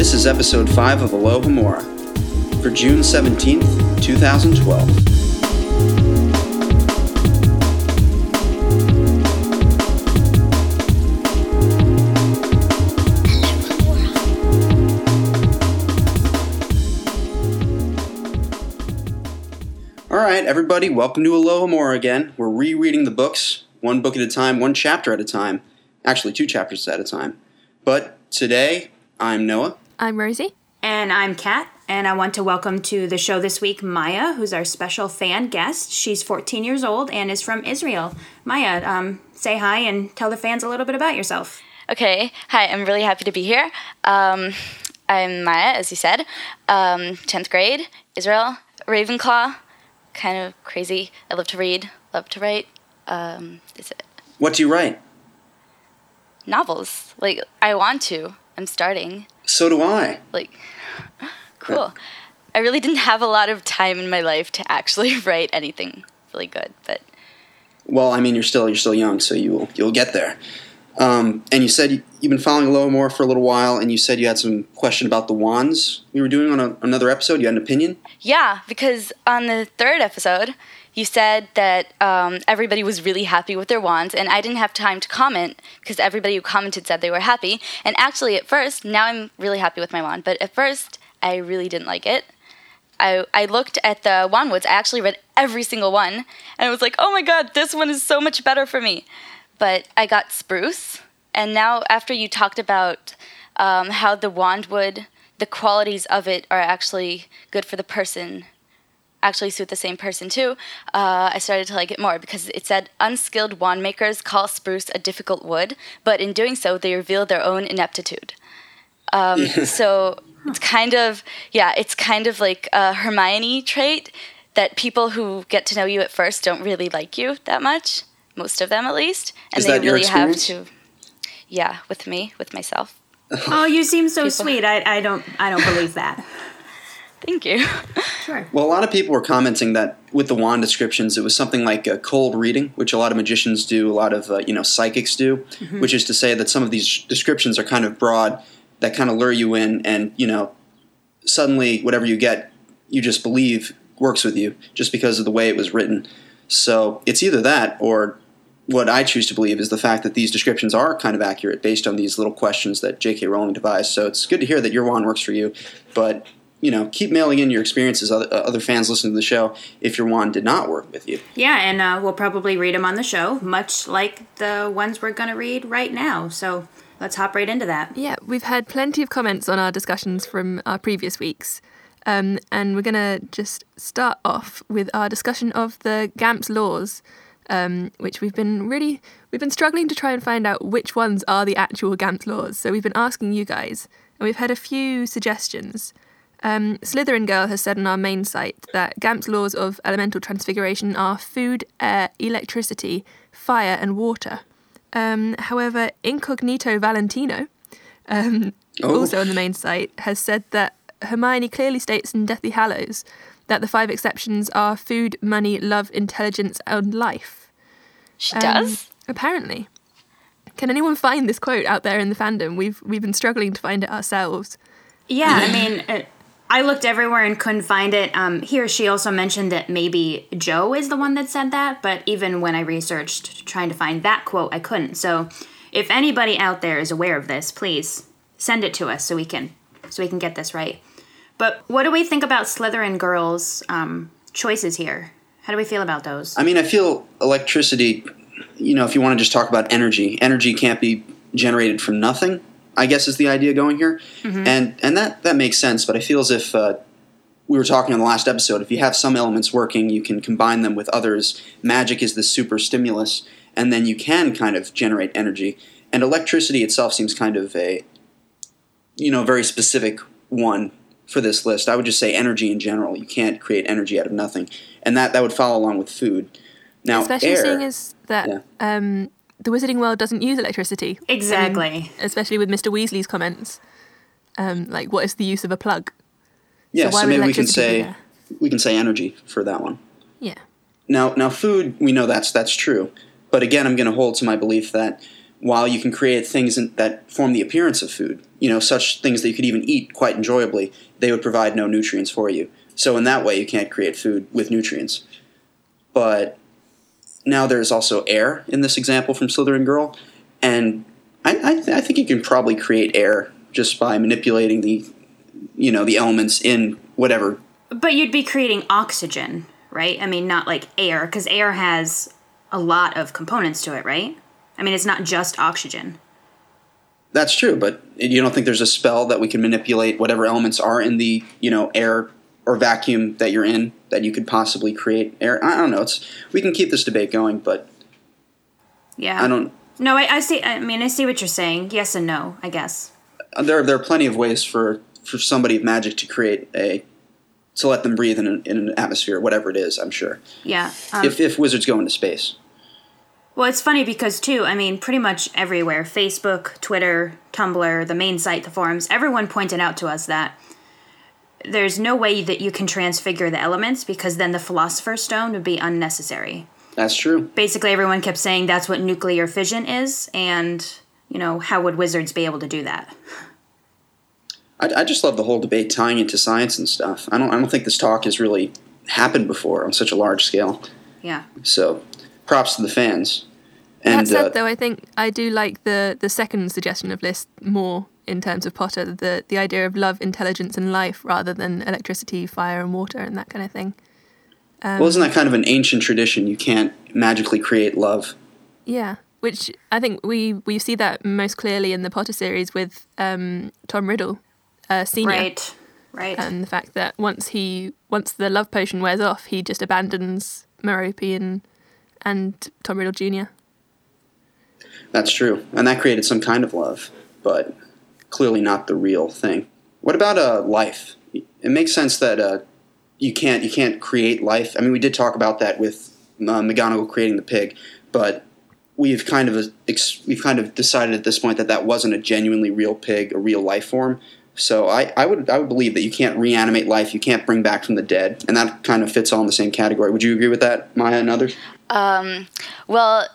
This is episode 5 of Aloha Alohomora for June 17th, 2012. All right, everybody, welcome to Aloha Alohomora again. We're rereading the books, one book at a time, one chapter at a time. Actually, two chapters at a time. But today, I'm Noah. I'm Rosie. And I'm Kat, and I want to welcome to the show this week Maya, who's our special fan guest. She's 14 years old and is from Israel. Maya, um, say hi and tell the fans a little bit about yourself. Okay, hi, I'm really happy to be here. Um, I'm Maya, as you said, um, 10th grade, Israel, Ravenclaw, kind of crazy. I love to read, love to write. Um, is it What do you write? novels? Like, I want to. I'm starting. So do I. Like, cool. I really didn't have a lot of time in my life to actually write anything really good, but Well, I mean, you're still you're still young, so you'll you'll get there. Um, and you said you, you've been following Alohomora for a little while, and you said you had some question about the wands we were doing on a, another episode. You had an opinion. Yeah, because on the third episode, you said that um, everybody was really happy with their wands, and I didn't have time to comment because everybody who commented said they were happy. And actually, at first, now I'm really happy with my wand, but at first, I really didn't like it. I, I looked at the wand woods. I actually read every single one, and I was like, oh my god, this one is so much better for me. But I got spruce, and now after you talked about um, how the wand wood, the qualities of it are actually good for the person actually suit the same person too, uh, I started to like it more because it said unskilled wand makers call spruce a difficult wood, but in doing so, they reveal their own ineptitude. Um, so it's kind of yeah, it's kind of like a Hermione trait that people who get to know you at first don't really like you that much, most of them at least, and Is they that your really have to. Yeah, with me, with myself. Oh, you seem so sweet. I, I don't I don't believe that. Thank you. Sure. Well, a lot of people were commenting that with the wand descriptions, it was something like a cold reading, which a lot of magicians do, a lot of uh, you know psychics do, which is to say that some of these descriptions are kind of broad, that kind of lure you in, and you know, suddenly whatever you get, you just believe works with you just because of the way it was written. So it's either that or what I choose to believe is the fact that these descriptions are kind of accurate based on these little questions that J.K. Rowling devised. So it's good to hear that your wand works for you, but you know, keep mailing in your experiences. Other, uh, other fans listening to the show, if your wand did not work with you. Yeah, and uh, we'll probably read them on the show, much like the ones we're going to read right now. So let's hop right into that. Yeah, we've had plenty of comments on our discussions from our previous weeks. Um, and we're going to just start off with our discussion of the Gamp's laws, um, which we've been really we've been struggling to try and find out which ones are the actual Gamp's laws. So we've been asking you guys, and we've had a few suggestions. Um, Slytherin Girl has said on our main site that Gamp's laws of elemental transfiguration are food, air, electricity, fire, and water. Um, however, Incognito Valentino, um, Oh. also on the main site, has said that Hermione clearly states in Deathly Hallows that the five exceptions are food, money, love, intelligence, and life. She Um, does. Apparently. can anyone find this quote out there in the fandom? We've we've been struggling to find it ourselves. Yeah, I mean, uh, I looked everywhere and couldn't find it. Um, he or she also mentioned that maybe Joe is the one that said that, but even when I researched trying to find that quote, I couldn't. So, if anybody out there is aware of this, please send it to us so we can so we can get this right. But what do we think about Slytherin girls' um, choices here? How do we feel about those? I mean, I feel electricity. You know, if you want to just talk about energy, energy can't be generated from nothing. I guess is the idea going here, and and that that makes sense. But I feel as if uh, we were talking in the last episode, if you have some elements working, you can combine them with others. Magic is the super stimulus, and then you can kind of generate energy. And electricity itself seems kind of a, you know, very specific one for this list. I would just say energy in general. You can't create energy out of nothing, and that that would follow along with food. Now, Especially air, seeing as that Yeah. um, the Wizarding World doesn't use electricity. I mean, Exactly. especially with Mr. Weasley's comments. Um, like, what is the use of a plug? yeah, so why so would maybe we can say we can say energy for that one. Yeah. Now, now, food. We know that's that's true, but again, I'm going to hold to my belief that while you can create things in, that form the appearance of food, you know, such things that you could even eat quite enjoyably, they would provide no nutrients for you. So in that way, you can't create food with nutrients. But now there's also air in this example from Slytherin Girl, and I, I, th- I think you can probably create air just by manipulating the, you know, the elements in whatever But you'd be creating oxygen, right? I mean, not like air, because air has a lot of components to it, right? I mean, it's not just oxygen. That's true, but you don't think there's a spell that we can manipulate whatever elements are in the you know air or vacuum that you're in that you could possibly create air? I don't know. It's we can keep this debate going, but Yeah. I don't. No, I, I see. I mean, I see what you're saying. Yes and no, I guess. There there are plenty of ways for for somebody of magic to create a to let them breathe in an, in an atmosphere, whatever it is. I'm sure Yeah. Um, if if wizards go into space. well, it's funny because too. I mean, pretty much everywhere: Facebook, Twitter, Tumblr, the main site, the forums. Everyone pointed out to us that there's no way that you can transfigure the elements because then the Philosopher's Stone would be unnecessary. That's true. Basically, everyone kept saying that's what nuclear fission is, and you know, how would wizards be able to do that? I, I just love the whole debate tying into science and stuff. I don't I don't think this talk has really happened before on such a large scale. Yeah. So props to the fans. And that said, uh, though, I think I do like the the second suggestion of list more in terms of Potter, the the idea of love, intelligence, and life rather than electricity, fire, and water, and that kind of thing. well, isn't that kind of an ancient tradition? You can't magically create love. Yeah, which I think we we see that most clearly in the Potter series with um, Tom Riddle, uh, senior, Right. Right. and the fact that once he once the love potion wears off, he just abandons Merope and and Tom Riddle Jr. That's true, and that created some kind of love, but clearly not the real thing. What about uh, life? It makes sense that uh, you can't you can't create life. I mean, we did talk about that with uh, McGonagall creating the pig, but we've kind of ex- we've kind of decided at this point that that wasn't a genuinely real pig, a real life form. So I, I would I would believe that you can't reanimate life, you can't bring back from the dead, and that kind of fits all in the same category. Would you agree with that, Maya and others? Well,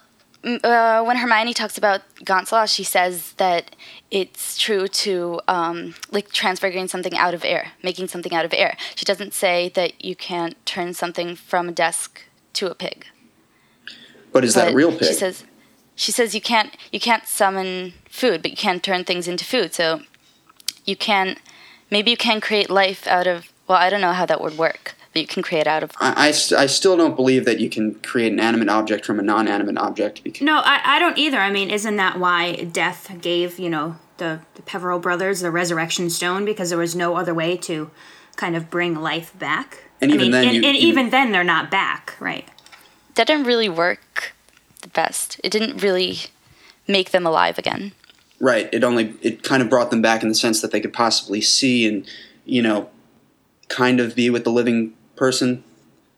uh, when Hermione talks about Gonsalon, she says that it's true to um, like transferring something out of air, making something out of air. She doesn't say that you can't turn something from a desk to a pig. But is that But a real pig? She says, she says you can't you can't summon food, but you can turn things into food. So you can maybe you can create life out of well, I don't know how that would work, but you can create out of I, I, st- I still don't believe that you can create an animate object from a non-animate object. Because, No, I, I don't either. I mean, isn't that why Death gave, you know, the, the Peverell brothers the resurrection stone? Because there was no other way to kind of bring life back. And I even mean, then and, you- and you- even then they're not back, right? that didn't really work the best. It didn't really make them alive again. right, it only it kind of brought them back in the sense that they could possibly see and you know, kind of be with the living person,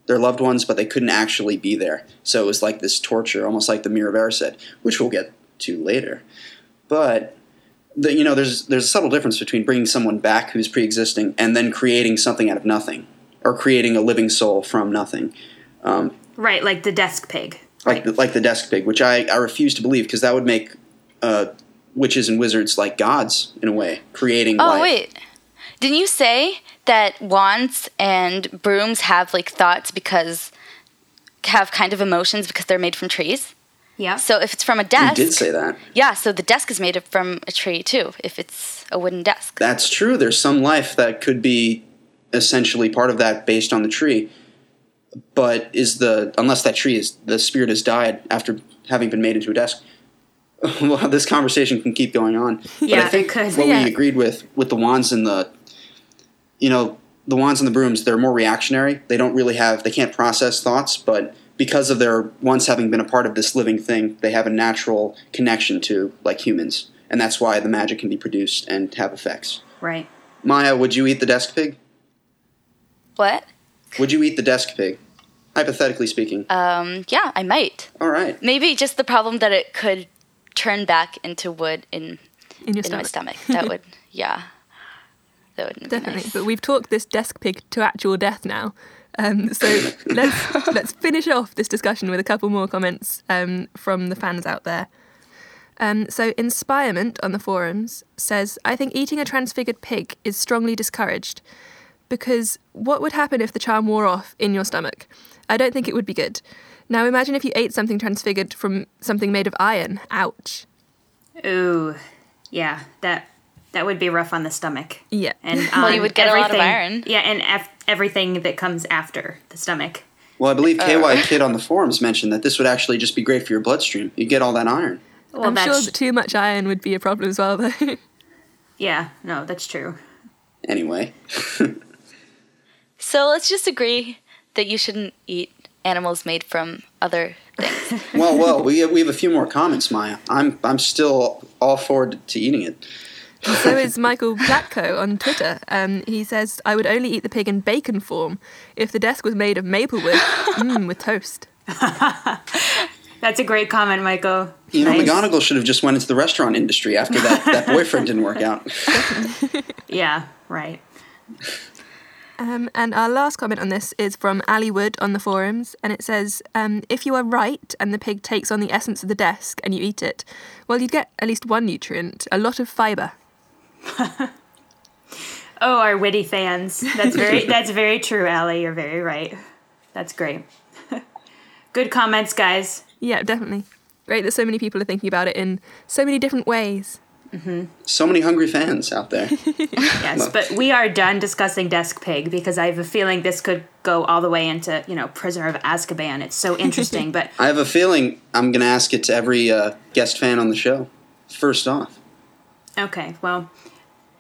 their loved ones, but they couldn't actually be there. So it was like this torture, almost like the Mirror of Erised, which we'll get to later. But the, you know, there's there's a subtle difference between bringing someone back who's pre-existing and then creating something out of nothing, or creating a living soul from nothing. Right, like the desk pig. like the, like the desk pig, which I, I refuse to believe because that would make uh, witches and wizards like gods in a way, creating. Oh life. wait, didn't you say that wands and brooms have like thoughts because have kind of emotions because they're made from trees? Yeah. So if it's from a You desk, did say that. yeah. So the desk is made from a tree too. If it's a wooden desk. That's true. There's some life that could be essentially part of that based on the tree. But is the unless that tree is the spirit has died after having been made into a desk? Well, this conversation can keep going on. But Yeah, I think it could. what Yeah. we agreed with with the wands and the, you know, the wands and the brooms, they're more reactionary. They don't really have, they can't process thoughts, but because of their once having been a part of this living thing, they have a natural connection to like humans, and that's why the magic can be produced and have effects. right. Maya, would you eat the desk pig? What? Would you eat the desk pig? Hypothetically speaking. Um, yeah, I might. All right. Maybe just the problem that it could turn back into wood in in your in my stomach. stomach. That would, yeah, that would be Definitely. nice. But we've talked this desk pig to actual death now. Um, so let's let's finish off this discussion with a couple more comments um, from the fans out there. Um, so Inspirement on the forums says, "I think eating a transfigured pig is strongly discouraged because what would happen if the charm wore off in your stomach? I don't think it would be good. Now imagine if you ate something transfigured from something made of iron. Ouch. Ooh, yeah. That that would be rough on the stomach. Yeah. And Well, you would get a lot of everything- iron. Yeah, and ev- everything that comes after the stomach. Well, I believe Uh. KY Kid on the forums mentioned that this would actually just be great for your bloodstream. You get all that iron. Well, I'm sure that's that too much iron would be a problem as well, though. yeah. No, that's true. Anyway, So let's just agree that you shouldn't eat animals made from other things. well, well, we we have a few more comments, Maya. I'm I'm still all forward to eating it. So is Michael Blackco on Twitter. Um, he says, I would only eat the pig in bacon form if the desk was made of maple wood mm, with toast. That's a great comment, Michael. You know, Nice. McGonagall should have just went into the restaurant industry after that, that boyfriend didn't work out. Yeah, right. Um, and our last comment on this is from Ali Wood on the forums, and it says, um, "If you are right and the pig takes on the essence of the desk and you eat it, well, you'd get at least one nutrient, a lot of fibre." Oh, our witty fans. That's very that's very true, Allie. You're very right. That's great. Good comments, guys. Yeah, definitely. Great that so many people are thinking about it in so many different ways. So many hungry fans out there. Yes, but we are done discussing Desk Pig because I have a feeling this could go all the way into, you know, Prisoner of Azkaban. It's so interesting, but I have a feeling I'm going to ask it to every uh, guest fan on the show. First off, okay, well,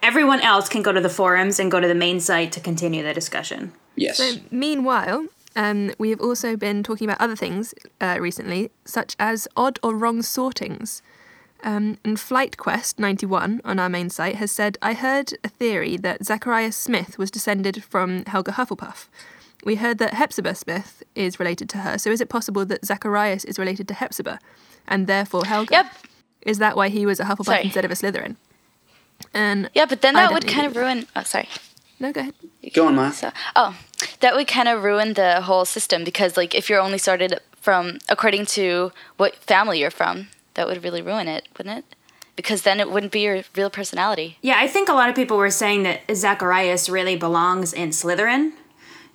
everyone else can go to the forums and go to the main site to continue the discussion. yes. So, meanwhile, um, we have also been talking about other things uh, recently, such as odd or wrong sortings. Um, and Flight Quest 91 on our main site has said, I heard a theory that Zachariah Smith was descended from Helga Hufflepuff. We heard that Hepzibah Smith is related to her, so is it possible that Zacharias is related to Hepzibah and therefore Helga? Yep. Is that why he was a Hufflepuff Sorry. instead of a Slytherin? And Yeah, but then that would kind of ruin. Oh, sorry. No, go ahead. Go on, Maya. So, oh, that would kind of ruin the whole system because, like, if you're only sorted from according to what family you're from, that would really ruin it, wouldn't it? Because then it wouldn't be your real personality. Yeah, I think a lot of people were saying that Zacharias really belongs in Slytherin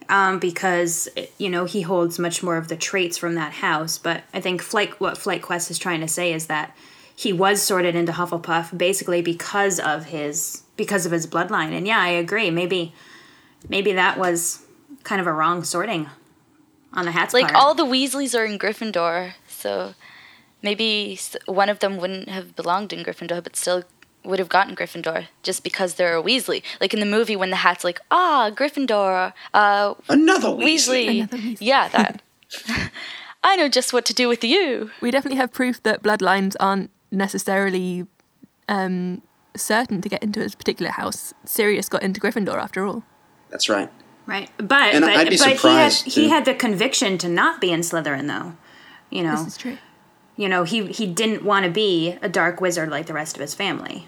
um, because, you know, he holds much more of the traits from that house. But I think Flight, what Flight Quest is trying to say is that he was sorted into Hufflepuff basically because of his because of his bloodline. And yeah, I agree. Maybe maybe that was kind of a wrong sorting on the hat's Like part. all the Weasleys are in Gryffindor, so maybe one of them wouldn't have belonged in Gryffindor, but still would have gotten Gryffindor just because they're a Weasley. Like in the movie when the hat's like, ah, Gryffindor, uh, Another Weasley. Weasley. Another Weasley. Yeah, that. I know just what to do with you. we definitely have proof that bloodlines aren't necessarily um, certain to get into a particular house. Sirius got into Gryffindor after all. That's right. Right, but And but, I'd be but he had surprised, he had the conviction to not be in Slytherin, though. You know, This is true. you know he he didn't want to be a dark wizard like the rest of his family.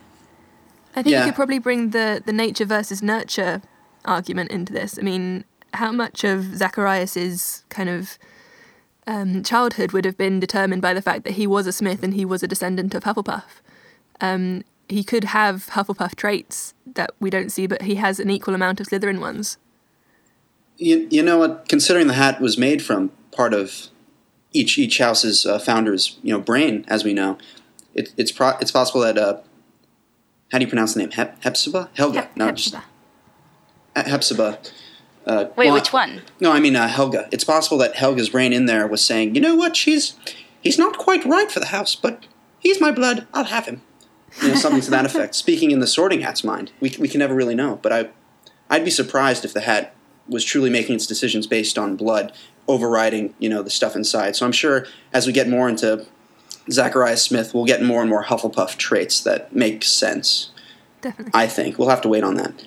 I think Yeah. you could probably bring the, the nature versus nurture argument into this. I mean, how much of Zacharias's kind of um, childhood would have been determined by the fact that he was a Smith and he was a descendant of Hufflepuff. Um, he could have Hufflepuff traits that we don't see, but he has an equal amount of Slytherin ones. You, you know what? Considering the hat was made from part of each each house's uh, founder's you know brain, as we know, it, it's pro- it's possible that uh, how do you pronounce the name? Hep- Hepzibah? Helga? Hep- no, Hepzibah. just- Hepzibah. Uh, Wait, well, which one? No, I mean uh, Helga. It's possible that Helga's brain in there was saying, you know what? She's he's not quite right for the house, but he's my blood. I'll have him. You know, something to that effect. Speaking in the Sorting Hat's mind, we we can never really know. But I, I'd be surprised if the hat was truly making its decisions based on blood overriding, you know, the stuff inside. So I'm sure as we get more into Zachariah Smith, we'll get more and more Hufflepuff traits that make sense. Definitely. I think we'll have to wait on that.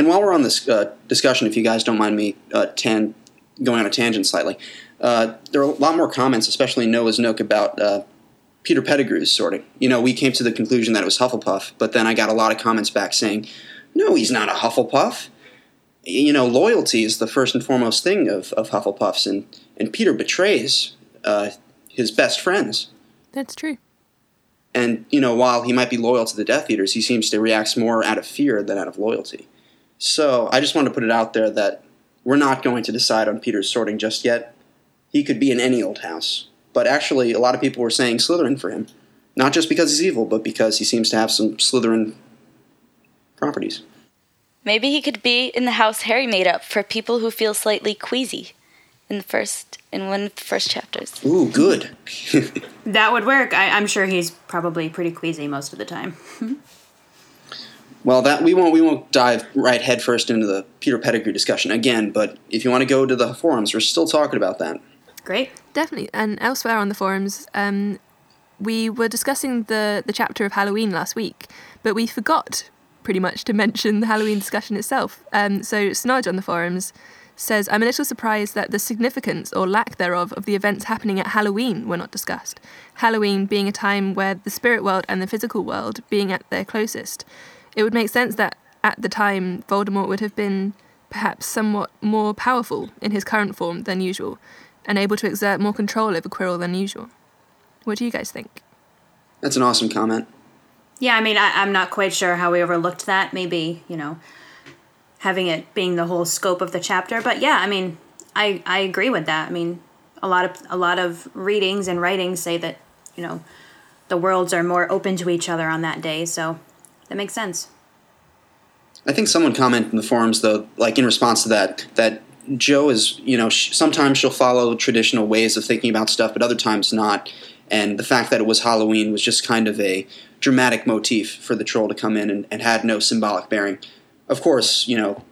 And while we're on this uh, discussion, if you guys don't mind me uh, tan- going on a tangent slightly, uh, there are a lot more comments, especially Noah's Nook, about uh, Peter Pettigrew's sorting. You know, we came to the conclusion that it was Hufflepuff, but then I got a lot of comments back saying, no, he's not a Hufflepuff. You know, loyalty is the first and foremost thing of, of Hufflepuffs, and, and Peter betrays uh, his best friends. That's true. And, you know, while he might be loyal to the Death Eaters, he seems to react more out of fear than out of loyalty. So I just want to put it out there that we're not going to decide on Peter's sorting just yet. He could be in any old house. But actually, a lot of people were saying Slytherin for him. Not just because he's evil, but because he seems to have some Slytherin properties. Maybe he could be in the house Harry made up for people who feel slightly queasy in the first in one of the first chapters. Ooh, good. That would work. I, I'm sure he's probably pretty queasy most of the time. well, that we won't we won't dive right headfirst into the Peter Pettigrew discussion again. But if you want to go to the forums, we're still talking about that. Great. Definitely. And elsewhere on the forums, um, we were discussing the, the chapter of Halloween last week, but we forgot pretty much to mention the Halloween discussion itself. Um, so Snodge on the forums says, I'm a little surprised that the significance or lack thereof of the events happening at Halloween were not discussed. Halloween being a time where the spirit world and the physical world being at their closest. It would make sense that at the time Voldemort would have been perhaps somewhat more powerful in his current form than usual, and able to exert more control over Quirrell than usual. What do you guys think? That's an awesome comment. Yeah, I mean, I, I'm not quite sure how we overlooked that. Maybe, you know, having it being the whole scope of the chapter. But yeah, I mean, I, I agree with that. I mean, a lot of a lot of readings and writings say that, you know, the worlds are more open to each other on that day. So that makes sense. I think someone commented in the forums, though, like in response to that, that Joe is, you know, sometimes she'll follow traditional ways of thinking about stuff, but other times not. And the fact that it was Halloween was just kind of a dramatic motif for the troll to come in and, and had no symbolic bearing. Of course, you know,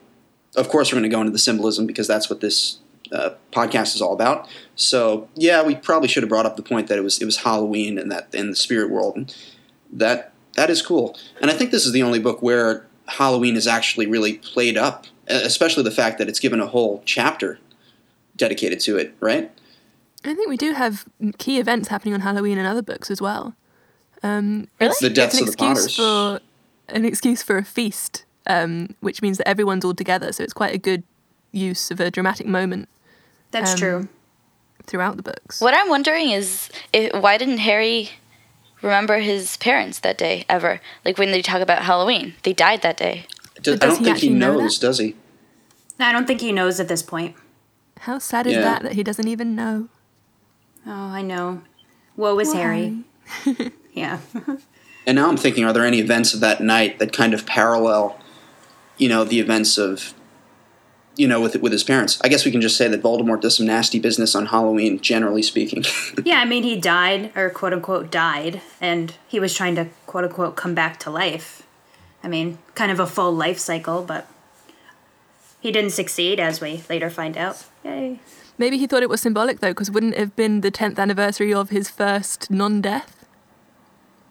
of course we're going to go into the symbolism because that's what this uh, podcast is all about. So yeah, we probably should have brought up the point that it was it was Halloween and that in the spirit world, and that that is cool. And I think this is the only book where Halloween is actually really played up, especially the fact that it's given a whole chapter dedicated to it, right? I think we do have key events happening on Halloween in other books as well. Um, Really? it's- The deaths it's an of the Potters. excuse for an excuse for a feast, um, which means that everyone's all together. So it's quite a good use of a dramatic moment That's Um, true. throughout the books. What I'm wondering is if, why didn't Harry remember his parents that day ever? Like when they talk about Halloween, they died that day. Do- I don't he think he actually know knows, does he? I don't think he knows at this point. How sad is Yeah. that that he doesn't even know? Oh, I know. Woe is Harry. Yeah. And now I'm thinking, are there any events of that night that kind of parallel, you know, the events of, you know, with with his parents? I guess we can just say that Voldemort does some nasty business on Halloween, generally speaking. yeah, I mean, he died, or quote unquote died, and he was trying to quote unquote come back to life. I mean, kind of a full life cycle, but he didn't succeed, as we later find out. Yay. Maybe he thought it was symbolic though, because wouldn't it have been the 10th anniversary of his first non death?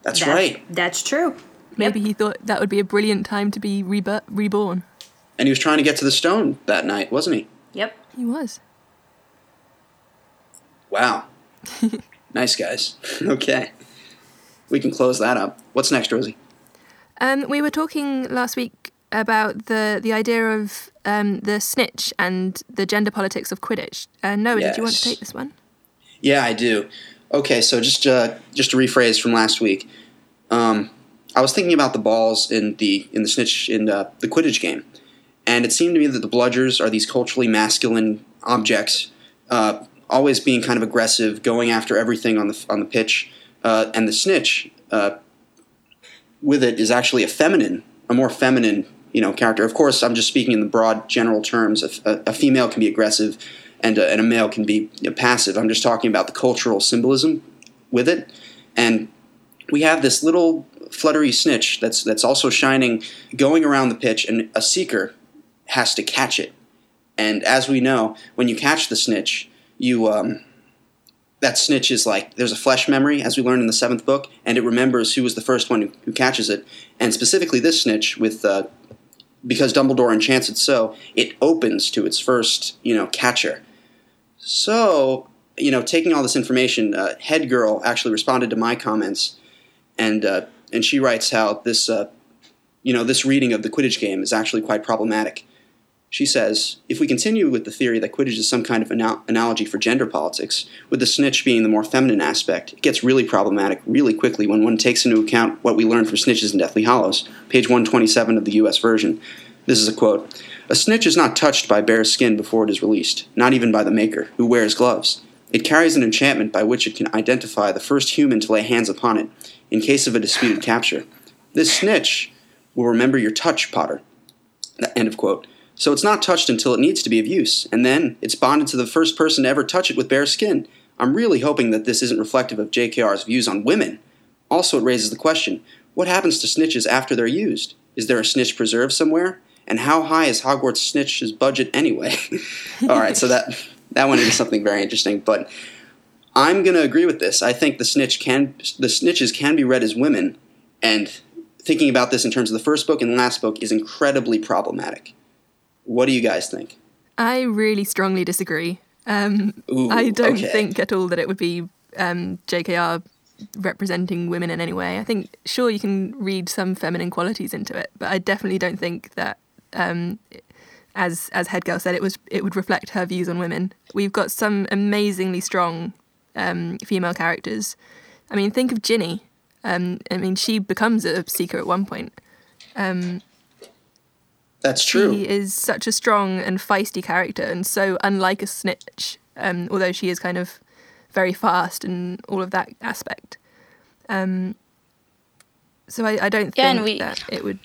That's That- right. That's true. Maybe he thought that would be a brilliant time to be rebe- reborn. And he was trying to get to the stone that night, wasn't he? Yep. He was. Wow. nice guys. okay. We can close that up. What's next, Rosie? Um, we were talking last week about the the idea of um, the snitch and the gender politics of Quidditch. Uh, Noah, did you want to take this one? Yeah, I do. Okay, so just uh, just to rephrase from last week, um, I was thinking about the balls in the in the snitch in uh, the Quidditch game, and it seemed to me that the bludgers are these culturally masculine objects, uh, always being kind of aggressive, going after everything on the on the pitch, uh, and the snitch uh, with it is actually a feminine, a more feminine you know character. Of course, I'm just speaking in the broad general terms. A, a female can be aggressive, and a, and a male can be you know, passive. I'm just talking about the cultural symbolism with it, and we have this little fluttery snitch that's that's also shining, going around the pitch, and a seeker has to catch it. And as we know, when you catch the snitch, you um, that snitch is like there's a flesh memory, as we learned in the seventh book, and it remembers who was the first one who, who catches it. And specifically, this snitch with uh, because Dumbledore enchants it so, it opens to its first you know catcher. So you know, taking all this information, uh, Head Girl actually responded to my comments, and uh, and she writes how this uh, you know this reading of the Quidditch game is actually quite problematic. She says, if we continue with the theory that Quidditch is some kind of anal- analogy for gender politics, with the snitch being the more feminine aspect, it gets really problematic really quickly when one takes into account what we learned from Snitches in Deathly Hallows, page 127 of the US version. This is a quote A snitch is not touched by bare skin before it is released, not even by the maker, who wears gloves. It carries an enchantment by which it can identify the first human to lay hands upon it, in case of a disputed capture. This snitch will remember your touch, Potter. End of quote. So it's not touched until it needs to be of use, and then it's bonded to the first person to ever touch it with bare skin. I'm really hoping that this isn't reflective of JKR's views on women. Also, it raises the question what happens to snitches after they're used? Is there a snitch preserve somewhere? And how high is Hogwarts snitch's budget anyway? All right, so that that went into something very interesting, but I'm going to agree with this. I think the snitch can the snitches can be read as women, and thinking about this in terms of the first book and last book is incredibly problematic. What do you guys think? I really strongly disagree. Um, Ooh, I don't okay. think at all that it would be um, JKR representing women in any way. I think, sure, you can read some feminine qualities into it, but I definitely don't think that, um, as as Head Girl said, it was it would reflect her views on women. We've got some amazingly strong um, female characters. I mean, think of Ginny. Um, I mean, she becomes a seeker at one point. Um, That's true. she is such a strong and feisty character, and so unlike a snitch. Um, although she is kind of very fast and all of that aspect. Um, so I, I don't Yeah, think we- that it would.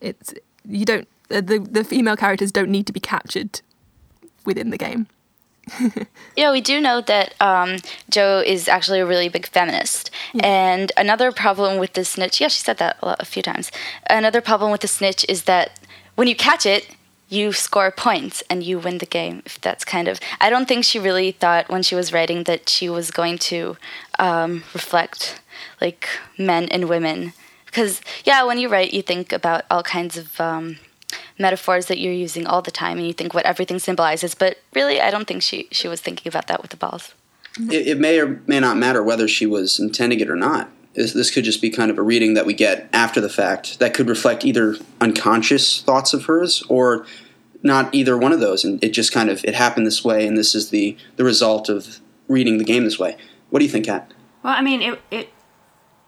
It's you don't the, the the female characters don't need to be captured within the game. Yeah, we do know that um, Joe is actually a really big feminist. And another problem with the snitch, yeah, she said that a, lot, a few times. Another problem with the snitch is that when you catch it, you score points and you win the game. If that's kind of, I don't think she really thought when she was writing that she was going to um, reflect like men and women. Because yeah, when you write, you think about all kinds of um, metaphors that you're using all the time, and you think what everything symbolizes. But really, I don't think she she was thinking about that with the balls. it, it may or may not matter whether she was intending it or not. This, this could just be kind of a reading that we get after the fact that could reflect either unconscious thoughts of hers or not either one of those. And it just kind of it happened this way, and this is the the result of reading the game this way. What do you think, Kat? Well, I mean, it, it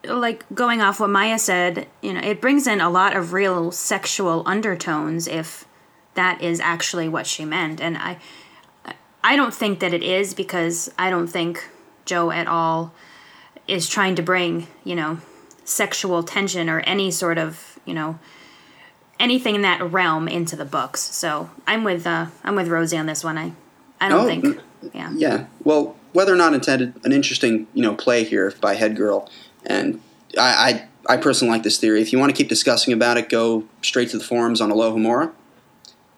like going off what Maya said, you know, it brings in a lot of real sexual undertones if that is actually what she meant. And I I don't think that it is because I don't think Joe at all is trying to bring, you know, sexual tension or any sort of, you know, anything in that realm into the books. So I'm with uh I'm with Rosie on this one. I I don't Oh, think yeah. Yeah. Well, whether or not intended, an interesting you know play here by Head Girl, and I I, I personally like this theory. If you want to keep discussing about it, go straight to the forums on Alohomora,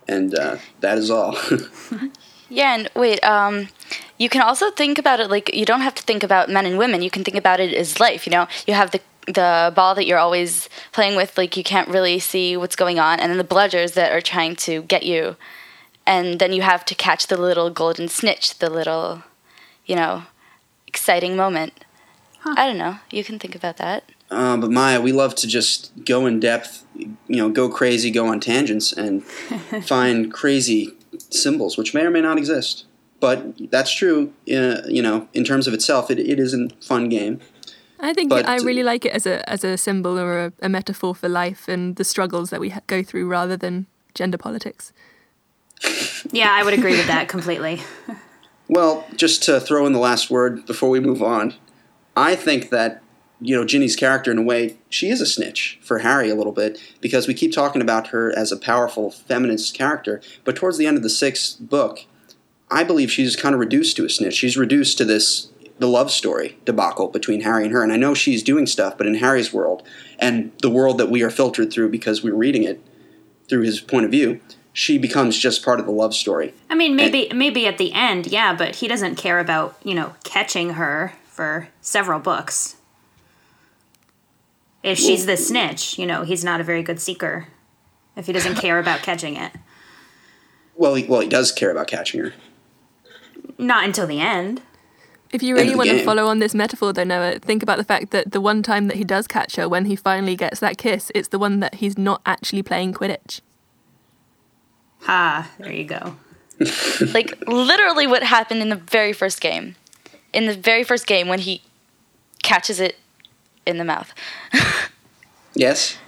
and uh, that is all. Yeah, and wait, um, you can also think about it like you don't have to think about men and women. You can think about it as life. You know, you have the the ball that you're always playing with, like you can't really see what's going on, and then the bludgers that are trying to get you, and then you have to catch the little golden snitch, the little, you know, exciting moment. I don't know. You can think about that. Uh, but Maya, we love to just go in depth, you know, go crazy, go on tangents, and find crazy symbols which may or may not exist. But that's true. Uh, you know, in terms of itself, it, it is a fun game. I think But- I really like it as a as a symbol or a, a metaphor for life and the struggles that we ha- go through, rather than gender politics. Yeah, I would agree with that completely. Well, just to throw in the last word before we move on, I think that you know Ginny's character, in a way, she is a snitch for Harry a little bit because we keep talking about her as a powerful feminist character, but towards the end of the sixth book, I believe she's kind of reduced to a snitch. She's reduced to this the love story debacle between Harry and her, and I know she's doing stuff, but in Harry's world and the world that we are filtered through because we're reading it through his point of view, she becomes just part of the love story. I mean, maybe maybe at the end, yeah, but he doesn't care about you know catching her for several books. If she's the snitch, you know, he's not a very good seeker. If he doesn't care about catching it, Well, he, well, he does care about catching her. not until the end. If you really of the want to follow on this metaphor, though, Noah, think about the fact that the one time that he does catch her, when he finally gets that kiss, it's the one that he's not actually playing Quidditch. Ha, there you go. like literally what happened in the very first game. In the very first game when he catches it in the mouth. Yes.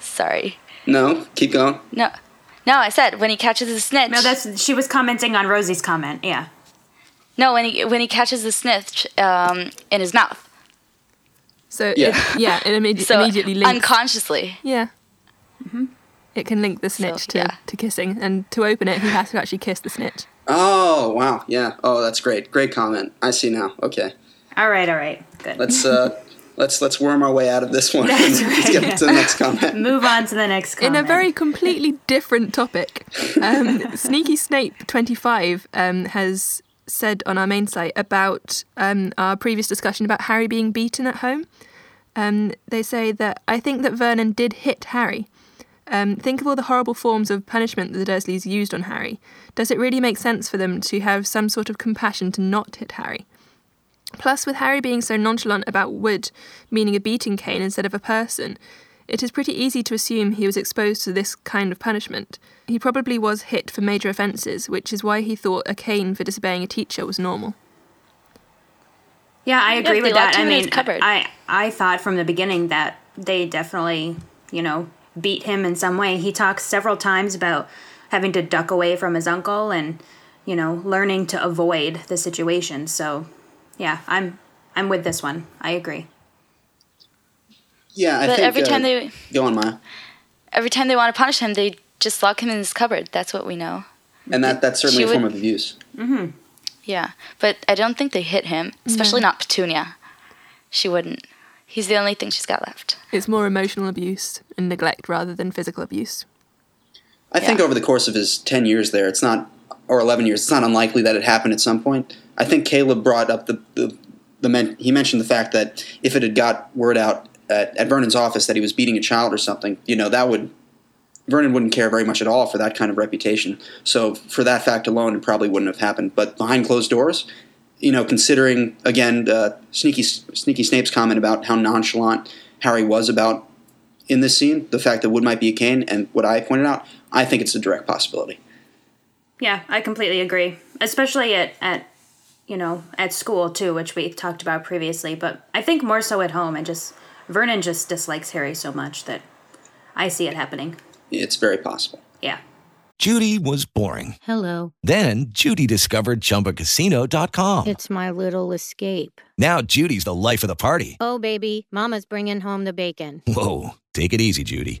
Sorry. No. Keep going. No. No, I said when he catches the snitch. No, that's she was commenting on Rosie's comment. Yeah. No, when he when he catches the snitch um, in his mouth. So Yeah. it, yeah, it immedi- So immediately links. unconsciously. yeah. It can link the snitch to, yeah. to kissing, and to open it, he has to actually kiss the snitch. Oh wow. Yeah. Oh, that's great. Great comment. I see now. Okay. All right, all right, good. Let's uh, let's let's worm our way out of this one. That's let's right. get to the next comment. Move on to the next comment. In a very completely different topic, um, Sneaky Snape twenty five um, has said on our main site about um, our previous discussion about Harry being beaten at home. Um, they say that I think that Vernon did hit Harry. Um, think of all the horrible forms of punishment that the Dursleys used on Harry. Does it really make sense for them to have some sort of compassion to not hit Harry? Plus, with Harry being so nonchalant about wood, meaning a beating cane instead of a person, it is pretty easy to assume he was exposed to this kind of punishment. He probably was hit for major offences, which is why he thought a cane for disobeying a teacher was normal. Yeah, I agree they with that. I him in his mean. I I thought from the beginning that they definitely, you know, beat him in some way. He talks several times about having to duck away from his uncle and, you know, learning to avoid the situation. So, yeah, I'm I'm with this one. I agree. Yeah, I But think. every time uh, they go on, Maya. every time they want to punish him, they just lock him in his cupboard. That's what we know. And that that's certainly She a form would- of abuse. Mhm. Yeah, but I don't think they hit him, especially not Petunia. She wouldn't. He's the only thing she's got left. It's more emotional abuse and neglect rather than physical abuse. I think over the course of his ten years there, it's not or eleven years, it's not unlikely that it happened at some point. I think Caleb brought up the the, the men, he mentioned the fact that if it had got word out at, at Vernon's office that he was beating a child or something, you know, that would Vernon wouldn't care very much at all for that kind of reputation. So for that fact alone, it probably wouldn't have happened. But behind closed doors, you know, considering again uh, sneaky sneaky Snape's comment about how nonchalant Harry was about in this scene, the fact that wood might be a cane, and what I pointed out, I think it's a direct possibility. Yeah, I completely agree. Especially at at you know, at school too, which we talked about previously, but I think more so at home. I just Vernon just dislikes Harry so much that I see it happening. It's very possible. Yeah. Judy was boring. Hello. Then Judy discovered ChumbaCasino.com. It's my little escape. Now Judy's the life of the party. Oh, baby, Mama's bringing home the bacon. Whoa, take it easy, Judy.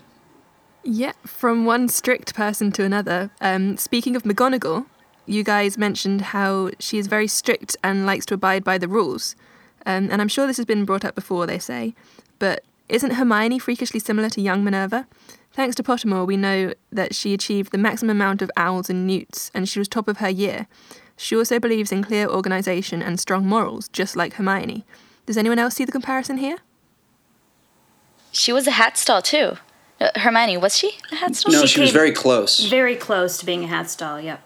Yeah, from one strict person to another. Um, speaking of McGonagall, you guys mentioned how she is very strict and likes to abide by the rules. Um, and I'm sure this has been brought up before, they say. But isn't Hermione freakishly similar to young Minerva? Thanks to Pottermore, we know that she achieved the maximum amount of owls and newts, and she was top of her year. She also believes in clear organisation and strong morals, just like Hermione. Does anyone else see the comparison here? She was a hat stall too. Uh, Hermione, was she a hat stall? No, she was very close. Very close to being a hat stall, yep.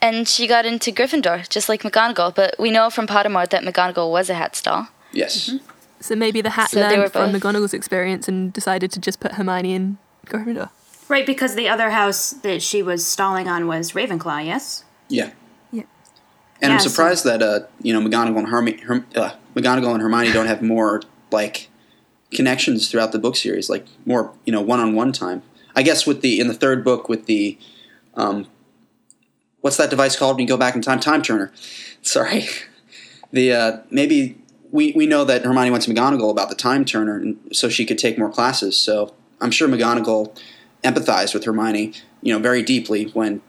And she got into Gryffindor, just like McGonagall, but we know from Pottermore that McGonagall was a hat stall. Yes. Mm-hmm. So maybe the hat So learned from McGonagall's experience and decided to just put Hermione in Gryffindor. Right, because the other house that she was stalling on was Ravenclaw, yes? Yeah. Yeah. And Yeah, I'm so- surprised that uh, you know McGonagall and Hermi- Herm- uh, McGonagall and Hermione don't have more like connections throughout the book series, like more you know one-on-one time. I guess with the in the third book with the um, what's that device called when you go back in time? Time turner. Sorry. The uh, maybe we we know that Hermione went to McGonagall about the time turner, and so she could take more classes. So I'm sure McGonagall empathized with Hermione, you know, very deeply when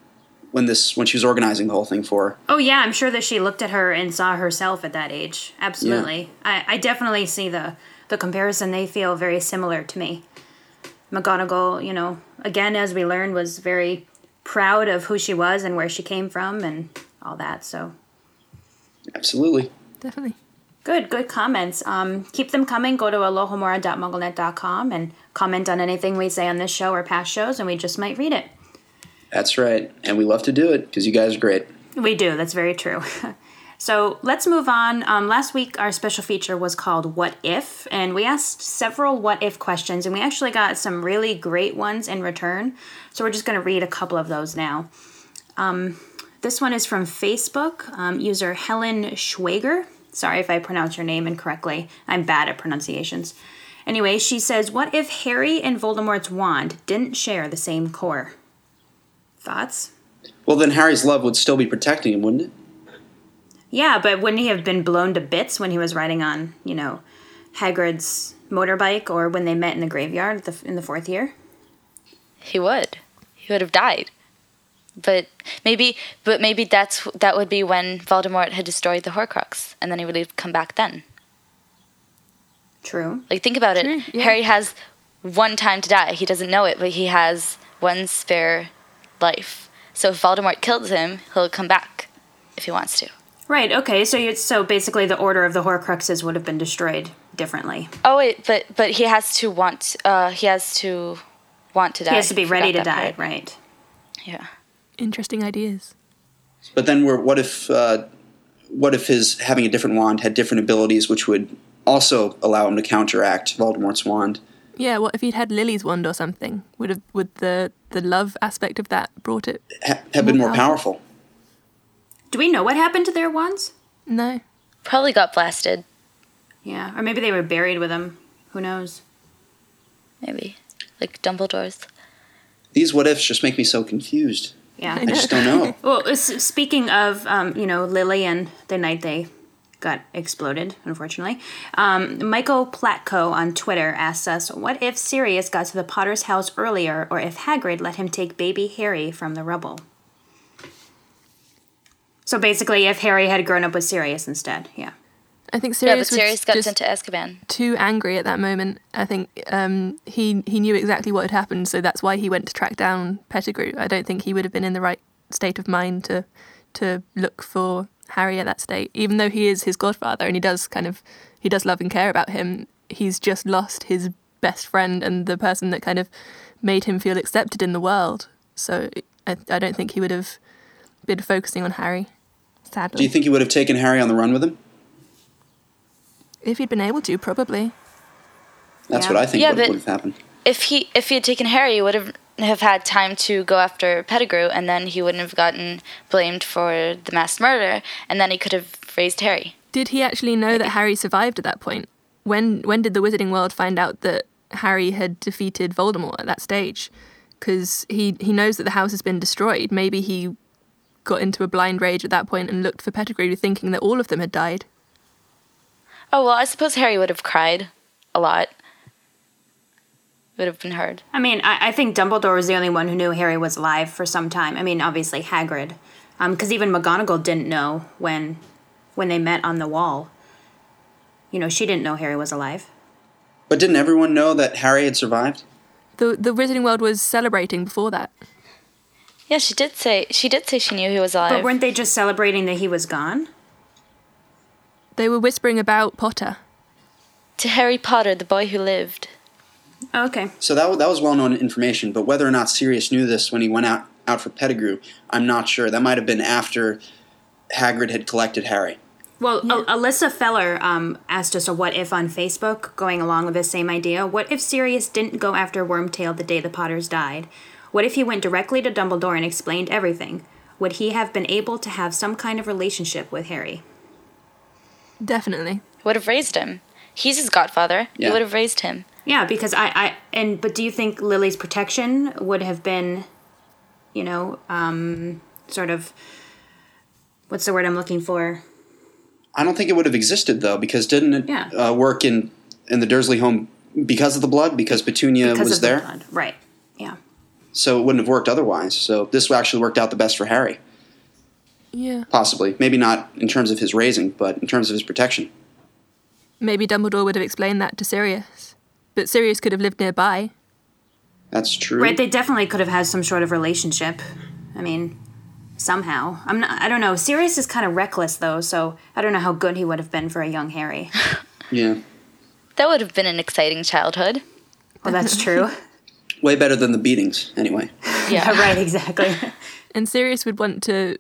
when this when she was organizing the whole thing for her. Oh yeah, I'm sure that she looked at her and saw herself at that age. Absolutely. I, I definitely see the the comparison. They feel very similar to me. McGonagall, you know, again as we learned, was very proud of who she was and where she came from and all that. So Absolutely. Definitely. good, good comments. Um, keep them coming. Go to alohomora.mugglenet.com and comment on anything we say on this show or past shows, and we just might read it. That's right. And we love to do it because you guys are great. We do. That's very true. so let's move on. Um, last week, our special feature was called What If? And we asked several what if questions, and we actually got some really great ones in return. So we're just going to read a couple of those now. Um, this one is from Facebook, um, user Helen Schwager. Sorry if I pronounce your name incorrectly. I'm bad at pronunciations. Anyway, she says, What if Harry and Voldemort's wand didn't share the same core? Thoughts? Well, then Harry's love would still be protecting him, wouldn't it? Yeah, but wouldn't he have been blown to bits when he was riding on, you know, Hagrid's motorbike or when they met in the graveyard the, in the fourth year? He would. He would have died. But maybe, but maybe that's that would be when Voldemort had destroyed the Horcrux, and then he would have come back then. True. Like think about it. Mm, Harry has one time to die. He doesn't know it, but he has one spare life. So if Voldemort kills him, he'll come back if he wants to. Right. Okay. So you so basically the order of the Horcruxes would have been destroyed differently. Oh wait, but but he has to want. Uh, he has to want to die. He has to be ready to die. part. Right. Yeah. Interesting ideas. But then, we're, what if uh, what if his having a different wand had different abilities, which would also allow him to counteract Voldemort's wand? Yeah, what if he'd had Lily's wand or something? Would have would the the love aspect of that brought it? Ha- have been more powerful. Do we know what happened to their wands? No. Probably got blasted. Yeah, or maybe they were buried with him. Who knows? Maybe like Dumbledore's. These what ifs just make me so confused. Yeah, I just don't know. well, speaking of, um, you know, Lily and the night they got exploded, unfortunately, um, Michael Platko on Twitter asks us, "What if Sirius got to the Potter's house earlier, or if Hagrid let him take baby Harry from the rubble?" So basically, if Harry had grown up with Sirius instead, yeah. I think yeah, Sirius but was Sirius got just sent to Azkaban. too angry at that moment. I think um, he he knew exactly what had happened, so that's why he went to track down Pettigrew. I don't think he would have been in the right state of mind to to look for Harry at that state, even though he is his godfather and he does kind of he does love and care about him. He's just lost his best friend and the person that kind of made him feel accepted in the world. So I, I don't think he would have been focusing on Harry. Sadly, Do you think he would have taken Harry on the run with him? if he'd been able to, probably. That's what I think Yeah, would, but- would have happened. If he if he had taken Harry, he would have have had time to go after Pettigrew, and then he wouldn't have gotten blamed for the mass murder, and then he could have raised Harry. Did he actually know that Harry survived at that point? When when did the Wizarding World find out that Harry had defeated Voldemort at that stage? Because he he knows that the house has been destroyed. Maybe he got into a blind rage at that point and looked for Pettigrew, thinking that all of them had died. Oh well, I suppose Harry would have cried a lot. Would have been hard. I mean, I, I think Dumbledore was the only one who knew Harry was alive for some time. I mean, obviously Hagrid, um, because even McGonagall didn't know when when they met on the wall. You know, she didn't know Harry was alive. But didn't everyone know that Harry had survived? The the Wizarding World was celebrating before that. Yeah, she did say she did say she knew he was alive. But weren't they just celebrating that he was gone? They were whispering about Potter. to Harry Potter, the boy who lived. Oh, okay. So that, that was well known information, but whether or not Sirius knew this when he went out, out for Pettigrew, I'm not sure. That might have been after Hagrid had collected Harry. Well, Al- Alyssa Feller um, asked us a what if on Facebook, going along with the same idea. What if Sirius didn't go after Wormtail the day the Potters died? What if he went directly to Dumbledore and explained everything? Would he have been able to have some kind of relationship with Harry? Definitely. Would have raised him. He's his godfather. He Yeah. would have raised him. Yeah, because I, I and but do you think Lily's protection would have been, you know, um, sort of, what's the word I'm looking for? I don't think it would have existed though, because didn't it Yeah. uh, work in in the Dursley home because of the blood? Because Petunia because was of the there, blood. right? Yeah. so it wouldn't have worked otherwise. So this actually worked out the best for Harry, Yeah. possibly. Maybe not in terms of his raising, but in terms of his protection. Maybe Dumbledore would have explained that to Sirius. But Sirius could have lived nearby. That's true. Right, they definitely could have had some sort of relationship. I mean, somehow. I'm not. I don't know. Sirius is kind of reckless though, so I don't know how good he would have been for a young Harry. Yeah, That would have been an exciting childhood. Well, that's true. way better than the beatings, anyway. yeah, right. Exactly. And Sirius would want to.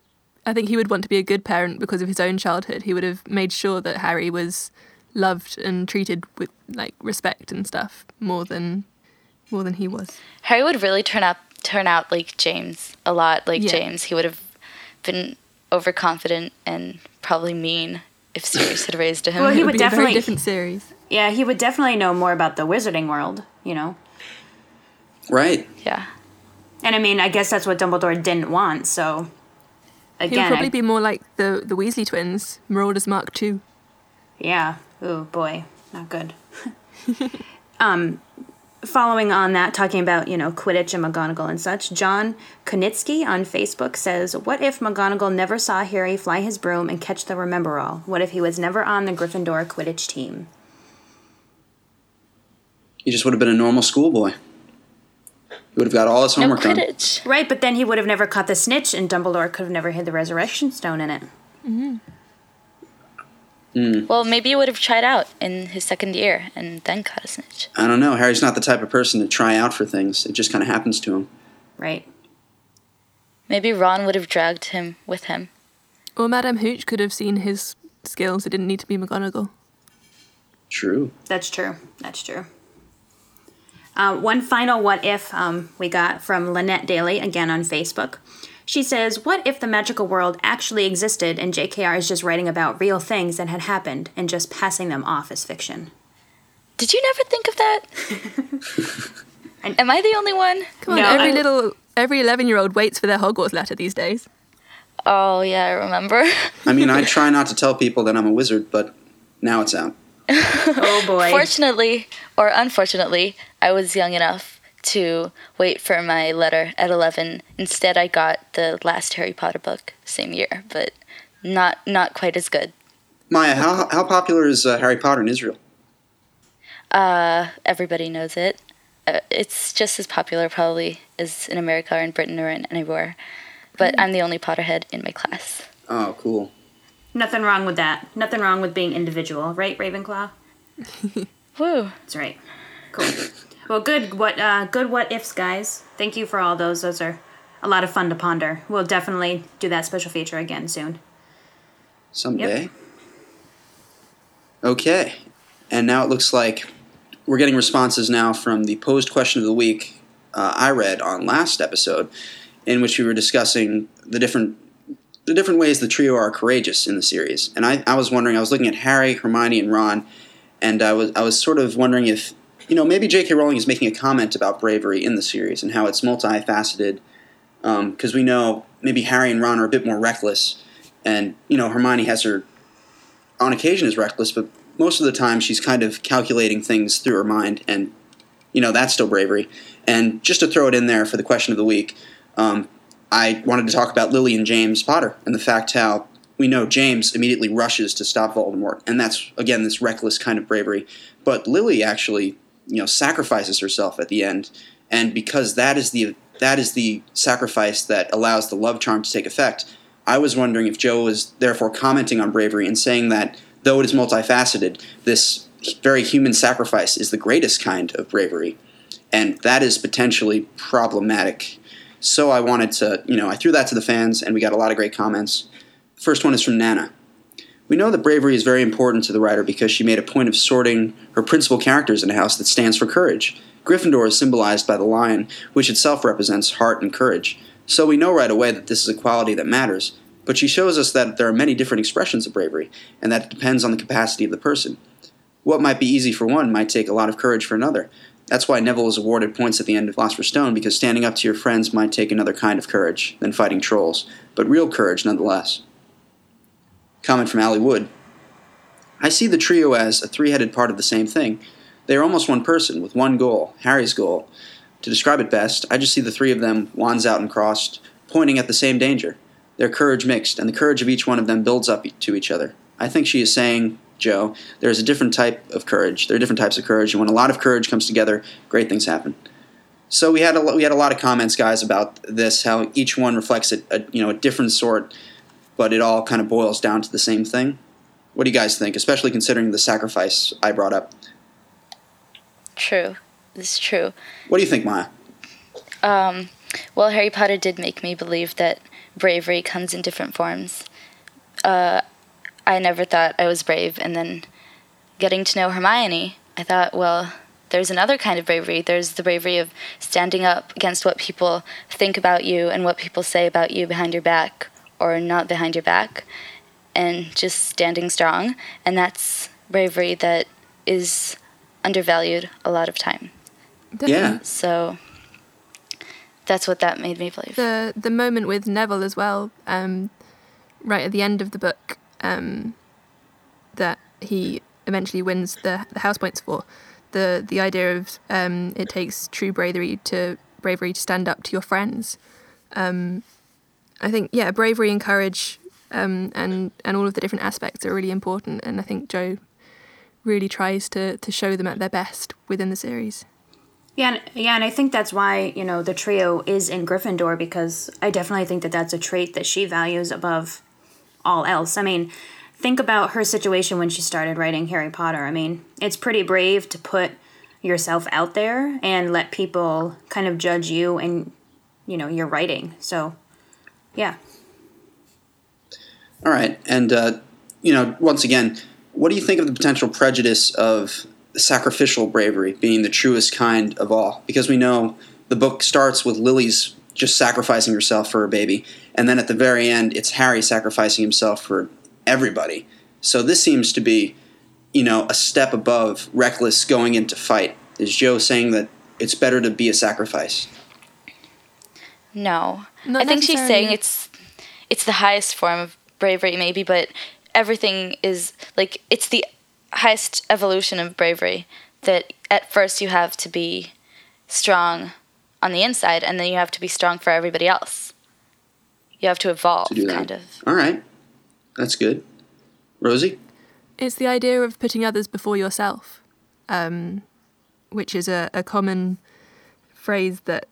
I think he would want to be a good parent because of his own childhood. He would have made sure that Harry was loved and treated with like respect and stuff more than more than he was. Harry would really turn up turn out like James a lot like Yeah. James. He would have been overconfident and probably mean if Sirius had raised him. Well, he It would be a very definitely different series. Yeah, he would definitely know more about the Wizarding world. You know, Right. Yeah. and I mean, I guess that's what Dumbledore didn't want. So, he would probably I- be more like the the Weasley twins, Marauders Mark II. Yeah. Oh boy, not good. um, following on that, talking about you know Quidditch and McGonagall and such, John Konitsky on Facebook says, "What if McGonagall never saw Harry fly his broom and catch the Remembrall? What if he was never on the Gryffindor Quidditch team?" He just would have been a normal schoolboy. He would have got all his homework done. Right, but then he would have never caught the snitch, and Dumbledore could have never hid the Resurrection Stone in it. Mm-hmm. Mm. Well, maybe he would have tried out in his second year and then caught a snitch. I don't know. Harry's not the type of person to try out for things. It just kind of happens to him. Right. Maybe Ron would have dragged him with him. Or Madame Hooch could have seen his skills. It didn't need to be McGonagall. True. That's true. That's true. Uh, one final what if um, we got from Lynette Daly, again on Facebook. She says, What if the magical world actually existed and JKR is just writing about real things that had happened and just passing them off as fiction? Did you never think of that? Am I the only one? Come on, every little every eleven year old waits for their Hogwarts letter these days. Oh yeah, I remember. I mean, I try not to tell people that I'm a wizard, but now it's out. oh boy. Fortunately, or unfortunately, I was young enough to wait for my letter at 11. Instead, I got the last Harry Potter book same year, but not not quite as good. Maya, how, how popular is uh, Harry Potter in Israel? Uh, everybody knows it. Uh, it's just as popular probably as in America or in Britain or in anywhere. But I'm the only Potterhead in my class. Oh, cool. Nothing wrong with that. Nothing wrong with being individual, right, Ravenclaw? Woo. That's right. Cool. Well, good. What uh, good what ifs, guys. Thank you for all those. Those are a lot of fun to ponder. We'll definitely do that special feature again soon. Someday. Okay. And now it looks like we're getting responses now from the posed question of the week uh, I read on last episode, in which we were discussing the different the different ways the trio are courageous in the series. And I, I was wondering, I was looking at Harry, Hermione, and Ron, and I was I was sort of wondering if you know maybe J.K. Rowling is making a comment about bravery in the series and how it's multifaceted. Because um, we know maybe Harry and Ron are a bit more reckless, and you know Hermione has her on occasion is reckless, but most of the time she's kind of calculating things through her mind, and you know that's still bravery. And just to throw it in there for the question of the week, um, I wanted to talk about Lily and James Potter and the fact how we know James immediately rushes to stop Voldemort, and that's again this reckless kind of bravery. But Lily actually, you know, sacrifices herself at the end, and because that is the that is the sacrifice that allows the love charm to take effect. I was wondering if Joe was therefore commenting on bravery and saying that though it is multifaceted, this very human sacrifice is the greatest kind of bravery, and that is potentially problematic. So I wanted to, you know, I threw that to the fans, and we got a lot of great comments. First one is from Nana. We know that bravery is very important to the writer because she made a point of sorting her principal characters in a house that stands for courage. Gryffindor is symbolized by the lion, which itself represents heart and courage. So we know right away that this is a quality that matters, but she shows us that there are many different expressions of bravery, and that it depends on the capacity of the person. What might be easy for one might take a lot of courage for another. That's why Neville is awarded points at the end of Philosopher's Stone, because standing up to your friends might take another kind of courage than fighting trolls, but real courage nonetheless. Comment from Allie Wood. I see the trio as a three headed part of the same thing. They are almost one person, with one goal, Harry's goal. To describe it best, I just see the three of them, wands out and crossed, pointing at the same danger. Their courage mixed, and the courage of each one of them builds up to each other. I think she is saying, Jo, there's a different type of courage. There are different types of courage, and when a lot of courage comes together, great things happen. So we had a we had a lot of comments, guys, about this. How each one reflects a, a you know a different sort, but it all kind of boils down to the same thing. What do you guys think, especially considering the sacrifice I brought up? True, this is true. What do you think, Maya? Um, well, Harry Potter did make me believe that bravery comes in different forms. Uh, I never thought I was brave, and then getting to know Hermione, I thought, well, there's another kind of bravery. There's the bravery of standing up against what people think about you and what people say about you behind your back or not behind your back, and just standing strong. And that's bravery that is undervalued a lot of time. Yeah. So that's what that made me believe. The the moment with Neville as well, um, right at the end of the book, um, that he eventually wins the the house points for. The the idea of um, it takes true bravery to bravery to stand up to your friends. Um, I think yeah, bravery and courage um, and and all of the different aspects are really important, and I think Joe really tries to to show them at their best within the series. Yeah, yeah, and I think that's why you know the trio is in Gryffindor because I definitely think that that's a trait that she values above all else. I mean, think about her situation when she started writing Harry Potter. I mean, it's pretty brave to put yourself out there and let people kind of judge you and you know your writing. So, yeah. All right, and uh, you know, once again, what do you think of the potential prejudice of sacrificial bravery being the truest kind of all because we know the book starts with Lily's just sacrificing herself for her baby and then at the very end it's Harry sacrificing himself for everybody. So this seems to be, you know, a step above reckless going into fight. Is Joe saying that it's better to be a sacrifice? No. Not I think she's saying it's it's the highest form of bravery maybe, but everything is like it's the highest evolution of bravery that at first you have to be strong on the inside and then you have to be strong for everybody else. You have to evolve To do that. kind of. All right. That's good. Rosie? It's the idea of putting others before yourself, um, which is a, a common phrase that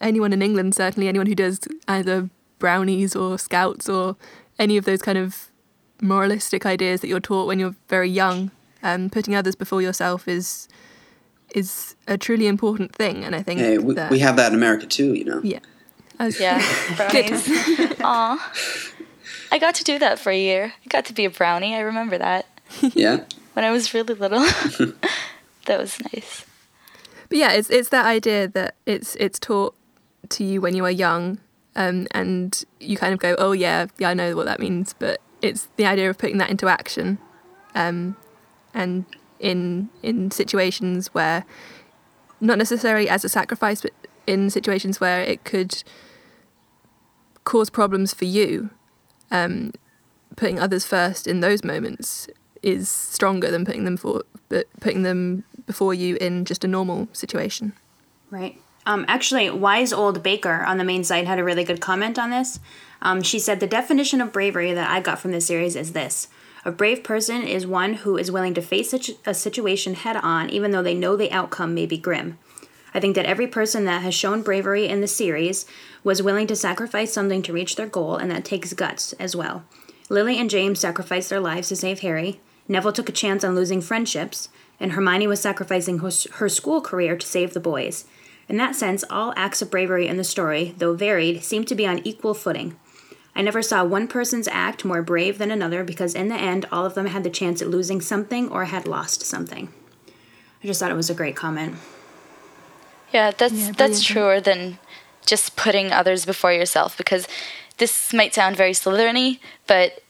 anyone in England, certainly anyone who does either brownies or scouts or any of those kind of moralistic ideas that you're taught when you're very young, um, putting others before yourself is is a truly important thing. And I think Hey, we, that, we have that in America too, you know. yeah. As- Yeah, brownies. Aw. I got to do that for a year. I got to be a brownie. I remember that Yeah. when I was really little. that was nice. But yeah, it's it's that idea that it's it's taught to you when you are young, um, and you kind of go, oh yeah, yeah, I know what that means. But it's the idea of putting that into action, um, and in in situations where, not necessarily as a sacrifice, but in situations where it could cause problems for you, um, putting others first in those moments is stronger than putting them for but putting them before you in just a normal situation. Right. Um, actually, Wise Old Baker on the main site had a really good comment on this. Um, she said, The definition of bravery that I got from this series is this A brave person is one who is willing to face a situation head on, even though they know the outcome may be grim. I think that every person that has shown bravery in the series was willing to sacrifice something to reach their goal, and that takes guts as well. Lily and James sacrificed their lives to save Harry. Neville took a chance on losing friendships, and Hermione was sacrificing her school career to save the boys. In that sense, all acts of bravery in the story, though varied, seem to be on equal footing. I never saw one person's act more brave than another because in the end, all of them had the chance at losing something or had lost something. I just thought it was a great comment. Yeah, that's yeah, that's truer than just putting others before yourself because this might sound very Slytherin but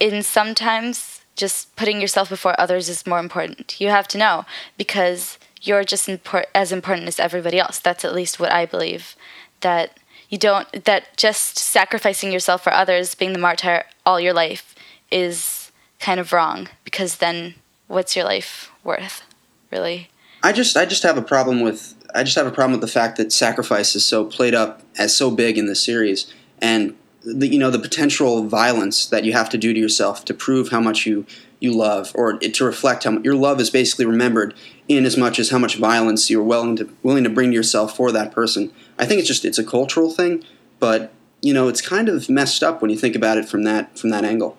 in sometimes just putting yourself before others is more important. You have to know because you're just impor- as important as everybody else. That's at least what I believe. That you don't that just sacrificing yourself for others, being the martyr all your life is kind of wrong because then what's your life worth, really? I just I just have a problem with I just have a problem with the fact that sacrifice is so played up as so big in the series and the, you know the potential violence that you have to do to yourself to prove how much you you love or to reflect how your love is basically remembered in as much as how much violence you're willing to willing to bring to yourself for that person. I think it's just it's a cultural thing, but you know it's kind of messed up when you think about it from that from that angle.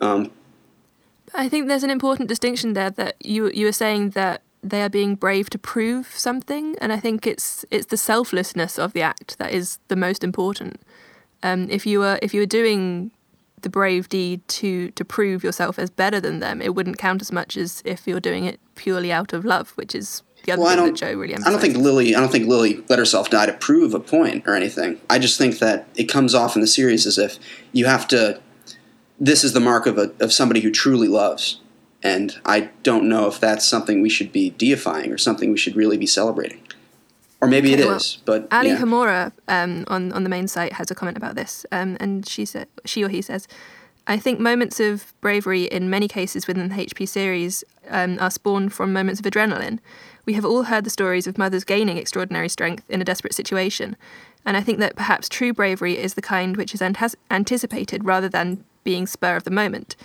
Um, I think there's an important distinction there that you you were saying that they are being brave to prove something, and I think it's it's the selflessness of the act that is the most important. Um, if you were if you were doing the brave deed to to prove yourself as better than them, it wouldn't count as much as if you're doing it purely out of love, which is the other well, thing that Joe really emphasized. I don't think Lily. I don't think Lily let herself die to prove a point or anything. I just think that it comes off in the series as if you have to. This is the mark of a of somebody who truly loves, and I don't know if that's something we should be deifying or something we should really be celebrating or maybe okay, it well, is. But Ali yeah. Hamora um, on on the main site has a comment about this, um, and she said she or he says. I think moments of bravery in many cases within the HP series um, are spawned from moments of adrenaline. We have all heard the stories of mothers gaining extraordinary strength in a desperate situation, and I think that perhaps true bravery is the kind which is anticipated rather than being spur of the moment.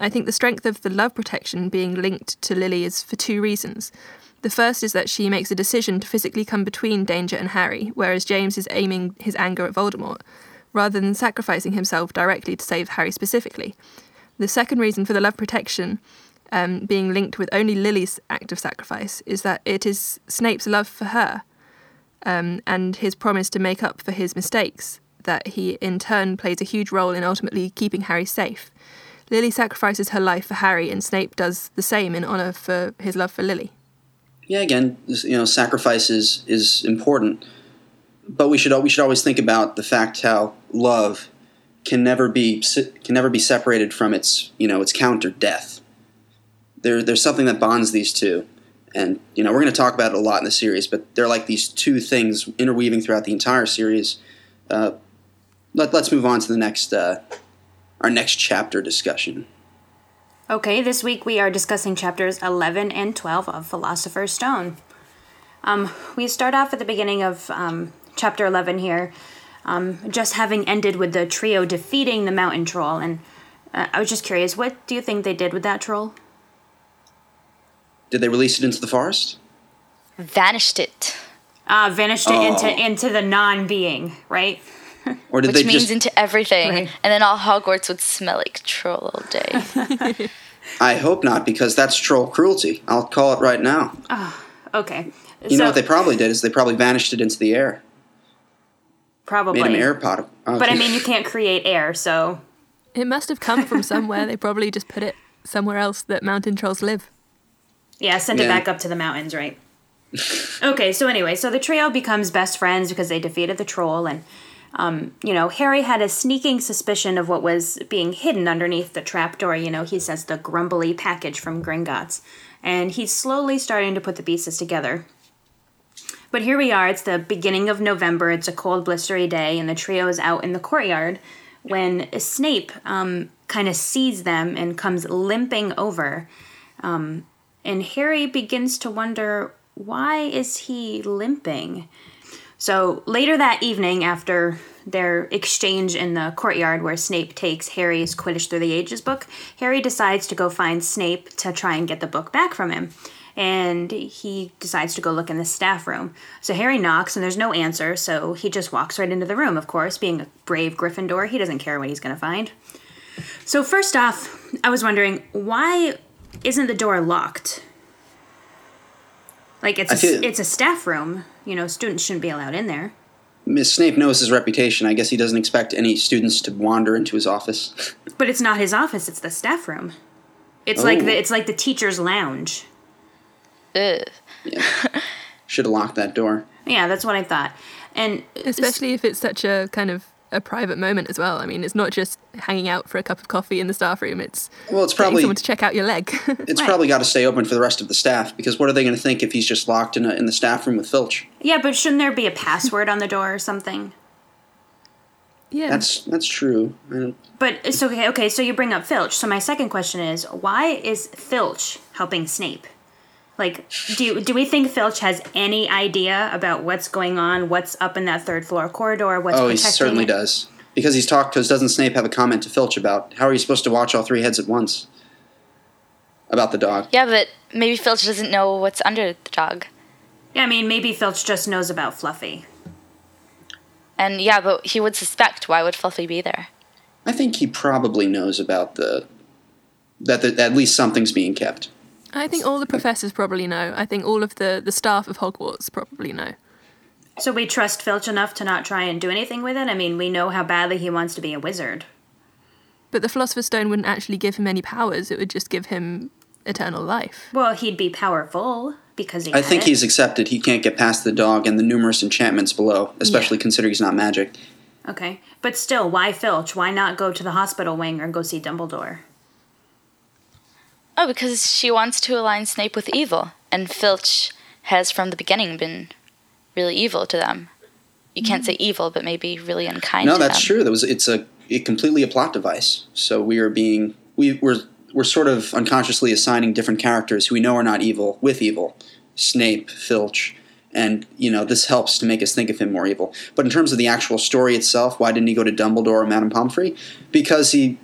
I think the strength of the love protection being linked to Lily is for two reasons. The first is that she makes a decision to physically come between Danger and Harry, whereas James is aiming his anger at Voldemort, rather than sacrificing himself directly to save Harry specifically. The second reason for the love protection um, being linked with only Lily's act of sacrifice is that it is Snape's love for her um, and his promise to make up for his mistakes that he in turn plays a huge role in ultimately keeping Harry safe. Lily sacrifices her life for Harry, and Snape does the same in honour for his love for Lily yeah, again, you know, sacrifice is, is important, but we should we should always think about the fact how love can never be can never be separated from its you know its counter death. There, there's something that bonds these two, and you know we're going to talk about it a lot in the series, but they're like these two things interweaving throughout the entire series. Uh, let, let's move on to the next uh, our next chapter discussion. Okay, this week we are discussing chapters 11 and 12 of Philosopher's Stone. Um, we start off at the beginning of um, chapter 11 here, um, just having ended with the trio defeating the mountain troll. And uh, I was just curious, what do you think they did with that troll? Did they release it into the forest? Vanished it. Ah, uh, vanished oh. it into into the non-being, right? Or did Which they means just... into everything, right. and then all Hogwarts would smell like troll all day. I hope not, because that's troll cruelty. I'll call it right now. Oh, okay. You so, know what they probably did is they probably vanished it into the air. Probably made an air pot. Okay. Oh, but I mean, you can't create air, so it must have come from somewhere. they probably just put it somewhere else that mountain trolls live. Yeah, sent it back up to the mountains, right? okay, so anyway, so the trio becomes best friends because they defeated the troll, and um, you know, Harry had a sneaking suspicion of what was being hidden underneath the trapdoor. You know, he says the grumbly package from Gringotts, and he's slowly starting to put the pieces together. But here we are. It's the beginning of November. It's a cold, blistery day, and the trio is out in the courtyard when Snape um, kind of sees them and comes limping over. Um, and Harry begins to wonder why is he limping? So later that evening, after their exchange in the courtyard where Snape takes Harry's Quidditch Through the Ages book, Harry decides to go find Snape to try and get the book back from him. And he decides to go look in the staff room. So Harry knocks and there's no answer, so he just walks right into the room, of course, being a brave Gryffindor. He doesn't care what he's going to find. So, first off, I was wondering why isn't the door locked? Like it's I a, feel- it's a staff room. You know, students shouldn't be allowed in there. Miss Snape knows his reputation. I guess he doesn't expect any students to wander into his office. But it's not his office; it's the staff room. It's like Oh. the it's like the teacher's lounge. Ugh. Should have locked that door. Yeah, that's what I thought. And uh, Especially if it's such a kind of a private moment as well. I mean, it's not just hanging out for a cup of coffee in the staff room. It's Well, it's probably- someone to check out your leg. It's probably got to stay open for the rest of the staff because what are they going to think if he's just locked in, a, in the staff room with Filch? yeah, but shouldn't there be a password on the door or something? yeah. That's that's true. But it's okay. Okay, so you bring up Filch. So my second question is, why is Filch helping Snape? Like, do do we think Filch has any idea about what's going on? What's up in that third floor corridor? What's oh, he certainly it? does because he's talked. Because doesn't Snape have a comment to Filch about how are you supposed to watch all three heads at once? About the dog. Yeah, but maybe Filch doesn't know what's under the dog. Yeah, I mean, maybe Filch just knows about Fluffy. And yeah, but he would suspect. Why would Fluffy be there? I think he probably knows about the that the, at least something's being kept. I think all the professors probably know. I think all of the, the staff of Hogwarts probably know. So we trust Filch enough to not try and do anything with it? I mean, we know how badly he wants to be a wizard. But the Philosopher's Stone wouldn't actually give him any powers. It would just give him eternal life. Well, he'd be powerful because he I think it. he's accepted he can't get past the dog and the numerous enchantments below, especially considering he's not magic. Okay. But still, why Filch? Why not go to the hospital wing or go see Dumbledore? Oh, because she wants to align Snape with evil, and Filch has from the beginning been really evil to them. You can't say mm-hmm. evil, but maybe really unkind. no, to that's them. true. That was it's a it completely a plot device. So we are being we we're we're sort of unconsciously assigning different characters who we know are not evil with evil. Snape, Filch, and you know this helps to make us think of him more evil. But in terms of the actual story itself, why didn't he go to Dumbledore or Madame Pomfrey? Because he,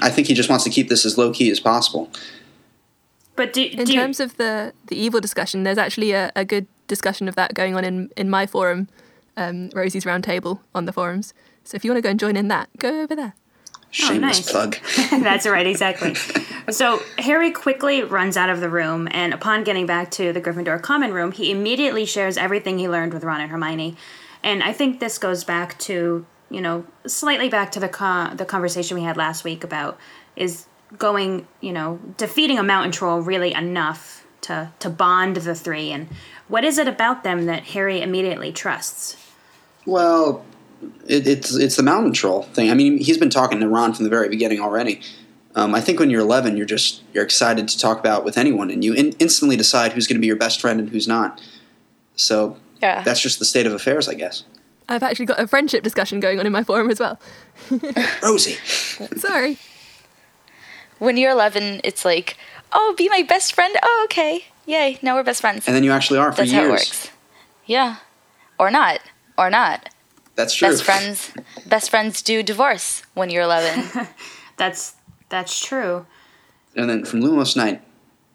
I think he just wants to keep this as low key as possible. But do, in terms of the the evil discussion, there's actually a, a good discussion of that going on in in my forum, um, Rosie's Roundtable on the forums. So if you want to go and join in that, go over there. Shameless nice. plug. That's right, exactly. so Harry quickly runs out of the room, and upon getting back to the Gryffindor common room, he immediately shares everything he learned with Ron and Hermione. And I think this goes back to, you know, slightly back to the con- the conversation we had last week about is going, you know, defeating a mountain troll really enough to to bond the three, and what is it about them that Harry immediately trusts? Well, it, it's it's the mountain troll thing. I mean, he's been talking to Ron from the very beginning already. Um, I think when you're 11, you're just you're excited to talk about with anyone, and you in, instantly decide who's going to be your best friend and who's not. So Yeah. that's just the state of affairs, I guess. I've actually got a friendship discussion going on in my forum as well. Rosie. Sorry. When you're 11, it's like, oh, be my best friend. Oh, okay. Yay, now we're best friends. And then you actually are for That's years. how it works. Yeah. Or not. Or not. That's true. Best friends best friends do divorce when you're 11. That's that's true. And then from Lumos Night.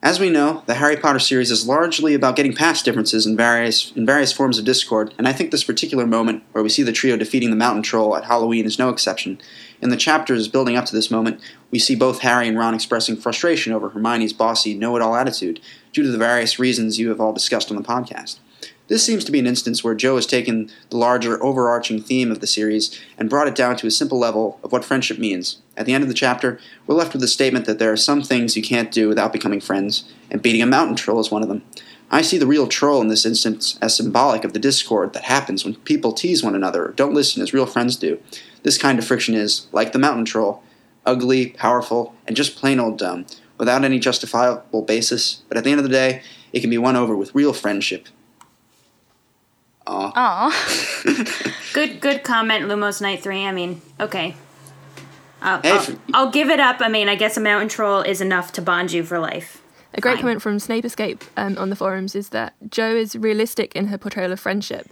As we know, the Harry Potter series is largely about getting past differences in various in various forms of discord, and I think this particular moment where we see the trio defeating the mountain troll at Halloween is no exception. In the chapters building up to this moment, we see both Harry and Ron expressing frustration over Hermione's bossy, know-it-all attitude due to the various reasons you have all discussed on the podcast. This seems to be an instance where Joe has taken the larger, overarching theme of the series and brought it down to a simple level of what friendship means. At the end of the chapter, we're left with the statement that there are some things you can't do without becoming friends, and beating a mountain troll is one of them. I see the real troll in this instance as symbolic of the discord that happens when people tease one another or don't listen as real friends do. This kind of friction is, like the mountain troll, ugly, powerful, and just plain old dumb, without any justifiable basis, but at the end of the day, it can be won over with real friendship. Aw. Aw. good, good comment, Lumos Night Three. I mean, okay. I'll, Hey, I'll, for- I'll give it up. I mean, I guess a mountain troll is enough to bond you for life. A great Fine. comment from Snape Escape um, on the forums is that Jo is realistic in her portrayal of friendship.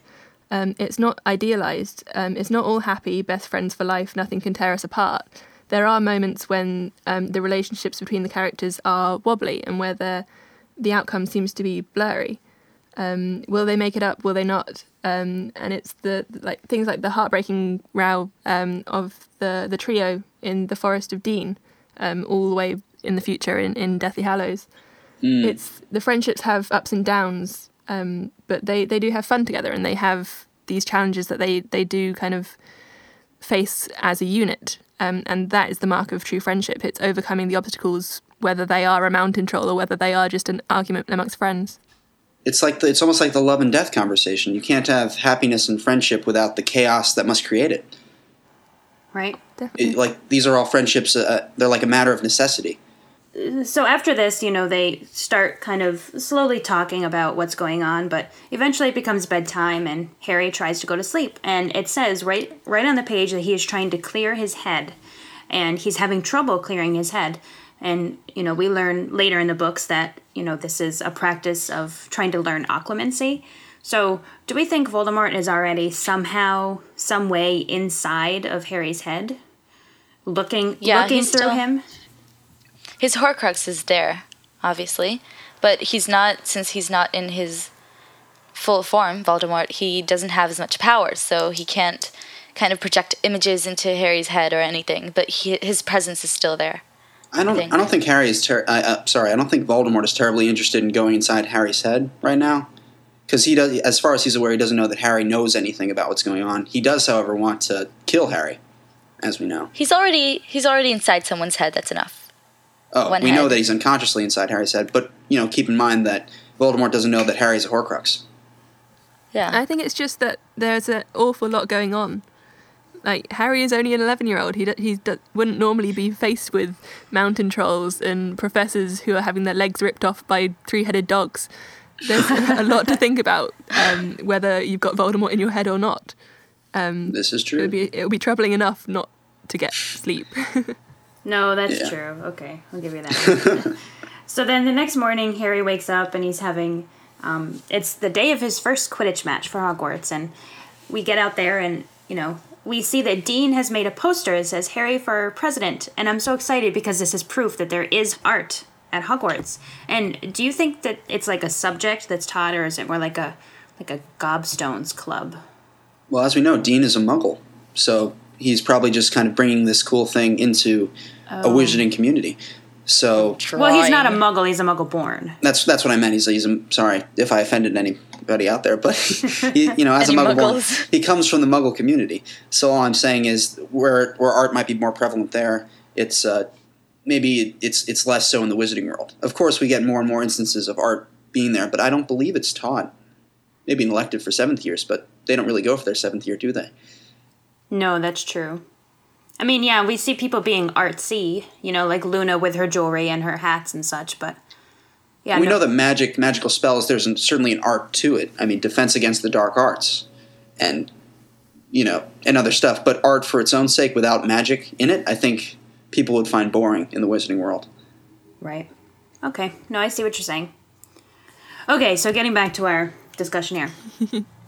Um, it's not idealized. Um, it's not all happy, best friends for life, nothing can tear us apart. There are moments when um, the relationships between the characters are wobbly and where the the outcome seems to be blurry. Um, will they make it up? Will they not? Um, and it's the like things like the heartbreaking row um, of the the trio in the Forest of Dean, um, all the way in the future in, in Deathly Hallows. It's the friendships have ups and downs, um, but they, they do have fun together, and they have these challenges that they they do kind of face as a unit, um, and that is the mark of true friendship. It's overcoming the obstacles, whether they are a mountain troll or whether they are just an argument amongst friends. It's like the, it's almost like the love and death conversation. You can't have happiness and friendship without the chaos that must create it. Right. It- like these are all friendships. Uh, they're like a matter of necessity. so after this, you know, they start kind of slowly talking about what's going on, but eventually it becomes bedtime and Harry tries to go to sleep. And it says right right on the page that he is trying to clear his head and he's having trouble clearing his head. And, you know, we learn later in the books that, you know, this is a practice of trying to learn occlumency. So, do we think Voldemort is already somehow, some way inside of Harry's head? Looking Yeah, looking through still- him? His Horcrux is there, obviously, but he's not since he's not in his full form, Voldemort. He doesn't have as much power, so he can't kind of project images into Harry's head or anything. But he, his presence is still there. I don't. I, think. don't think Harry is. Ter- I, uh, sorry, I don't think Voldemort is terribly interested in going inside Harry's head right now, because he does. As far as he's aware, he doesn't know that Harry knows anything about what's going on. He does, however, want to kill Harry, as we know. He's already he's already inside someone's head. That's enough. Oh, One we know that he's unconsciously inside Harry's head, but you know, keep in mind that Voldemort doesn't know that Harry's a Horcrux. Yeah. I think it's just that there's an awful lot going on. Like Harry is only an eleven-year-old. He d- he d- wouldn't normally be faced with mountain trolls and professors who are having their legs ripped off by three-headed dogs. There's a lot to think about, um, whether you've got Voldemort in your head or not. Um, This is It true. be it would be troubling enough not to get sleep. No, that's Yeah. true. Okay, I'll give you that. so then the next morning, Harry wakes up and he's having. Um, it's the day of his first Quidditch match for Hogwarts, and we get out there and you know we see that Dean has made a poster that says Harry for president, and I'm so excited because this is proof that there is art at Hogwarts. And do you think that it's like a subject that's taught, or is it more like a like a gobstones club? Well, as we know, Dean is a Muggle, so he's probably just kind of bringing this cool thing into a Oh. wizarding community. So Well, he's not a Muggle; he's a Muggle born. that's that's what I meant. He's, he's a, sorry if I offended anybody out there, but he, you know, as a Muggle born, he comes from the Muggle community. So all I'm saying is where where art might be more prevalent there, it's uh, maybe it's it's less so in the wizarding world. Of course, we get more and more instances of art being there, but I don't believe it's taught. Maybe an elective for seventh years, but they don't really go for their seventh year, do they? No, that's true. I mean, yeah, we see people being artsy, you know, like Luna with her jewelry and her hats and such, but yeah, we no- know that magic, magical spells. There's an, certainly an art to it. I mean, defense against the dark arts, and you know, and other stuff. But art for its own sake, without magic in it, I think people would find boring in the wizarding world. Right. Okay. No, I see what you're saying. Okay, so getting back to our discussion here.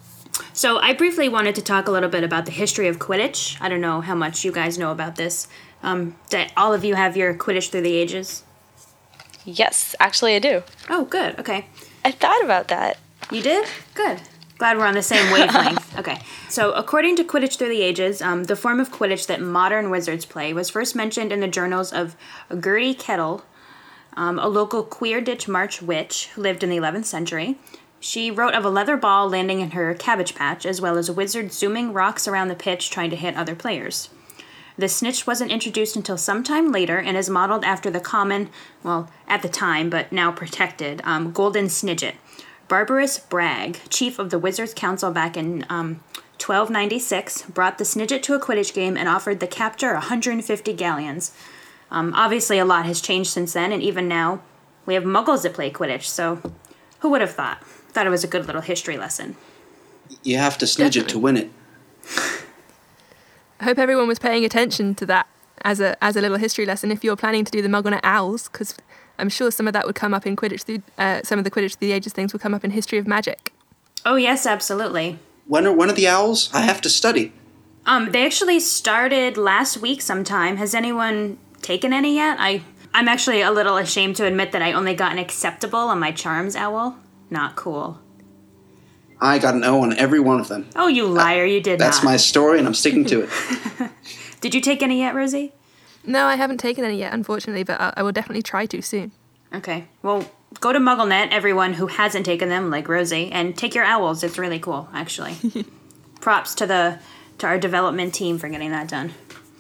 so I briefly wanted to talk a little bit about the history of Quidditch. I don't know how much you guys know about this. Um, do all of you have your Quidditch through the ages? Yes, actually, I do. Oh, good. Okay. I thought about that. You did? Good. Glad we're on the same wavelength. okay. So, according to Quidditch Through the Ages, um, the form of Quidditch that modern wizards play was first mentioned in the journals of Gertie Kettle, um, a local Queerditch Marsh witch who lived in the 11th century. She wrote of a leather ball landing in her cabbage patch, as well as a wizard zooming rocks around the pitch trying to hit other players. The snitch wasn't introduced until sometime later and is modeled after the common, well, at the time, but now protected, um, golden snidget. Barberus Bragg, chief of the Wizards Council back in um, 1296, brought the snidget to a Quidditch game and offered the captor 150 galleons. Um, obviously, a lot has changed since then, and even now, we have muggles that play Quidditch, so who would have thought? Thought it was a good little history lesson. You have to snidge it to win it. I hope everyone was paying attention to that as a as a little history lesson. If you're planning to do the mug MuggleNet Owls, because I'm sure some of that would come up in Quidditch. Through, uh, some of the Quidditch through the ages things would come up in History of Magic. Oh yes, absolutely. When are when are the owls? I have to study. Um, they actually started last week sometime. Has anyone taken any yet? I I'm actually a little ashamed to admit that I only got an acceptable on my charms owl. Not cool. I got an O on every one of them. Oh, you uh, liar! You did That's not. my story, and I'm sticking to it. Did you take any yet, Rosie? No, I haven't taken any yet, unfortunately, but I, I will definitely try to soon. Okay. Well, go to MuggleNet, everyone who hasn't taken them, like Rosie, and take your owls. It's really cool, actually. Props to the to our development team for getting that done.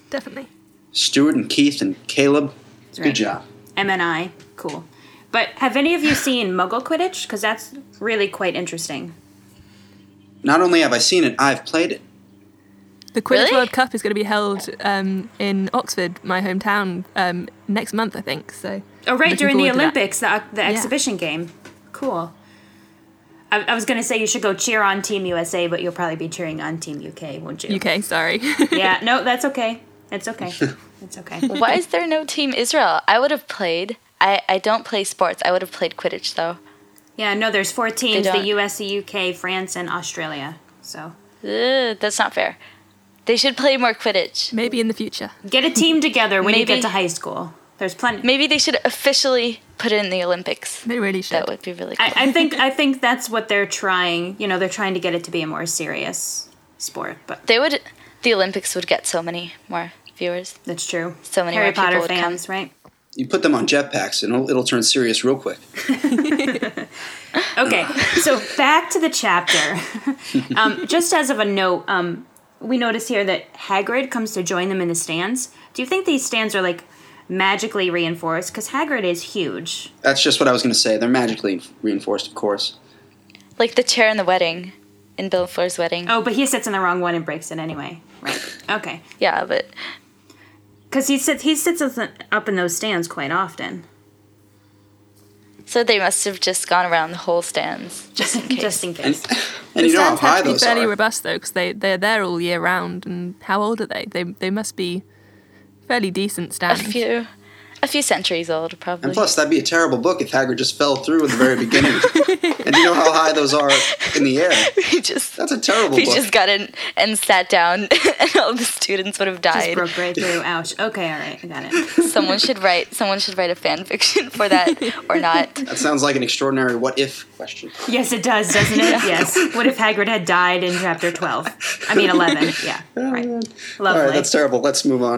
Definitely. Stuart and Keith and Caleb, good right. job. MNI, cool. But have any of you seen Muggle Quidditch? Because that's really quite interesting. Not only have I seen it, I've played it. The Quidditch World Cup is going to be held um, in Oxford, my hometown, um, next month, I think. So. Oh, right during the forward to that. Olympics, the the exhibition game. Cool. I, I was going to say you should go cheer on Team USA, but you'll probably be cheering on Team UK, won't you? UK, sorry. yeah, no, that's okay. It's okay. It's okay. Why is there no Team Israel? I would have played. I, I don't play sports. I would have played Quidditch though. Yeah, no, there's four teams: the. U.S., the U.K., France, and Australia. So Ugh, that's not fair. They should play more Quidditch. Maybe in the future. get a team together when you get to high school. There's plenty. Maybe they should officially put it in the Olympics. They really should. That would be really cool. I, I think I think that's what they're trying. You know, they're trying to get it to be a more serious sport. But they would. The Olympics would get so many more viewers. that's true. So many Harry more people Potter would fans, right? You put them on jetpacks, and it'll, it'll turn serious real quick. Okay, so back to the chapter. um, just as of a note, um, we notice here that Hagrid comes to join them in the stands. Do you think these stands are like magically reinforced? Because Hagrid is huge. That's just what I was going to say. They're magically reinforced, of course. Like the chair in the wedding, in Bill Fleur's wedding. Oh, but he sits in the wrong one and breaks it anyway. Right. Okay. Yeah, but Because he sits he sits up in those stands quite often. so they must have just gone around the whole stands just in case. just in case. And the you know how stands have to be fairly are. robust though, because they they're there all year round. And how old are they? They they must be fairly decent stands. a few, a few centuries old, probably. And plus, that'd be a terrible book if Hagrid just fell through at the very beginning. and you know how high those are in the air. he just That's a terrible book. he book. just got in and sat down, and all the students would have died. Just died. broke right through. Ouch. Okay, all right, I got it. someone should write someone should write a fan fiction for that or not. That sounds like an extraordinary what if question. Yes, it does, doesn't it? Yes. What if Hagrid had died in chapter twelve? I mean eleven. Yeah. Oh, right. All Lovely. right, that's terrible. Let's move on.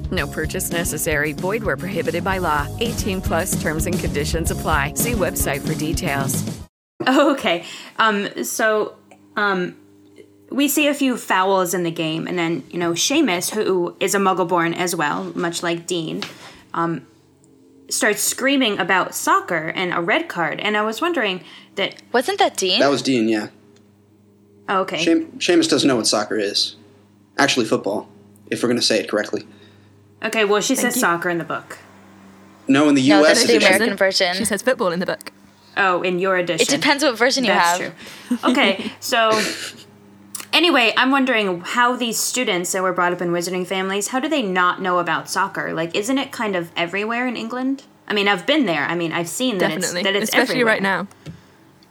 No purchase necessary. Void where prohibited by law. 18 plus terms and conditions apply. See website for details. Okay. Um, so, um, we see a few fouls in the game, and then you know Seamus, who is a Muggleborn as well, much like Dean, um, starts screaming about soccer and a red card. And I was wondering that wasn't that Dean? That was Dean, yeah. Oh, okay. Shame, Seamus doesn't know what soccer is. Actually, football, if we're going to say it correctly. Okay, well, she says soccer in the book. No, in the No, U.S. that's the edition. American version. She says football in the book. Oh, in your edition. It depends what version you That's have. true. Okay, so anyway, I'm wondering how these students that were brought up in wizarding families, how do they not know about soccer? Like, isn't it kind of everywhere in England? I mean, I've been there. I mean, I've seen that Definitely, it's that it's especially everywhere. right now.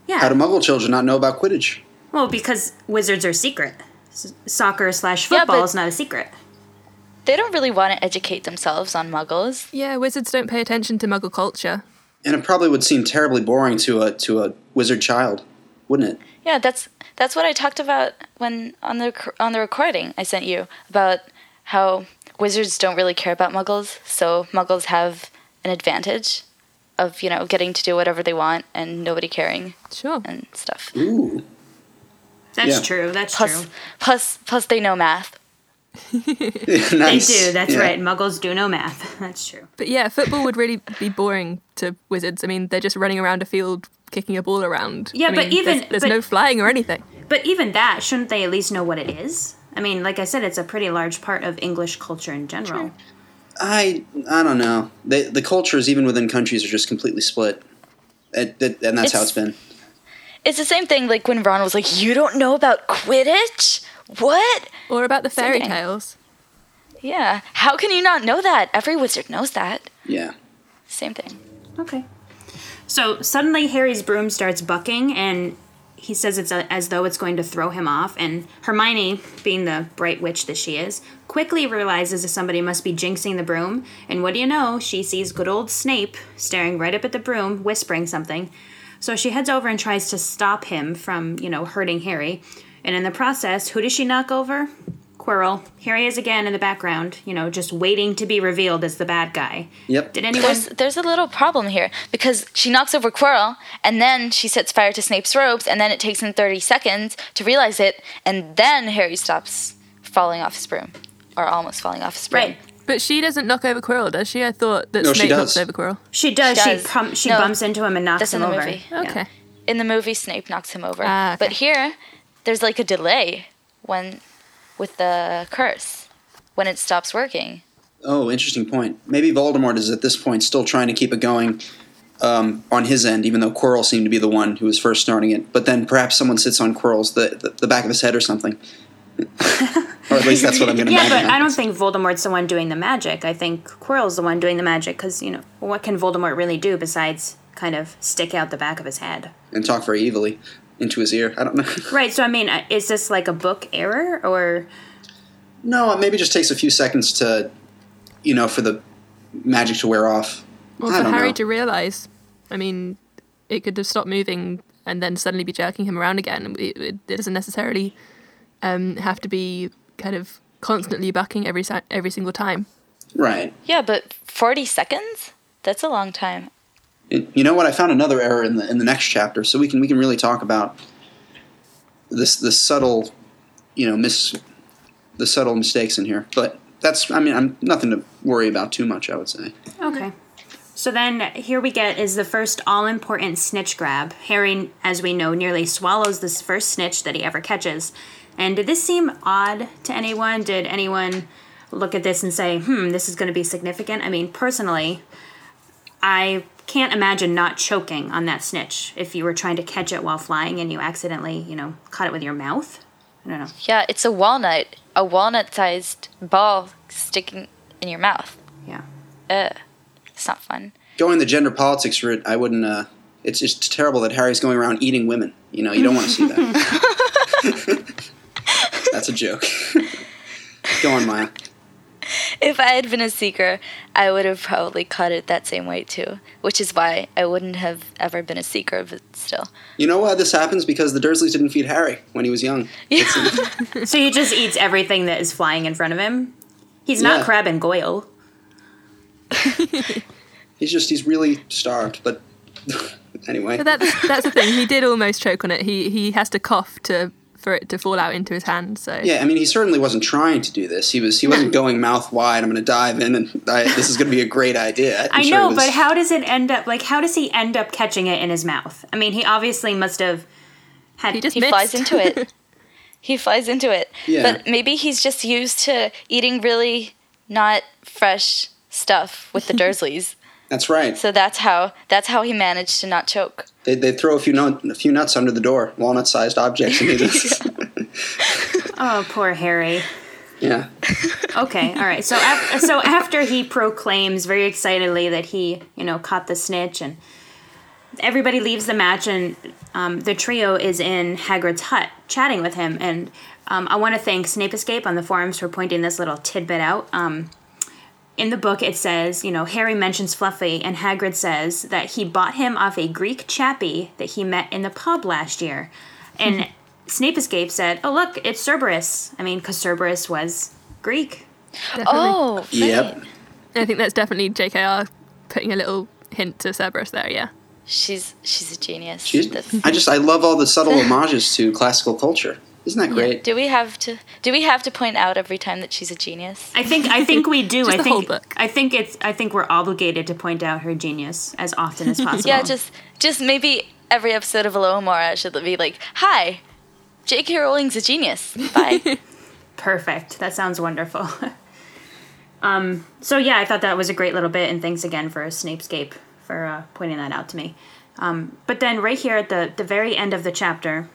Yeah. How do Muggle children not know about Quidditch? Well, because wizards are secret. S- soccer slash Yeah, football but- is not a secret. They don't really want to educate themselves on muggles. Yeah, wizards don't pay attention to muggle culture. And it probably would seem terribly boring to a to a wizard child, wouldn't it? Yeah, that's that's what I talked about when on the on the recording I sent you about how wizards don't really care about muggles, so muggles have an advantage of, you know, getting to do whatever they want and nobody caring. Sure. And stuff. Ooh. That's Yeah. true. That's Plus true. plus plus they know math. They do. That's Yeah. right. Muggles do no math. That's true. But yeah, football would really be boring to wizards. I mean, they're just running around a field kicking a ball around. Yeah, I but even- there's, there's but- no flying or anything. But even that, shouldn't they at least know what it is? I mean, like I said, it's a pretty large part of English culture in general. I I don't know. They, the cultures, even within countries, are just completely split, it, it- and that's how it's been. It's the same thing like when Ron was like, "You don't know about Quidditch? What?" Or about the fairy thing. tales. Yeah. How can you not know that? Every wizard knows that. Yeah. Same thing. Okay. So suddenly Harry's broom starts bucking, and he says it's a, as though it's going to throw him off. And Hermione, being the bright witch that she is, quickly realizes that somebody must be jinxing the broom. And what do you know? She sees good old Snape staring right up at the broom, whispering something. So she heads over and tries to stop him from, you know, hurting Harry. And in the process, who does she knock over? Quirrell. Here he is again in the background, you know, just waiting to be revealed as the bad guy. Yep. Did anyone There's, there's a little problem here because she knocks over Quirrell and then she sets fire to Snape's robes and then it takes him 30 seconds to realize it and then Harry stops falling off his broom or almost falling off his broom. Right. But she doesn't knock over Quirrell, does she? I thought that No, she Snape does. knocks over Quirrell. She does. She She, does. prom- she No, bumps into him and knocks That's him in the over. movie. Okay. In the movie, Snape knocks him over. Ah, okay. But here, there's like a delay when with the curse when it stops working. Oh, interesting point. Maybe Voldemort is at this point still trying to keep it going um, on his end, even though Quirrell seemed to be the one who was first starting it. But then perhaps someone sits on Quirrell's the, the, the back of his head or something. or at least that's what I'm going to Yeah, imagine. but I don't think Voldemort's the one doing the magic. I think Quirrell's the one doing the magic because you know what can Voldemort really do besides kind of stick out the back of his head? and talk very evilly into his ear. I don't know. Right. So I mean, uh, is this like a book error or? no, it maybe just takes a few seconds to, you know, for the magic to wear off. Well, I for don't Harry know. to realise, I mean, it could have stopped moving and then suddenly be jerking him around again. It, it, it doesn't necessarily um, have to be kind of constantly bucking every every single time. Right. Yeah, but 40 seconds? That's a long time. It- you know what? I found another error in the in the next chapter, so we can we can really talk about this this subtle, you know, miss the subtle mistakes in here. But that's I mean, I'm nothing to worry about too much. I would say. Okay. So then here we get is the first all important snitch grab. Harry, as we know, nearly swallows this first snitch that he ever catches. And did this seem odd to anyone? Did anyone look at this and say, hmm, this is going to be significant? I mean, personally, I can't imagine not choking on that snitch if you were trying to catch it while flying and you accidentally, you know, caught it with your mouth. I don't know. Yeah, it's a walnut, a walnut sized ball sticking in your mouth. Yeah. Ugh. It's not fun. Going the gender politics route, I wouldn't. Uh, it's just terrible that Harry's going around eating women. You know, you don't want to see that. That's a joke. Go on, Maya. If I had been a seeker, I would have probably caught it that same way too, which is why I wouldn't have ever been a seeker, but still. You know why this happens? Because the Dursleys didn't feed Harry when he was young. so he just eats everything that is flying in front of him? He's not Yeah. Crabbe and Goyle. He's just he's really starved. But anyway, But that's that's the thing. He did almost choke on it. He he has to cough to for it to fall out into his hand. So yeah, I mean, he certainly wasn't trying to do this. He was he wasn't going mouth wide. I'm going to dive in, and I, this is going to be a great idea. I'm I sure know, he was- but how does it end up? Like, how does he end up catching it in his mouth? I mean, he obviously must have had. He flies into it. he flies into it. Yeah. But maybe he's just used to eating really not fresh stuff with the Dursleys. That's right. So that's how that's how he managed to not choke. They they throw a few nut, a few nuts under the door, walnut sized objects, and he Oh, poor Harry. yeah. Okay, all right. So, af- so after he proclaims very excitedly that he, you know, caught the snitch, and everybody leaves the match, and um, the trio is in Hagrid's hut chatting with him, and Um, I want to thank Snape Escape on the forums for pointing this little tidbit out. Um, in the book, it says, you know, Harry mentions Fluffy, and Hagrid says that he bought him off a Greek chappie that he met in the pub last year. And hmm. Snape Escape said, oh, look, it's Cerberus. I mean, because Cerberus was Greek. Oh, Yep. I think that's definitely JKR putting a little hint to Cerberus there, yeah. She's she's a genius. She's, I just I love all the subtle homages to classical culture. Isn't that great? do we have to do we have to point out every time that she's a genius? I think I think we do. Just I the think whole book. I think it's I think we're obligated to point out her genius as often as possible. Yeah, just just maybe every episode of Alohomora should be like, "Hi, J.K. Rowling's a genius." Bye. Perfect. That sounds wonderful. um, so yeah, I thought that was a great little bit, and thanks again for Snapescape for uh, pointing that out to me. Um, but then right here at the the very end of the chapter,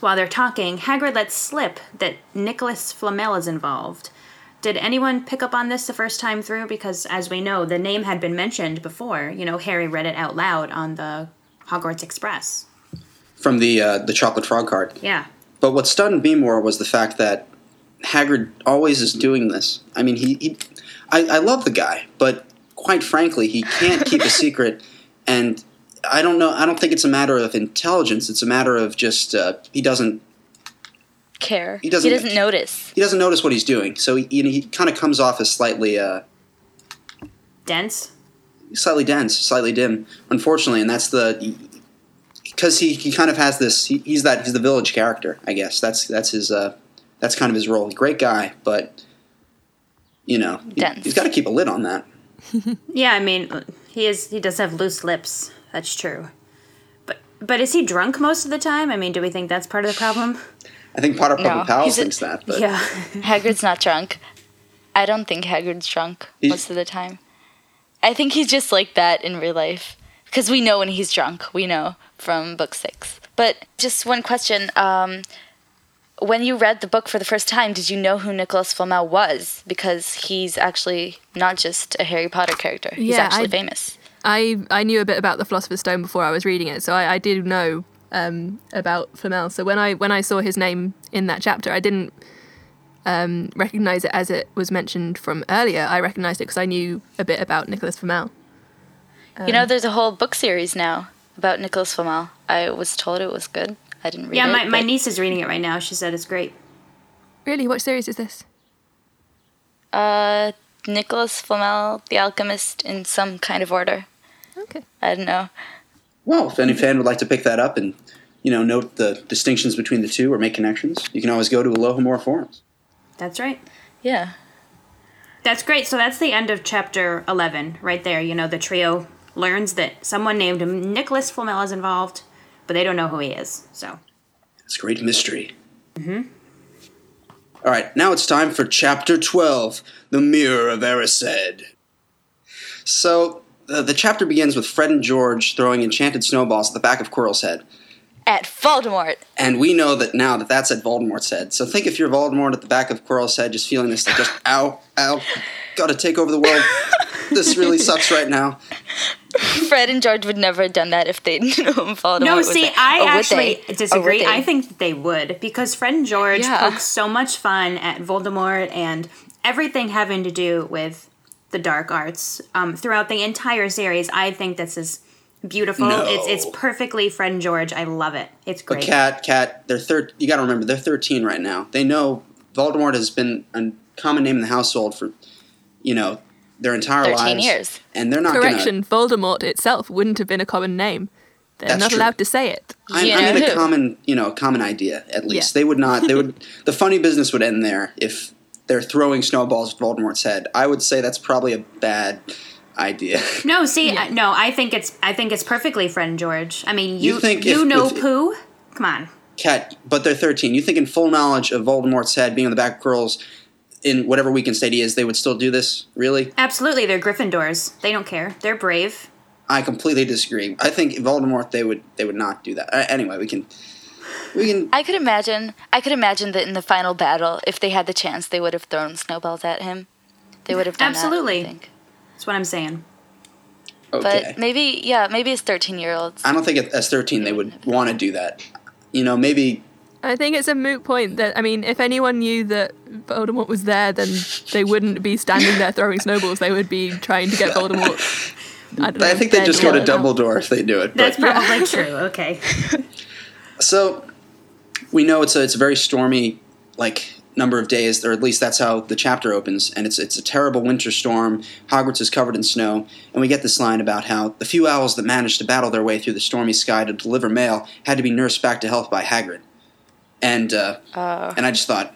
while they're talking, Hagrid lets slip that Nicholas Flamel is involved. Did anyone pick up on this the first time through? Because as we know, the name had been mentioned before. You know, Harry read it out loud on the Hogwarts Express. From the uh, the chocolate frog card. Yeah. But what stunned me more was the fact that Hagrid always is doing this. I mean, he, he I, I love the guy, but quite frankly, he can't keep a secret. And I don't know. I don't think it's a matter of intelligence. It's a matter of just uh, he doesn't Care. He doesn't- He doesn't notice. he doesn't notice what he's doing. So he, you know, he kind of comes off as slightly uh, Dense. slightly dense, slightly dim. Unfortunately, and that's the because he, he kind of has this. He, he's that he's the village character, I guess. That's that's his uh, that's kind of his role. Great guy, but you know he, he's got to keep a lid on that. Yeah, I mean, he is. He does have loose lips. That's true. But but is he drunk most of the time? I mean, do we think that's part of the problem? I think Potter No, Puppet Pals he's a- thinks that, but Yeah. Hagrid's not drunk. I don't think Hagrid's drunk He's- most of the time. I think he's just like that in real life because we know when he's drunk. We know from book six. But just one question: um, When you read the book for the first time, did you know who Nicholas Flamel was? Because he's actually not just a Harry Potter character. He's Yeah, actually I- famous. I, I knew a bit about the Philosopher's Stone before I was reading it, so I, I did know um, about Flamel. So when I when I saw his name in that chapter, I didn't um, recognize it as it was mentioned from earlier. I recognized it because I knew a bit about Nicholas Flamel. you know, Um, there's a whole book series now about Nicholas Flamel. I was told it was good. I didn't read yeah, it. my, my but- niece is reading it right now. She said it's great. Really, what series is this? Uh, Nicholas Flamel, The Alchemist, in some kind of order. Okay. I don't know. well, if any fan would like to pick that up and you know note the distinctions between the two or make connections, you can always go to Alohomora forums. That's right. Yeah. That's great. So that's the end of chapter 11, right there. You know, the trio learns that someone named Nicholas Flamel is involved, but they don't know who he is. So. It's a great mystery. hmm All right, now it's time for chapter 12 The Mirror of Erised. So, uh, the chapter begins with Fred and George throwing enchanted snowballs at the back of Quirrell's head. At Voldemort. And we know that now that that's at Voldemort's head. So think if you're Voldemort at the back of Quirrell's head, just feeling this, like, just, ow, ow, gotta take over the world. this really sucks right now. Fred and George would never have done that if they didn't know who Voldemort No, see, there. I Or actually they? Or would disagree. I think that they would because Fred and George Yeah. poke so much fun at Voldemort and everything having to do with the dark arts um, throughout the entire series. I think this is beautiful. No. It's it's perfectly friend George. I love it. It's But great. Cat, Cat, they're thir- You gotta remember, they're 13 right now. They know Voldemort has been a common name in the household for, you know, their entire 13 lives. years. And they're not gonna... Correction, Voldemort itself wouldn't have been a common name. They're That's not true. allowed to say it. I, I mean, a common, you know, common idea at least. They would not. They would. the funny business would end there if they're throwing snowballs at Voldemort's head. I would say that's probably a bad idea. No, see, I, no, I think it's I think it's perfectly Fred and George. I mean, you You think you if- know if- poo. Come on. Cat, but they're thirteen. You think in full knowledge of Voldemort's head being on the back of Quirrell's in whatever weekend state he is, they would still do this? Really? Absolutely, they're Gryffindors. They don't care. They're brave. I completely disagree. I think Voldemort they would they would not do that. Uh, anyway, we can we can I could imagine. I could imagine that in the final battle, if they had the chance, they would have thrown snowballs at him. They would have done Absolutely. that. I think. That's what I'm saying. okay. But maybe, yeah, maybe as thirteen-year-olds. I don't think at- as 13 they would want to do that. You know, maybe I think it's a moot point that I mean, if anyone knew that Voldemort was there, then they wouldn't be standing there throwing snowballs. They would be trying to get Voldemort. I, don't know, I think they dead just go to or- Dumbledore if they do it. That's but- probably true. Okay. So we know it's a it's a very stormy like number of days, or at least that's how the chapter opens, and it's it's a terrible winter storm. Hogwarts is covered in snow, and we get this line about how the few owls that managed to battle their way through the stormy sky to deliver mail had to be nursed back to health by Hagrid. And uh, Uh, and I just thought,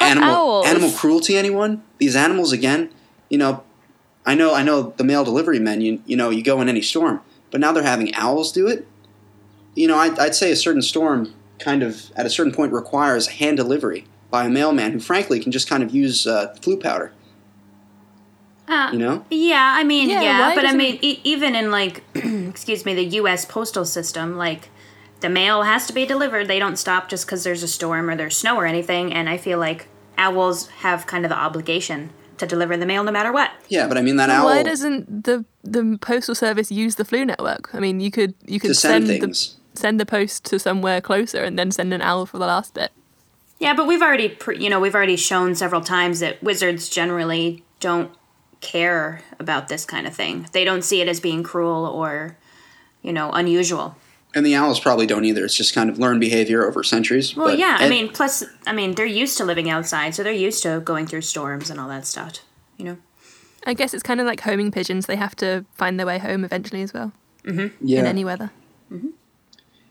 animal owls. animal cruelty. Anyone? These animals again? You know, I know I know the mail delivery men. You you know you go in any storm, but now they're having owls do it. You know, I'd, I'd say a certain storm kind of at a certain point requires hand delivery by a mailman who, frankly, can just kind of use uh, Floo powder. Uh, You know? Yeah, I mean, Yeah, yeah, but I doesn't- mean, e- even in like, excuse me, the U.S. postal system, like, the mail has to be delivered. They don't stop just because there's a storm or there's snow or anything. And I feel like owls have kind of the obligation to deliver the mail no matter what. Yeah, but I mean that But owl Why doesn't the the postal service use the Floo network? I mean, you could you could to send the things. Send the post to somewhere closer and then send an owl for the last bit. Yeah, but we've already, pre- you know, we've already shown several times that wizards generally don't care about this kind of thing. They don't see it as being cruel or, you know, unusual. And the owls probably don't either. It's just kind of learned behavior over centuries. Well, but yeah, I and- mean, plus, I mean, they're used to living outside, so they're used to going through storms and all that stuff. You know. I guess it's kind of like homing pigeons. They have to find their way home eventually as well. Mm-hmm. Yeah. In any weather.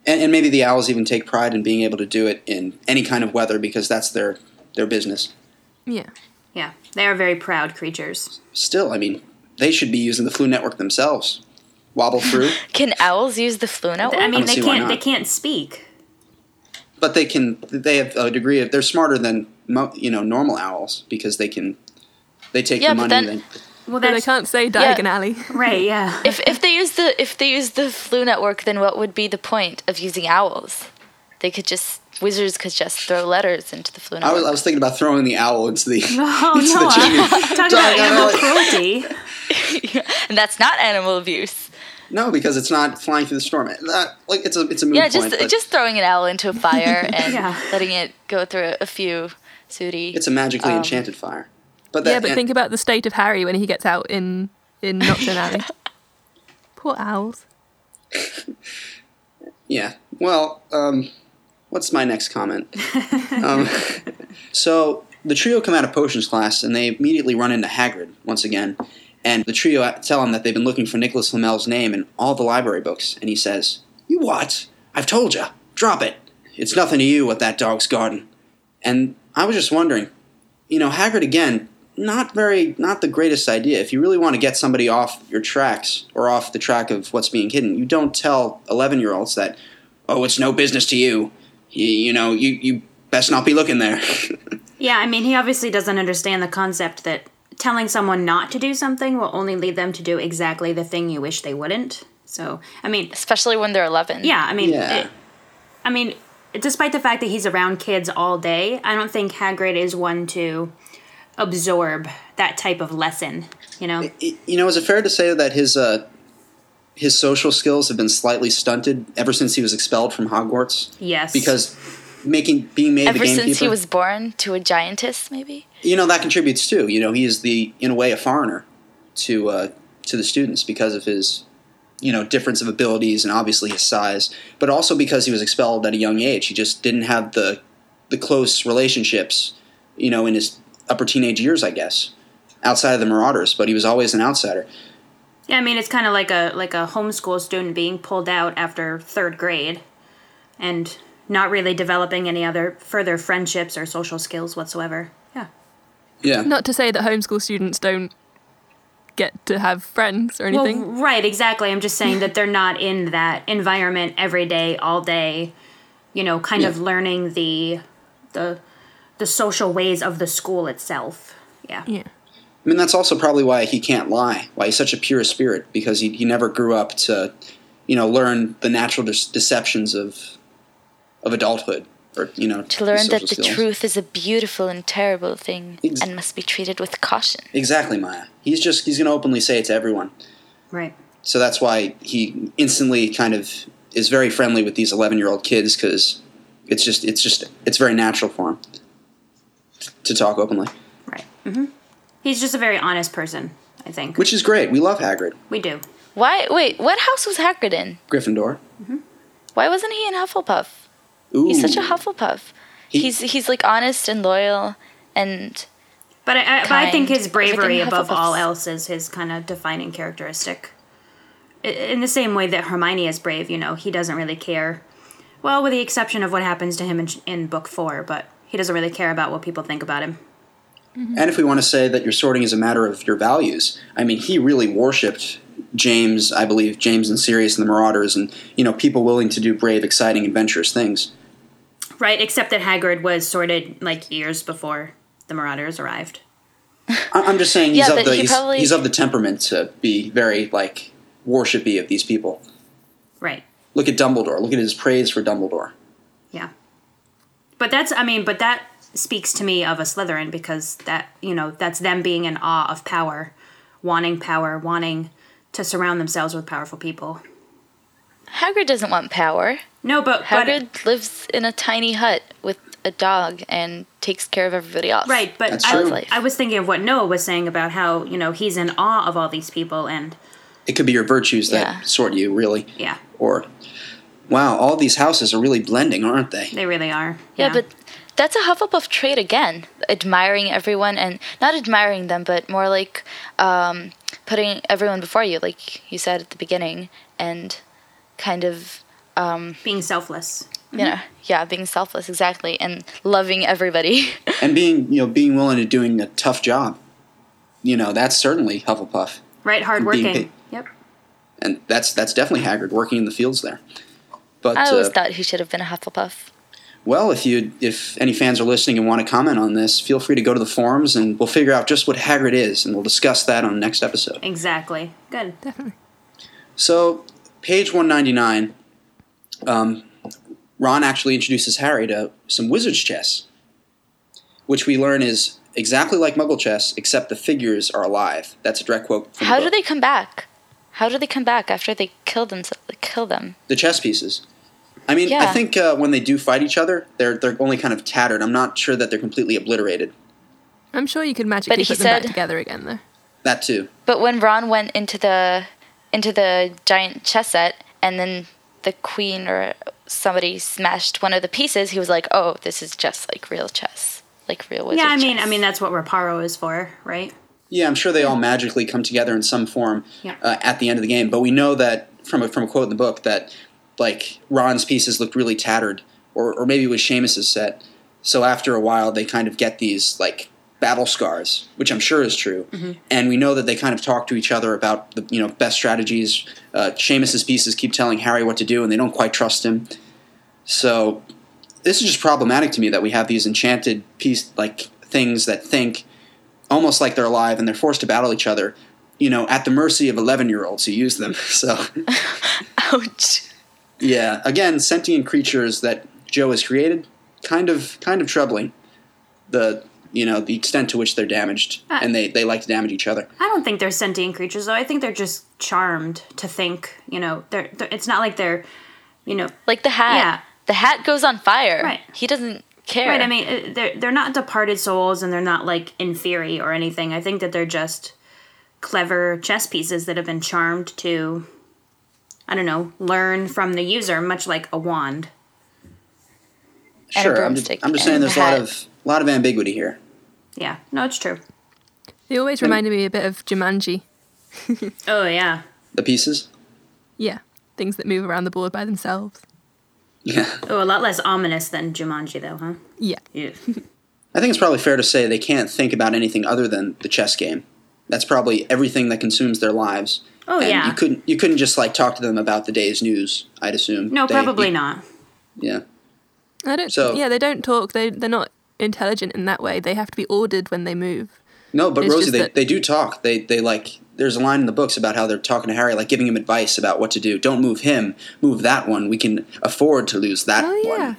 And, and maybe the owls even take pride in being able to do it in any kind of weather because that's their their business. Yeah. Yeah, they are very proud creatures. Still, I mean, they should be using the Floo network themselves. Wobble through, Can owls use the Floo network? I mean, don't they can't. They can't speak. but they can. They have a degree of. They're smarter than you know normal owls because they can. They take Yeah, the but money. then- they, Well, But they can't say Diagon Alley. right. Yeah. if if they use the if they use the Floo network, then what would be the point of using owls? They could just wizards could just throw letters into the Floo network. I network. was, I was thinking about throwing the owl into the. Oh into no! the chimney. I'm talking about animal Alley. cruelty. and that's not animal abuse. No, because it's not flying through the storm. That, like it's a it's a moot yeah, point. just but just throwing an owl into a fire and Yeah. letting it go through a few sooty. it's a magically um, enchanted fire. But yeah, but think about the state of Harry when he gets out in in Knockturn Alley. Poor owls. Yeah. Well, um, what's my next comment? um, so the trio come out of potions class and they immediately run into Hagrid once again. And the trio tell him that they've been looking for Nicholas Flamel's name in all the library books. And he says, You what? I've told you. Drop it. It's nothing to you what that dog's garden. And I was just wondering, you know, Hagrid again, not very, not the greatest idea. If you really want to get somebody off your tracks or off the track of what's being hidden, you don't tell 11 year olds that, oh, it's no business to you. You, you know, you, you best not be looking there. Yeah, I mean, he obviously doesn't understand the concept that telling someone not to do something will only lead them to do exactly the thing you wish they wouldn't. So, I mean, especially when they're 11. yeah, I mean, Yeah. it- I mean, despite the fact that he's around kids all day, I don't think Hagrid is one to absorb that type of lesson. You know? you know, is it fair to say that his, uh, his social skills have been slightly stunted ever since he was expelled from Hogwarts? Yes. Because making being made Ever the gamekeeper, since he was born to a giantess, maybe. you know that contributes too. You know, he is the in a way a foreigner to uh, to the students because of his you know difference of abilities and obviously his size, but also because he was expelled at a young age. He just didn't have the the close relationships, you know, in his upper teenage years, I guess, outside of the Marauders. But he was always an outsider. Yeah, I mean, it's kind of like a like a homeschool student being pulled out after third grade, and not really developing any other further friendships or social skills whatsoever. Yeah. Yeah. Not to say that homeschool students don't get to have friends or anything. Well, right, exactly. I'm just saying that they're not in that environment every day, all day. You know, kind of learning the the the social ways of the school itself. Yeah. Yeah. I mean, that's also probably why he can't lie. Why he's such a pure spirit because he he never grew up to, you know, learn the natural de- deceptions of of adulthood or you know To learn that social the skills. truth is a beautiful and terrible thing Ex- and must be treated with caution. Exactly, Maya. He's just he's going to openly say it to everyone. Right. So that's why he instantly kind of is very friendly with these 11 year old kids because it's just it's just it's very natural for him to talk openly, Right. hmm He's just a very honest person, I think. which is great. We love Hagrid, we do. Why? Wait, what house was Hagrid in? Gryffindor. Why wasn't he in Hufflepuff? Ooh, He's such a Hufflepuff. he's he's like honest and loyal, and But I, I, but I think his bravery above all else is his kind of defining characteristic. In the same way that Hermione is brave, you know, he doesn't really care. Well, with the exception of what happens to him in, in book four, but he doesn't really care about what people think about him. And if we want to say that your sorting is a matter of your values, I mean, he really worshipped James, I believe, James and Sirius and the Marauders, and you know, people willing to do brave, exciting, adventurous things. Right, except that Hagrid was sorted like years before the Marauders arrived. I- I'm just saying he's Yeah, of the he he's, probably- he's of the temperament to be very like worshipy of these people. Right. Look at Dumbledore. Look at his praise for Dumbledore. Yeah. But that's I mean, but that speaks to me of a Slytherin because that, you know, that's them being in awe of power, wanting power, wanting to surround themselves with powerful people. Hagrid doesn't want power. No, but Hagrid lives in a tiny hut with a dog and takes care of everybody else. Right, but I. I was thinking of what Noah was saying about how, you know, he's in awe of all these people and It could be your virtues that Yeah. sort you, really. yeah, Or, wow, all these houses are really blending, aren't they? they really are. Yeah, but that's a Hufflepuff trait again. Admiring everyone and not admiring them, but more like um, putting everyone before you, like you said at the beginning, and kind of um, being selfless. You know, yeah, being selfless exactly, and loving everybody. and being you know being willing to doing a tough job. You know, that's certainly Hufflepuff, Right, Being hardworking. Yep. and that's that's definitely Hagrid working in the fields there. But I always uh, thought he should have been a Hufflepuff. Well, if you if any fans are listening and want to comment on this, feel free to go to the forums and we'll figure out just what Hagrid is, and we'll discuss that on the next episode. Exactly. Good. Definitely. So, page one ninety nine, um, Ron actually introduces Harry to some wizard's chess, which we learn is exactly like Muggle chess, except the figures are alive. That's a direct quote from How the do book. they come back? How do they come back after they kill themselves? Kill them. the chess pieces. I mean, I think uh, when they do fight each other, they're they're only kind of tattered. I'm not sure that they're completely obliterated. I'm sure you could magically he put them back together again, though. That too. But when Ron went into the into the giant chess set, and then the queen or somebody smashed one of the pieces, he was like, "Oh, this is just like real chess, like real wizard yeah, I mean, chess." I mean that's what Reparo is for, right? Yeah, I'm sure they all magically come together in some form Yeah. uh, at the end of the game. But we know that from a, from a quote in the book that like Ron's pieces looked really tattered, or or maybe it was Seamus's set. So after a while, they kind of get these like battle scars, which I'm sure is true. And we know that they kind of talk to each other about the you know best strategies. Uh, Seamus's pieces keep telling Harry what to do, and they don't quite trust him. So this is just problematic to me that we have these enchanted piece like things that think almost like they're alive and they're forced to battle each other. You know, at the mercy of eleven-year-olds who use them. So Ouch. Yeah, again, sentient creatures that Joe has created, kind of kind of troubling. The you know the extent to which they're damaged, Ah. and they they like to damage each other. I don't think they're sentient creatures, though. I think they're just charmed to think, you know, they're, they're it's not like they're, you know, Like the hat. Yeah. The hat goes on fire. Right. He doesn't care. Right. I mean, uh, they're they're not departed souls, and they're not like inferi or anything. I think that they're just clever chess pieces that have been charmed to, I don't know, learn from the user, much like a wand. Sure, I'm just, I'm just saying there's a lot hat. of lot of ambiguity here. Yeah. No, it's true. They always reminded me a bit of Jumanji. Oh yeah. The pieces. Yeah, things that move around the board by themselves. Yeah, Oh, a lot less ominous than Jumanji, though, huh? Yeah. Yeah. I think it's probably fair to say they can't think about anything other than the chess game. That's probably everything that consumes their lives. Oh, and yeah. You couldn't you couldn't just like talk to them about the day's news. I'd assume. No, They- probably not. Yeah. I don't. So- yeah, they don't talk. They they're not intelligent in that way. They have to be ordered when they move. No, but It's Rosie, just they, that- they do talk. They they like. There's a line in the books about how they're talking to Harry, like giving him advice about what to do. Don't move him. Move that one. We can afford to lose that Oh one. yeah,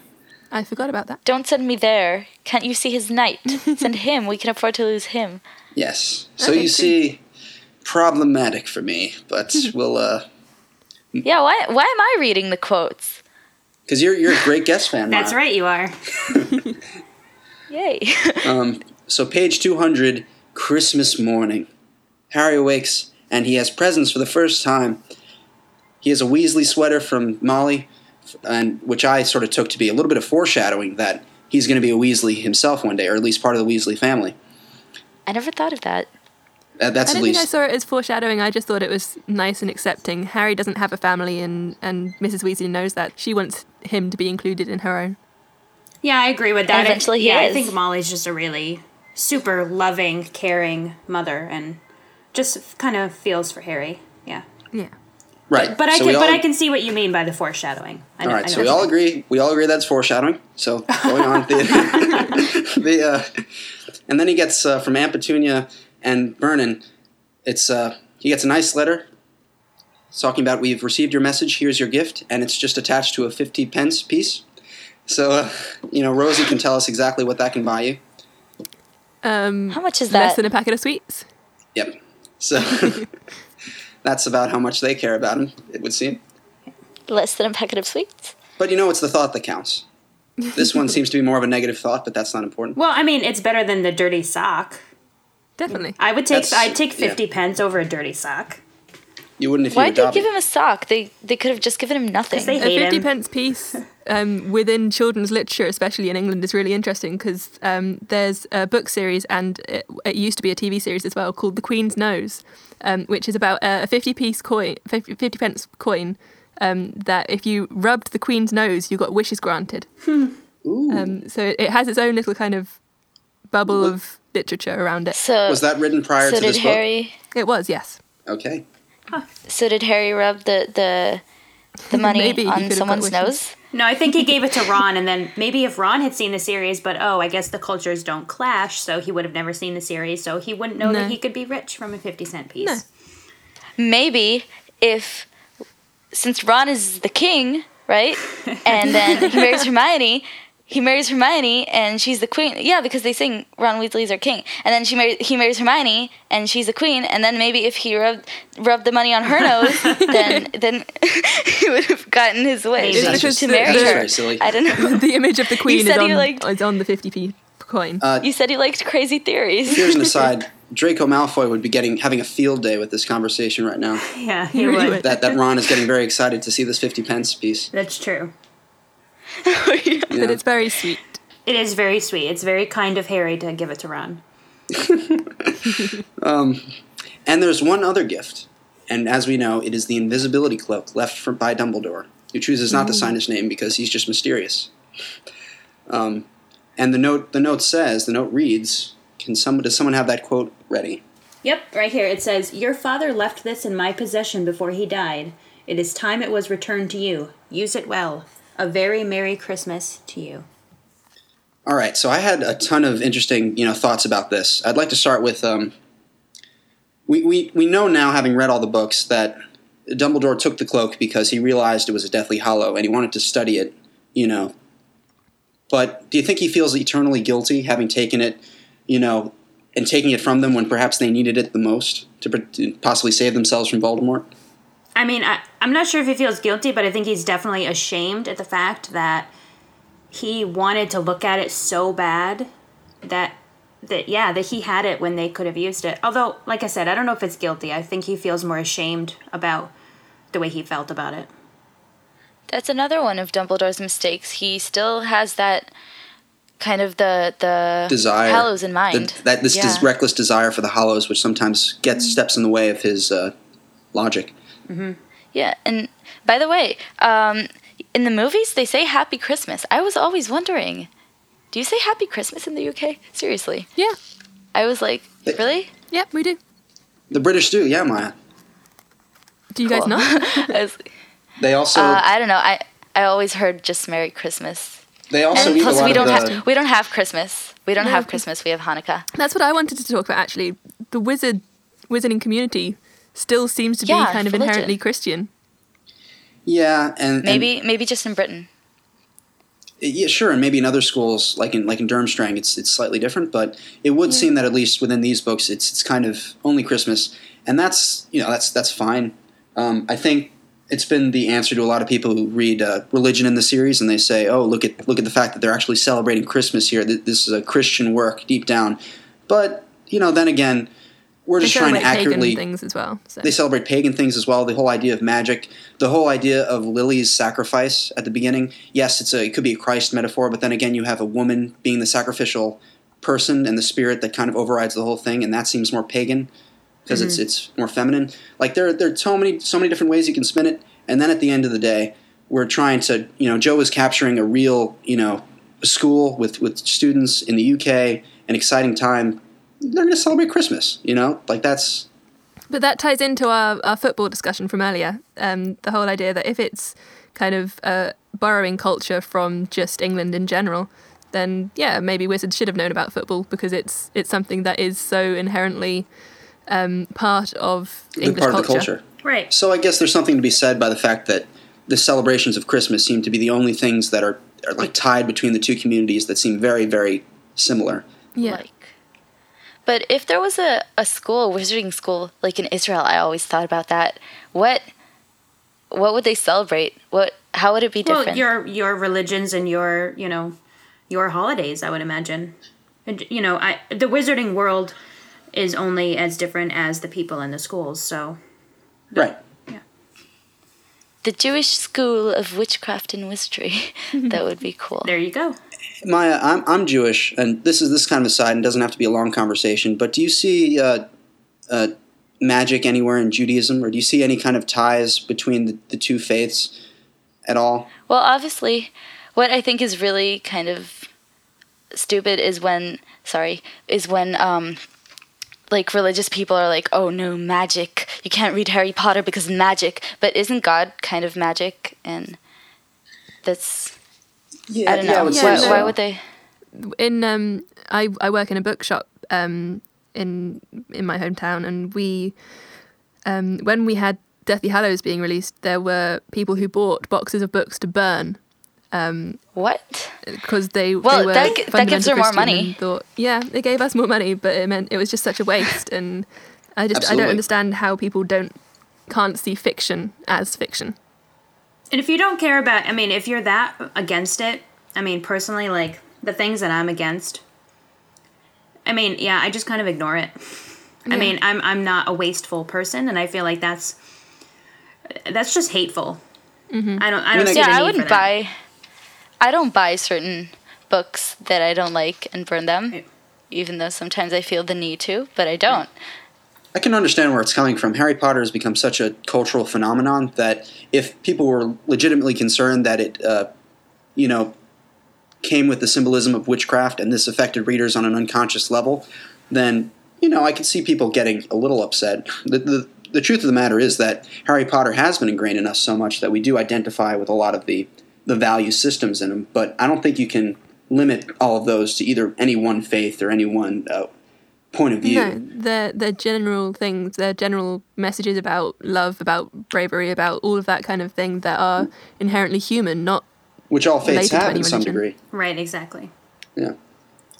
I forgot about that. Don't send me there. Can't you see his knight? Send him. We can afford to lose him. Yes. So Okay, you cool. see, problematic for me, but we'll. uh Yeah, why why am I reading the quotes? Because you're you're a great guest fan. That's right, you are. Yay. Um, so page 200, Christmas morning. Harry awakes and he has presents for the first time. He has a Weasley sweater from Molly, and which I sort of took to be a little bit of foreshadowing that he's going to be a Weasley himself one day, or at least part of the Weasley family. I never thought of that. That, that's I don't think I saw it as foreshadowing. I just thought it was nice and accepting. Harry doesn't have a family, and, and Mrs. Weasley knows that. She wants him to be included in her own. Yeah, I agree with that. And eventually he yeah, I think Molly's just a really super loving, caring mother, and just kind of feels for Harry. Yeah, Yeah. right. but I so can, all, but I can see what you mean by the foreshadowing. I all know, right, I so we all agree. We all agree that's foreshadowing. So going on, the, the uh, and then he gets uh, from Aunt Petunia and Vernon. It's uh, he gets a nice letter. It's talking about we've received your message. Here's your gift, and it's just attached to a fifty pence piece. So uh, you know, Rosie can tell us exactly what that can buy you. Um, How much is that? less than a packet of sweets. Yep. So that's about how much they care about him. It would seem. Less than a packet of sweets. But you know, it's the thought that counts. This one seems to be more of a negative thought, but that's not important. Well, I mean, it's better than the dirty sock. Definitely. I would take That's- I'd take yeah. fifty pence over a dirty sock. You wouldn't if Why'd you they give him a sock? They they could have just given him nothing. they a 50 him. pence piece um, within children's literature, especially in England, is really interesting because um, there's a book series and it, it used to be a TV series as well called The Queen's Nose, um, which is about a 50 piece coin, 50, 50 pence coin. Um, that if you rubbed the Queen's nose, you got wishes granted. Um, so it, it has its own little kind of bubble of literature around it. So Was that written prior so to did this Harry? It was, yes. book? Okay. So did Harry rub the the the money Maybe on someone's nose? No, I think he gave it to Ron, and then maybe if Ron had seen the series, but oh, I guess the cultures don't clash, so he would have never seen the series, so he wouldn't know No. that he could be rich from a fifty cent piece. No. Maybe if since Ron is the king, right? And then he marries Hermione. He marries Hermione, and she's the queen. Yeah, because they sing Ron Weasley's our king. And then she mar- he marries Hermione, and she's the queen. And then maybe if he rubbed rubbed the money on her nose, then then he would have gotten his wish Maybe. That's to just- marry that's her. silly. I don't know. the image of the Queen is said on, you liked- is on the 50p coin. Uh, You said he liked crazy theories. here's an aside. Draco Malfoy would be getting having a field day with this conversation right now. Yeah, He he would. would. That that Ron is getting very excited to see this fifty pence piece. That's true. Yeah. But it's very sweet. It is very sweet. It's very kind of Harry to give it to Ron. And there's one other gift, and as we know, it is the invisibility cloak left for, by Dumbledore, who chooses not to sign his name because he's just mysterious. Um, and the note the note says the note reads, "Can someone does someone have that quote ready?" Yep, right here. It says, Your father left this in my possession before he died. It is time it was returned to you. Use it well. A very Merry Christmas to you. All right, so I had a ton of interesting, you know, thoughts about this. I'd like to start with um, we, we we know now, having read all the books, that Dumbledore took the cloak because he realized it was a Deathly Hallow and he wanted to study it, you know. But do you think he feels eternally guilty having taken it, you know, and taking it from them when perhaps they needed it the most to, possibly save themselves from Voldemort? I mean, I, I'm not sure if he feels guilty, but I think he's definitely ashamed at the fact that he wanted to look at it so bad that that yeah that he had it when they could have used it although like i said i don't know if it's guilty i think he feels more ashamed about the way he felt about it That's another one of Dumbledore's mistakes. He still has that kind of the the Desire, Hallows in mind. The- that this, yeah. this reckless desire for the Hallows, which sometimes gets steps in the way of his uh, logic. Yeah, and by the way, um, in the movies they say Happy Christmas. I was always wondering, do you say Happy Christmas in the UK? Seriously? Yeah. I was like, really? Yep, we do. The British do, yeah, Maya. Do you guys Cool. not? I, was, They also uh, I don't know. I I always heard just Merry Christmas. they also And eat a plus, lot we of don't the, have we don't have Christmas. We don't No, have 'cause- Christmas. We have Hanukkah. That's what I wanted to talk about actually. The wizard wizarding community still seems to Yeah, be kind of religion. inherently Christian. yeah, and and- Maybe maybe just in Britain. yeah, sure, and maybe in other schools, like in like in Durmstrang, it's it's slightly different. But it would seem that at least within these books, it's it's kind of only Christmas, and that's you know that's that's fine. Um, I think it's been the answer to a lot of people who read uh, religion in the series, and they say, "Oh, look at look at the fact that they're actually celebrating Christmas here. This is a Christian work deep down." But you know, then again, we're just trying to accurately. things as well. So. They celebrate pagan things as well. The whole idea of magic, the whole idea of Lily's sacrifice at the beginning. Yes, it's a it could be a Christ metaphor, but then again, you have a woman being the sacrificial person and the spirit that kind of overrides the whole thing, and that seems more pagan because it's Mhm. it's more feminine. Like there there are so many so many different ways you can spin it, and then at the end of the day, we're trying to you know Joe is capturing a real you know school with with students in the UK, an exciting time. They're going to celebrate Christmas, you know, like that's But that ties into our, our football discussion from earlier. Um, the whole idea that if it's kind of uh, borrowing culture from just England in general, then yeah, maybe Wizards should have known about football because it's it's something that is so inherently um, part of the English part culture. of the culture. Right. So I guess there's something to be said by the fact that the celebrations of Christmas seem to be the only things that are, are like tied between the two communities that seem very, very similar. Yeah. But if there was a, a school, a wizarding school, like in Israel, I always thought about that. What what would they celebrate? What how would it be different? Well, your your religions and your you know your holidays, I would imagine. And, you know, I the wizarding world is only as different as the people in the schools. So Right. Yeah. The Jewish school of witchcraft and wizardry. that would be cool. There you go. Maya, I'm, I'm Jewish, and this is this kind of aside, and doesn't have to be a long conversation. But do you see uh, uh, magic anywhere in Judaism, or do you see any kind of ties between the, the two faiths at all? Well, obviously, what I think is really kind of stupid is when, sorry, is when um, like religious people are like, "Oh no, magic! You can't read Harry Potter because magic." But isn't God kind of magic? And that's I don't know. Yeah, why, no. why would they? in um I, I work in a bookshop um in in my hometown and we um when we had Deathly Hallows being released there were people who bought boxes of books to burn um what because they Well, they were that that gives fundamental her more money. thought yeah it gave us more money but it meant it was just such a waste and I just I don't understand how people don't can't see fiction as fiction And if you don't care about, I mean, if you're that against it, I mean, personally, like the things that I'm against, I mean, yeah, I just kind of ignore it. I mean, I'm I'm not a wasteful person, and I feel like that's that's just hateful. Mm-hmm. I don't I don't see yeah, the I wouldn't buy. I don't buy certain books that I don't like and burn them, even though sometimes I feel the need to, but I don't. I can understand where it's coming from. Harry Potter has become such a cultural phenomenon that if people were legitimately concerned that it, uh, you know, came with the symbolism of witchcraft and this affected readers on an unconscious level, then you know I could see people getting a little upset. The, the the truth of the matter is that Harry Potter has been ingrained in us so much that we do identify with a lot of the the value systems in them. But I don't think you can limit all of those to either any one faith or any one uh, point of view. No, they're they're general things. They're general messages about love, about bravery, about all of that kind of thing that are inherently human, not which all faiths related to any in some degree. Right, exactly. Yeah.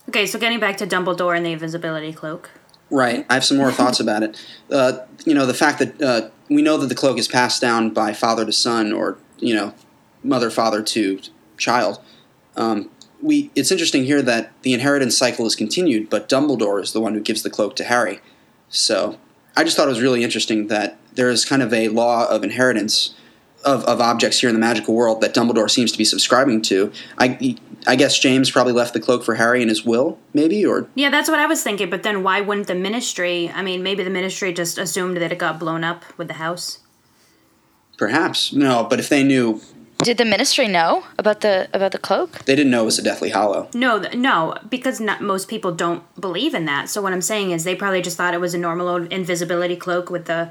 Okay, so getting back to Dumbledore and the invisibility cloak. Right. I have some more thoughts about it. Uh, you know, the fact that uh, we know that the cloak is passed down by father to son, or you know, mother father to child. Um, we it's interesting here that the inheritance cycle is continued, but Dumbledore is the one who gives the cloak to Harry. So I just thought it was really interesting that there is kind of a law of inheritance of, of objects here in the magical world that Dumbledore seems to be subscribing to. I I guess James probably left the cloak for Harry in his will, maybe, or Yeah, that's what I was thinking, but then why wouldn't the ministry? I mean, maybe the ministry just assumed that it got blown up with the house. perhaps no. But if they knew, Did the ministry know about the about the cloak? they didn't know it was a Deathly Hallow. No, no, because not most people don't believe in that. So what I'm saying is they probably just thought it was a normal old invisibility cloak with the,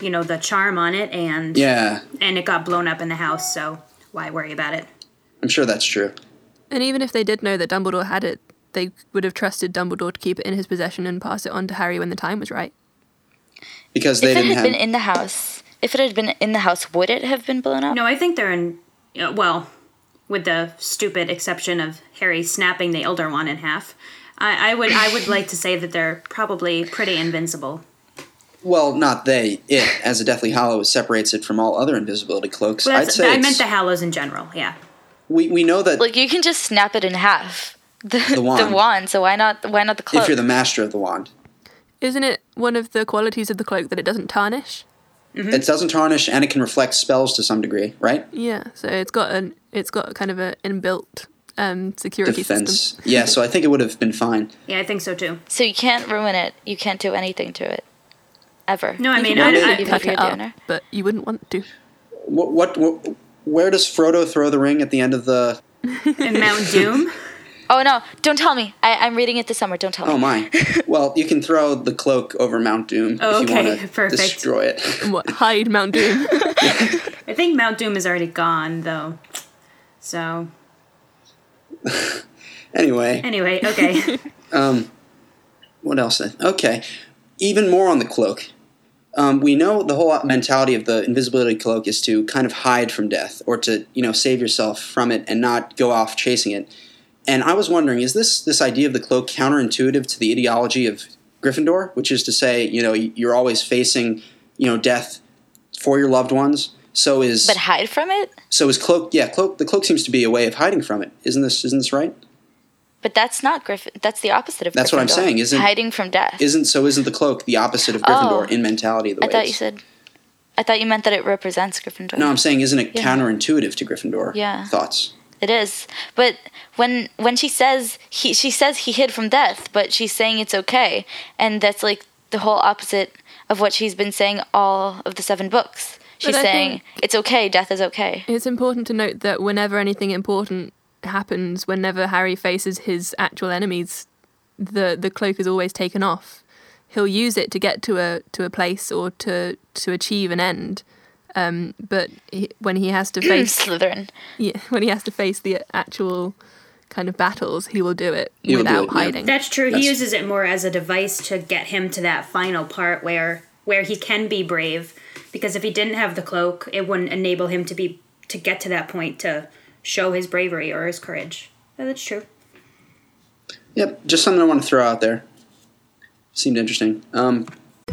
you know, the charm on it, and Yeah, and it got blown up in the house. So why worry about it? I'm sure that's true. And even if they did know that Dumbledore had it, they would have trusted Dumbledore to keep it in his possession and pass it on to Harry when the time was right. Because they if it didn't had have. been in the house, if it had been in the house, would it have been blown up? No, I think they're in. uh, Well, with the stupid exception of Harry snapping the Elder Wand in half, I, I would I would like to say that they're probably pretty invincible. Well, not they. It, as a Deathly Hallow, separates it from all other invisibility cloaks. Well, I'd say I meant the Hallows in general. Yeah. we we know that Like you can just snap it in half. The, The wand. The wand. So why not? Why not the cloak? if you're the master of the wand, Isn't it one of the qualities of the cloak that it doesn't tarnish? It doesn't tarnish and it can reflect spells to some degree, right? Yeah, so it's got an it's got kind of an inbuilt um, security Defense. system. Yeah, so I think it would have been fine. Yeah, I think so too. So you can't ruin it. You can't do anything to it, ever. No, I mean, can I, maybe I, even cut you're it up, but you wouldn't want to. What, what what where does Frodo throw the ring at the end of the? in Mount Doom. Oh no! Don't tell me. I, I'm reading it this summer. Don't tell me. Oh my! Well, you can throw the cloak over Mount Doom Oh, if you okay, want to perfect. destroy it. What hide Mount Doom? I think Mount Doom is already gone though. So Anyway, anyway, okay. um, what else? Okay, even more on the cloak. Um, we know the whole mentality of the invisibility cloak is to kind of hide from death or to you know save yourself from it and not go off chasing it. And I was wondering, is this this idea of the cloak counterintuitive to the ideology of Gryffindor, which is to say, you know, you're always facing you know death for your loved ones. So is But hide from it. so is cloak? Yeah, cloak. The cloak seems to be a way of hiding from it. Isn't this? Isn't this right? But that's not Griffin. That's the opposite of. That's what I'm saying, isn't- hiding from death? Isn't so? Isn't the cloak the opposite of Gryffindor Oh. in mentality? The I thought you said. I thought you meant that it represents Gryffindor. No, I'm saying, isn't it Yeah. counterintuitive to Gryffindor? Yeah. Thoughts? It is, but when when she says he she says he hid from death, but she's saying it's okay, and that's like the whole opposite of what she's been saying all of the seven books. She's saying it's okay, death is okay. It's important to note that whenever anything important happens, whenever Harry faces his actual enemies, the the cloak is always taken off. He'll use it to get to a to a place or to to achieve an end. Um, but he, when he has to face Slytherin. yeah, when he has to face the actual kind of battles, he will do it He will do without it, yeah. hiding. That's true. That's- he uses it more as a device to get him to that final part where where he can be brave. Because if he didn't have the cloak, it wouldn't enable him to be to get to that point to show his bravery or his courage. Yeah, that's true. Yep. Just something I want to throw out there. Seemed interesting. Um,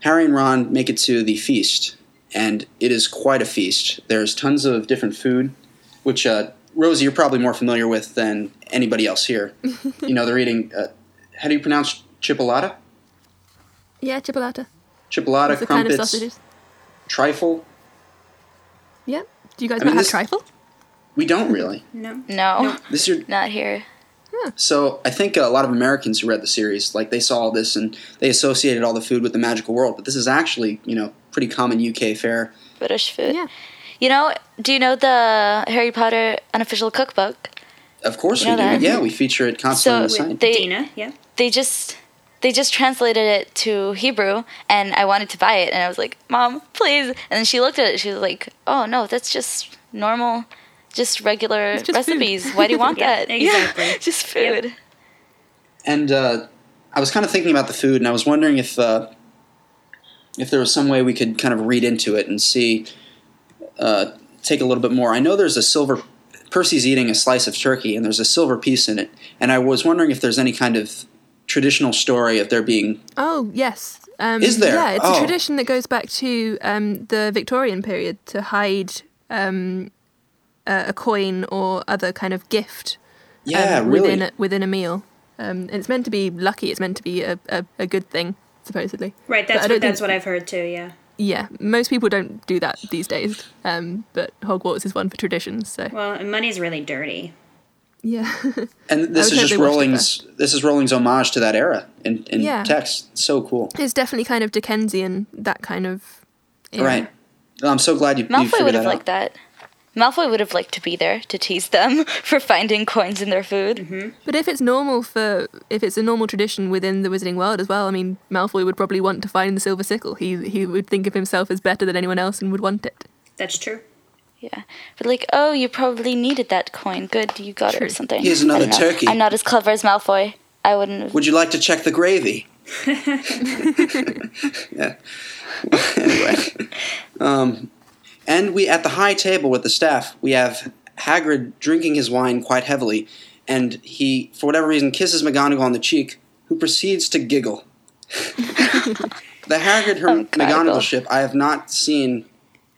Harry and Ron make it to the feast, and it is quite a feast. There's tons of different food, which uh, Rosie, you're probably more familiar with than anybody else here. you know, they're eating. Uh, how do you pronounce chipolata? yeah, chipolata. Chipolata, It's the kind of sausages. trifle. Yeah. Do you guys I not mean, have this- trifle? We don't really. No. No, This is not here. So I think a lot of Americans who read the series, like they saw all this and they associated all the food with the magical world. But this is actually, you know, pretty common UK fare. British food. Yeah. You know? Do you know the Harry Potter unofficial cookbook? Of course You we do. that? Yeah, we feature it constantly on the So site. they Dina, yeah. they just they just translated it to Hebrew, and I wanted to buy it, and I was like, "Mom, please!" And then she looked at it. She was like, "Oh no, that's just normal, just regular It's just food. recipes. Why do you want Yeah, that? exactly. Yeah, just food." And uh, I was kind of thinking about the food, and I was wondering if uh, if there was some way we could kind of read into it and see, uh, take a little bit more. I know there's a silver. Percy's eating a slice of turkey, and there's a silver piece in it. And I was wondering if there's any kind of traditional story of there being Oh yes. Um, Is there? Yeah, it's Oh. a tradition that goes back to um, the Victorian period to hide um, a, a coin or other kind of gift. Yeah, um, really. Within a, within a meal, um, and it's meant to be lucky. It's meant to be a, a, a good thing, supposedly. Right, that's what that's what I've heard too, yeah. Yeah, most people don't do that these days. Um, but Hogwarts is one for traditions. So Well, money's really dirty. yeah. And this is just they Rowling's. This is Rowling's homage to that era in, in Yeah. text. So cool. It's definitely kind of Dickensian, that kind of. era. Right. I'm so glad you, you Malfoy figured would that have out. liked that. Malfoy would have liked to be there to tease them for finding coins in their food. But if it's normal for if it's a normal tradition within the wizarding world as well, I mean, Malfoy would probably want to find the silver sickle. He he would think of himself as better than anyone else and would want it. That's true. Yeah, but like, oh, you probably needed that coin. Good, you got it or something. Here's another don't know. turkey. I'm not as clever as Malfoy. I wouldn't. Have... Would you like to check the gravy? yeah. anyway, um, and we at the high table with the staff, we have Hagrid drinking his wine quite heavily, and he, for whatever reason, kisses McGonagall on the cheek, who proceeds to giggle. the Hagrid her McGonagall ship, I have not seen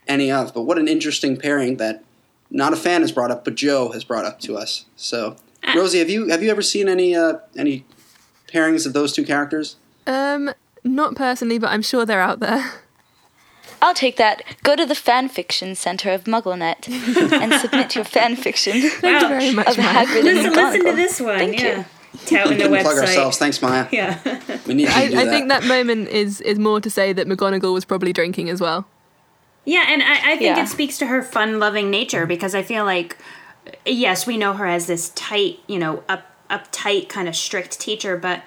any of, but what an interesting pairing that not a fan has brought up, but Joe has brought up to us. So, Rosie, have you have you ever seen any uh, any pairings of those two characters? Um, not personally, but I'm sure they're out there. I'll take that. Go to the fan fiction center of MuggleNet and submit your fan fiction. Thank you very much, Of Maya. Hagrid and Listen, listen to this one. Thank yeah. you. Touting the Couldn't plug ourselves. Thanks, Maya. Yeah. We need you I, to do I that. think that moment is is more to say that McGonagall was probably drinking as well. Yeah, and I, I think Yeah. it speaks to her fun-loving nature because I feel like, yes, we know her as this tight, you know, up uptight kind of strict teacher, but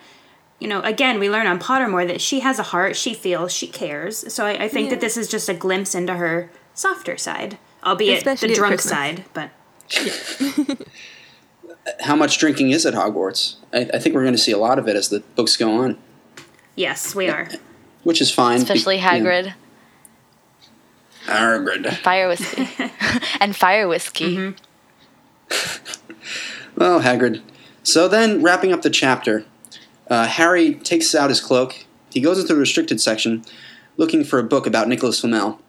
you know, again, we learn on Pottermore that she has a heart, she feels, she cares. So I, I think Yeah. that this is just a glimpse into her softer side, albeit Especially the drunk side. But How much drinking is at Hogwarts? I, I think we're going to see a lot of it as the books go on, yes, we are. which is fine. be- Especially you know, Hagrid. Hagrid. Fire whiskey. and fire whiskey. Mm-hmm. Well, Hagrid. So then, wrapping up the chapter, uh, Harry takes out his cloak. He goes into the restricted section, looking for a book about Nicholas Flamel,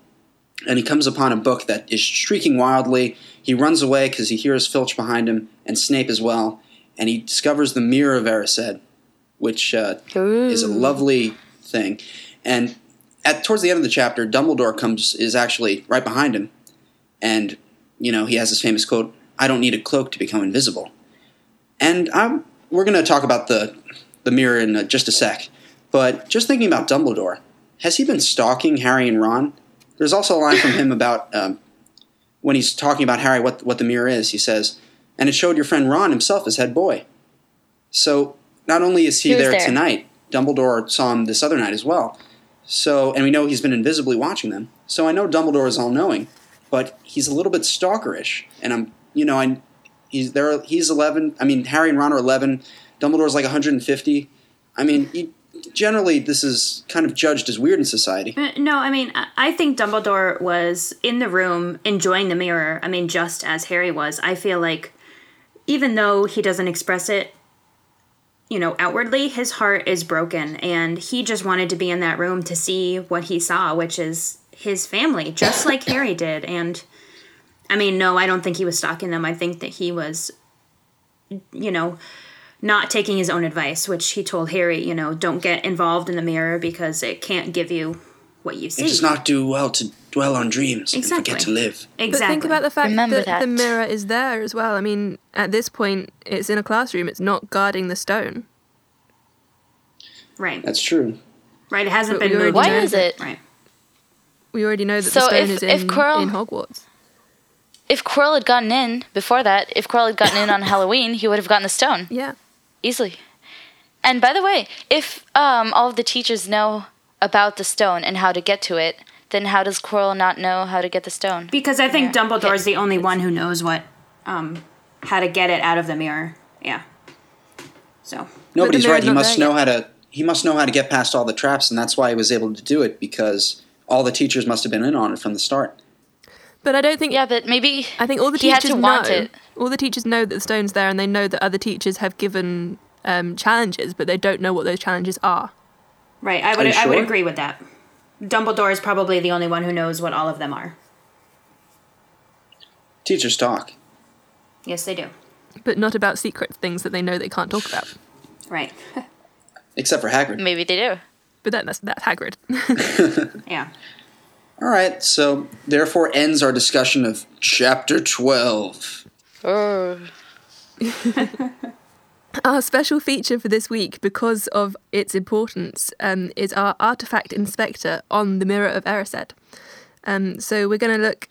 and he comes upon a book that is shrieking wildly. He runs away because he hears Filch behind him and Snape as well, and he discovers the Mirror of Erised, which uh, is a lovely thing. And at towards the end of the chapter, Dumbledore comes is actually right behind him, and you know he has this famous quote: "I don't need a cloak to become invisible." And I'm, we're going to talk about the the mirror in uh, just a sec. But just thinking about Dumbledore, has he been stalking Harry and Ron? There's also a line from him about um, when he's talking about Harry what what the mirror is. He says, "And it showed your friend Ron himself as head boy." So not only is he, He there, there. tonight, Dumbledore saw him this other night as well. So and we know he's been invisibly watching them. So I know Dumbledore is all knowing, but he's a little bit stalkerish. And I'm you know I he's there he's 11. I mean Harry and Ron are 11. Dumbledore's like 150. I mean, generally this is kind of judged as weird in society. Uh, No, I mean, I think Dumbledore was in the room enjoying the mirror. I mean, just as Harry was. I feel like even though he doesn't express it, you know, outwardly, his heart is broken. And he just wanted to be in that room to see what he saw, which is his family, just like Harry did. And I mean, no, I don't think he was stalking them. I think that he was, you know, not taking his own advice, which he told Harry, you know, don't get involved in the mirror because it can't give you what you see. It does not do well to dwell on dreams and forget to live. Exactly. But think about the fact Remember that, the mirror is there as well. I mean, at this point, it's in a classroom. It's not guarding the stone. Right. That's true. Right. It hasn't But been moved. Why is it? Right. We already know that So the stone if- is if in, Quirrell- in Hogwarts. If Quirrell had gotten in before that, if Quirrell had gotten in on Halloween, he would have gotten the stone. Yeah. Easily. And by the way, if um, all of the teachers know about the stone and how to get to it, then how does Quirrell not know how to get the stone? Because I think Yeah. Dumbledore's the only one who knows what, um, how to get it out of the mirror. Yeah. So. No, but, the he's mirror's right. He must there know how to. He must know how to get past all the traps, and that's why he was able to do it because all the teachers must have been in on it from the start. But I don't think. Yeah, but maybe I think all the he had teachers to want know. it. All the teachers know that the stone's there, and they know that other teachers have given um, challenges, but they don't know what those challenges are. Right. I would. you I would agree with that. Dumbledore is probably the only one who knows what all of them are. Teachers talk. Yes, they do. But not about secret things that they know they can't talk about. Right. Except for Hagrid. Maybe they do. But then that's that's Hagrid. Yeah. All right, so therefore ends our discussion of chapter 12. Oh. Our special feature for this week, because of its importance, um, is our artifact inspector on the Mirror of Erised. Um, so we're going to look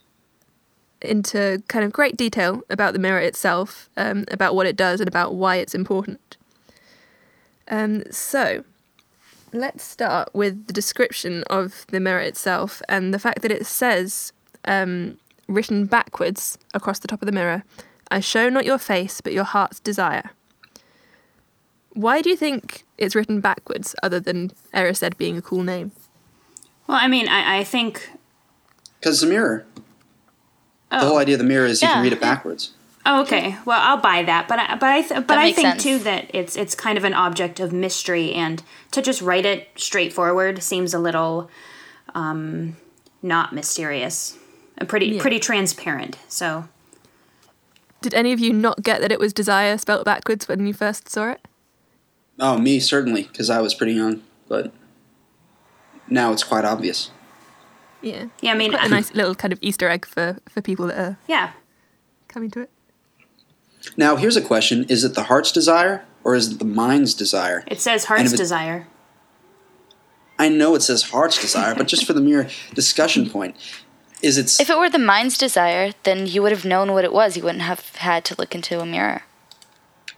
into kind of great detail about the mirror itself, um, about what it does, and about why it's important. Um, so, let's start with the description of the mirror itself and the fact that it says, um, written backwards across the top of the mirror, I show not your face, but your heart's desire. Why do you think it's written backwards, other than Erised being a cool name? Well, I mean, I, I think Because it's a mirror. The Oh. whole idea of the mirror is you can read it backwards. Oh, okay. Well, I'll buy that, but I, but I th- but That I think sense. too that it's it's kind of an object of mystery, and to just write it straightforward seems a little um, not mysterious, and pretty Yeah. pretty transparent. So Did any of you not get that it was desire spelt backwards when you first saw it? Oh, me certainly, because I was pretty young, but now it's quite obvious. Yeah. Yeah, I mean, Quite a I- nice little kind of Easter egg for, for people that are yeah, coming to it. Now, here's a question: Is it the heart's desire or is it the mind's desire? it says heart's it- desire. I know it says heart's desire, but just for the mere discussion point, is it? If it were the mind's desire, then you would have known what it was. You wouldn't have had to look into a mirror.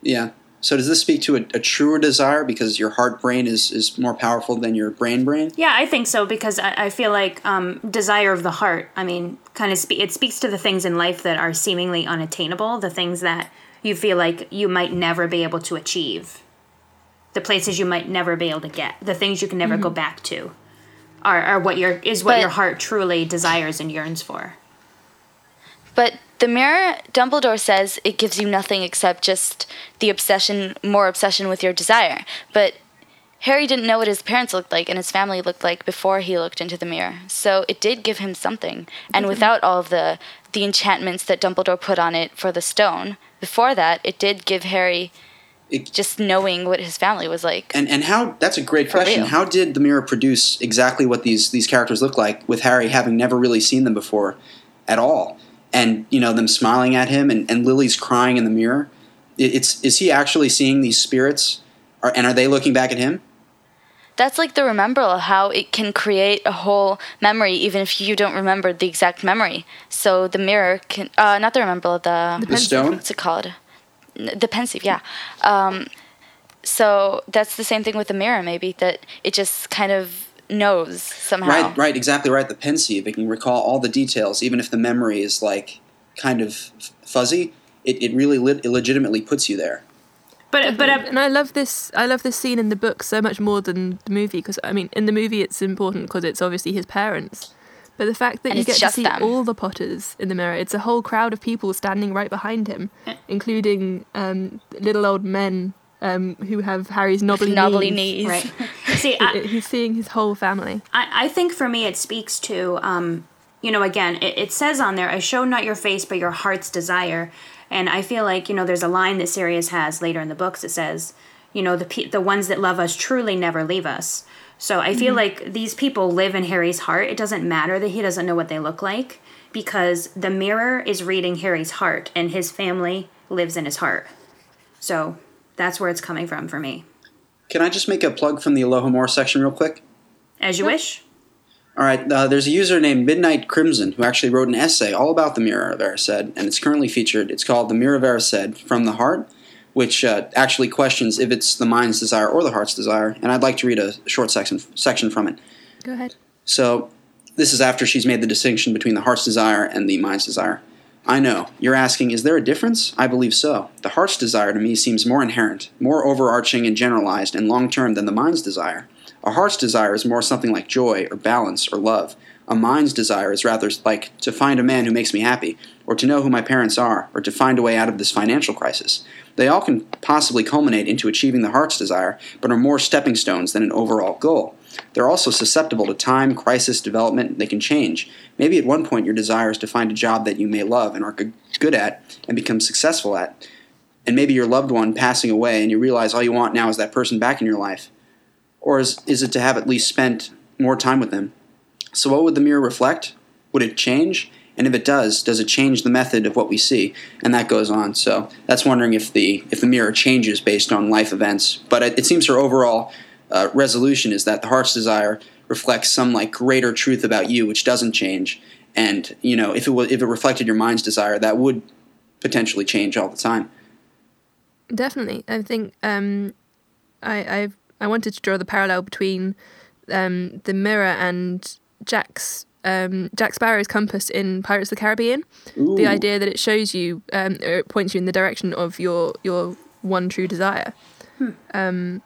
Yeah. So does this speak to a, a truer desire because your heart brain is, is more powerful than your brain brain? Yeah, I think so because I, I feel like um, desire of the heart. I mean, kind of spe- it speaks to the things in life that are seemingly unattainable, the things that you feel like you might never be able to achieve, the places you might never be able to get, the things you can never go back to, are, are what your is what But- your heart truly desires and yearns for. But the mirror, Dumbledore says it gives you nothing except just the obsession, more obsession with your desire. But Harry didn't know what his parents looked like and his family looked like before he looked into the mirror. So it did give him something. And mm-hmm. without all of the the enchantments that Dumbledore put on it for the stone, before that, it did give Harry just knowing what his family was like. And and how that's a great For question. real. How did the mirror produce exactly what these these characters look like with Harry having never really seen them before at all? And you know them smiling at him and, and Lily's crying in the mirror. It's is he actually seeing these spirits? Are, and are they looking back at him? That's like the remember how it can create a whole memory even if you don't remember the exact memory. So the mirror can uh not the remember the The stone? What's it called? The pensieve, yeah. Um so that's the same thing with the mirror maybe that it just kind of knows somehow. Right, right, exactly right. The pensieve, it can recall all the details, even if the memory is like kind of f- fuzzy. It, it really lit, it legitimately puts you there. But but and I love this. I love this scene in the book so much more than the movie because I mean, in the movie it's important because it's obviously his parents. But the fact that And you get to see them. all the Potters in the mirror, it's a whole crowd of people standing right behind him, including um, little old men um, who have Harry's knobbly, knobbly knees. knees. Right. See, I, He's seeing his whole family. I, I think for me it speaks to um, you know again it, it says on there i show not your face but your heart's desire. And i feel like you know there's a line that sirius has later in the books that says you know the pe- the ones that love us truly never leave us. So i feel Mhm. like these people live in harry's heart. It doesn't matter that he doesn't know what they look like because the mirror is reading harry's heart and his family lives in his heart. So that's where it's coming from for me Can I just make a plug from the Alohomora section real quick? as you wish All right, uh, there's a user named Midnight Crimson who actually wrote an essay all about the Mirror of Erised, and it's currently featured. It's called The Mirror of Erised from the Heart, which uh, actually questions if it's the mind's desire or the heart's desire, and I'd like to read a short section, section from it. Go ahead. So, this is after she's made the distinction between the heart's desire and the mind's desire. I know. You're asking, is there a difference? I believe so. The heart's desire to me seems more inherent, more overarching and generalized and long term than the mind's desire. A heart's desire is more something like joy or balance or love. A mind's desire is rather like to find a man who makes me happy, or to know who my parents are, or to find a way out of this financial crisis. They all can possibly culminate into achieving the heart's desire, but are more stepping stones than an overall goal. They're also susceptible to time, crisis, development. They can change. Maybe at one point your desire is to find a job that you may love and are good at and become successful at. And maybe your loved one passing away and you realize all you want now is that person back in your life. Or is, is it to have at least spent more time with them? So, what would the mirror reflect? Would it change? And if it does, does it change the method of what we see? And that goes on. So that's wondering if the if the mirror changes based on life events. But it, it seems her overall uh, resolution is that the heart's desire reflects some like greater truth about you, which doesn't change. and you know if it was if it reflected your mind's desire, that would potentially change all the time. Definitely, I think um, I I I wanted to draw the parallel between um, the mirror and Jack's um, Jack Sparrow's compass in Pirates of the Caribbean. Ooh. The idea that it shows you, um, or it points you in the direction of your your one true desire. Um,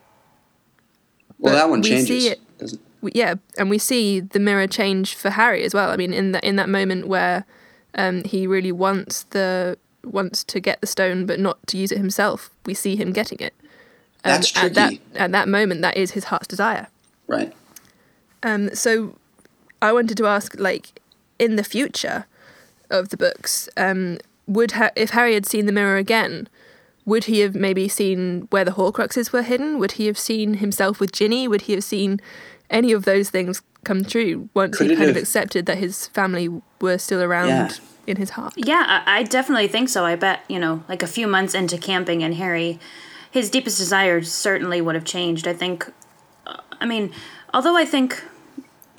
Well, that one we changes. See it, doesn't- we- yeah, and we see the mirror change for Harry as well. I mean, in that in that moment where um, he really wants the wants to get the stone, but not to use it himself, we see him getting it. Um, That's At that at that moment, that is his heart's desire. Right. Um, so I wanted to ask, like, in the future of the books, um, would ha- if Harry had seen the mirror again, would he have maybe seen where the Horcruxes were hidden? Would he have seen himself with Ginny? Would he have seen any of those things come true once Could he it kind of accepted that his family were still around Yeah. in his heart? Yeah, I, I definitely think so. I bet, you know, like a few months into camping and Harry, his deepest desires certainly would have changed. I think, uh, I mean, although I think,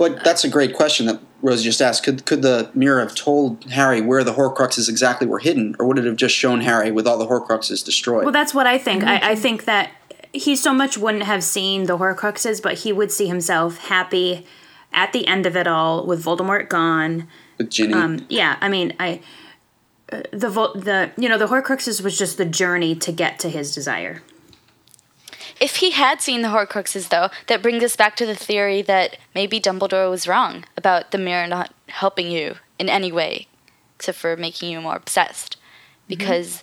But that's a great question that Rose just asked. Could could the mirror have told Harry where the Horcruxes exactly were hidden, or would it have just shown Harry with all the Horcruxes destroyed? well, that's what I think. I, I think that he so much wouldn't have seen the Horcruxes, but he would see himself happy at the end of it all with Voldemort gone. with Ginny. Um, yeah, I mean, I uh, the the you know the Horcruxes was just the journey to get to his desire. If he had seen the Horcruxes, though, that brings us back to the theory that maybe Dumbledore was wrong about the mirror not helping you in any way, except for making you more obsessed, mm-hmm. because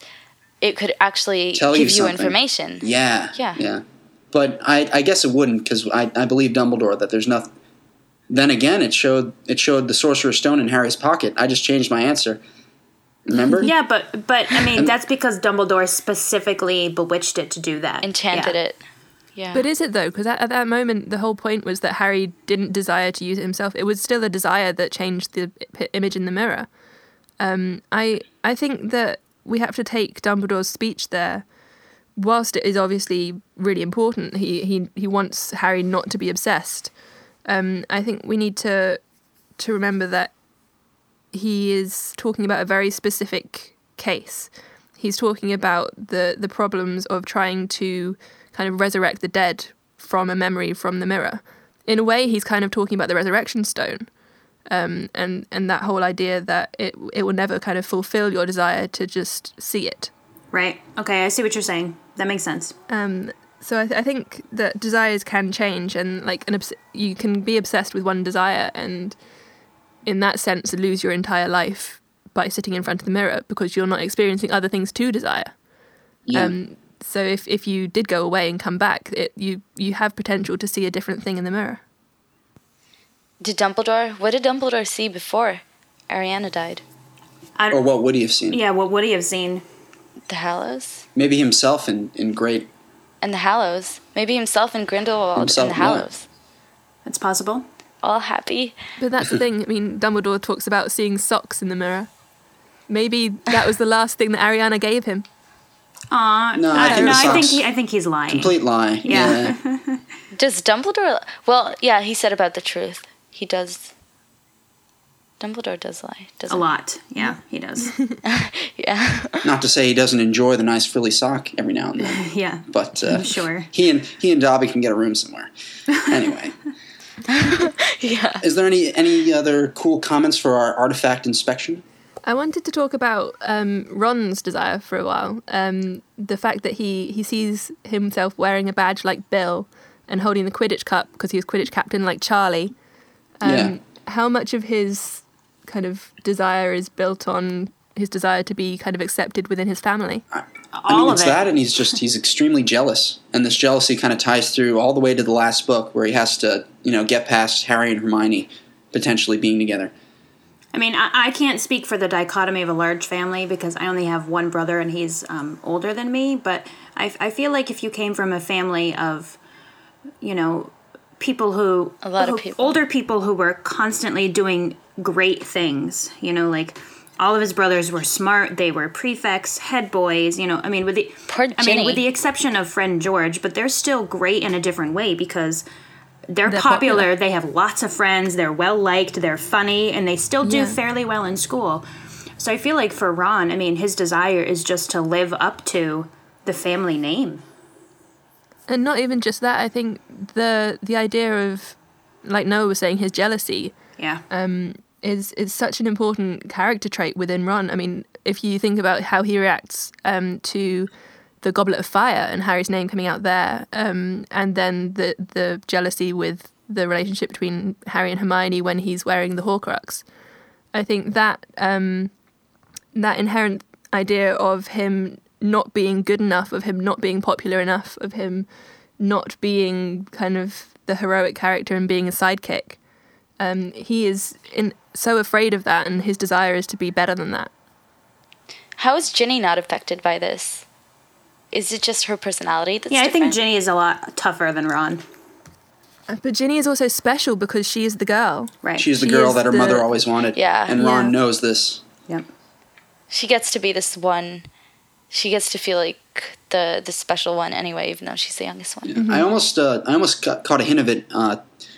it could actually Tell give you you, information. Yeah. Yeah. Yeah. But I, I guess it wouldn't because I, I believe Dumbledore that there's nothing. Then again, it showed it showed the Sorcerer's Stone in Harry's pocket. I just changed my answer. Remember? Yeah, but but I mean that's because Dumbledore specifically bewitched it to do that. Enchanted Yeah. it. Yeah. But is it though? Because at, at that moment, the whole point was that Harry didn't desire to use it himself. It was still a desire that changed the p- image in the mirror. Um, I I think that we have to take Dumbledore's speech there. Whilst it is obviously really important, he he he wants Harry not to be obsessed. Um, I think we need to to remember that he is talking about a very specific case. He's talking about the the problems of trying to kind of resurrect the dead from a memory from the mirror. In a way, he's kind of talking about the resurrection stone, um, and and that whole idea that it it will never kind of fulfill your desire to just see it. Right. Okay, I see what you're saying. That makes sense. Um, so I, th- I think that desires can change, and like an obs- you can be obsessed with one desire, and in that sense, lose your entire life by sitting in front of the mirror because you're not experiencing other things to desire. Yeah. Um, so if, if you did go away and come back, it, you you have potential to see a different thing in the mirror. Did Dumbledore? What did Dumbledore see before Ariana died? I, or what would he have seen? Yeah, what would he have seen? The Hallows Maybe himself in, in great. and the Hallows. Maybe himself and Grindelwald Himself, and the yeah. Hallows. That's possible. All happy. But that's the thing. I mean, Dumbledore talks about seeing socks in the mirror. Maybe that was the last thing that Ariana gave him. Aw, No, I I, think no, I think he, I think he's lying. Complete lie. Yeah. Does Dumbledore? Well, yeah, he said about the truth. He does. Dumbledore does lie. Doesn't A lot. Yeah, he does. Yeah. Not to say he doesn't enjoy the nice frilly sock every now and then, yeah. but uh, sure. he and he and Dobby can get a room somewhere. Anyway, yeah. is there any any other cool comments for our artifact inspection? I wanted to talk about um, Ron's desire for a while. Um, the fact that he, he sees himself wearing a badge like Bill and holding the Quidditch cup because he was Quidditch captain like Charlie. Um, Yeah. How much of his kind of desire is built on his desire to be kind of accepted within his family? I All mean, of it's it. that, and he's just he's extremely jealous, and this jealousy kind of ties through all the way to the last book, where he has to you know get past Harry and Hermione potentially being together. I mean, I, I can't speak for the dichotomy of a large family because I only have one brother and he's um, older than me. But I, I feel like if you came from a family of, you know, people who A lot of people. older people who were constantly doing great things, you know, like all of his brothers were smart. They were prefects, head boys. You know, I mean, with the Poor I mean, with the exception of friend George, but they're still great in a different way because they're, They're popular, popular. they have lots of friends, they're well liked, they're funny, and they still do Yeah. fairly well in school. So I feel like for Ron, I mean, his desire is just to live up to the family name. And not even just that. I think the the idea of, like Noah was saying, his jealousy Yeah. um, is is such an important character trait within Ron. I mean, if you think about how he reacts um, to the Goblet of Fire and Harry's name coming out there, um, and then the the jealousy with the relationship between Harry and Hermione when he's wearing the Horcrux, I think that um, that inherent idea of him not being good enough, of him not being popular enough, of him not being kind of the heroic character and being a sidekick. Um, he is in, so afraid of that, and his desire is to be better than that. How is Ginny not affected by this? Is it just her personality that's yeah, I think different? Ginny is a lot tougher than Ron. But Ginny is also special because she is the girl. Right. She's the She girl is that her the- mother always wanted. Yeah. And Ron Yeah. knows this. Yep. she gets to be this one. She gets to feel like the the special one anyway, even though she's the youngest one. I almost, uh, I almost got, caught a hint of it uh,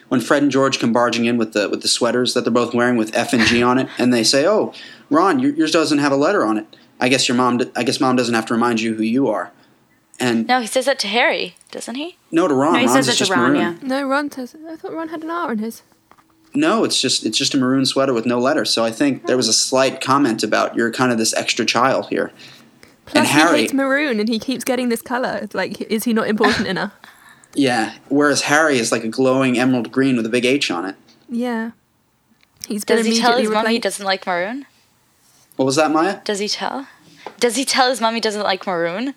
when Fred and George come barging in with the with the sweaters that they're both wearing with F and G on it, and they say, "Oh, Ron, yours doesn't have a letter on it. I guess your mom. d- I guess mom doesn't have to remind you who you are." And No, he says that to Harry, doesn't he? no, to Ron. No, he Ron's says is it to just Ron, maroon. yeah. No, Ron says. I thought Ron had an R in his. No, it's just it's just a maroon sweater with no letter. So I think there was a slight comment about you're kind of this extra child here. Plus, and he Harry, hates maroon, and he keeps getting this color. It's like, is he not important enough? Yeah. Whereas Harry is like a glowing emerald green with a big H on it. Yeah. He's Does he tell immediately his mom he replaced. doesn't like maroon? What was that, Maya? Does he tell? Does he tell his mom he doesn't like maroon?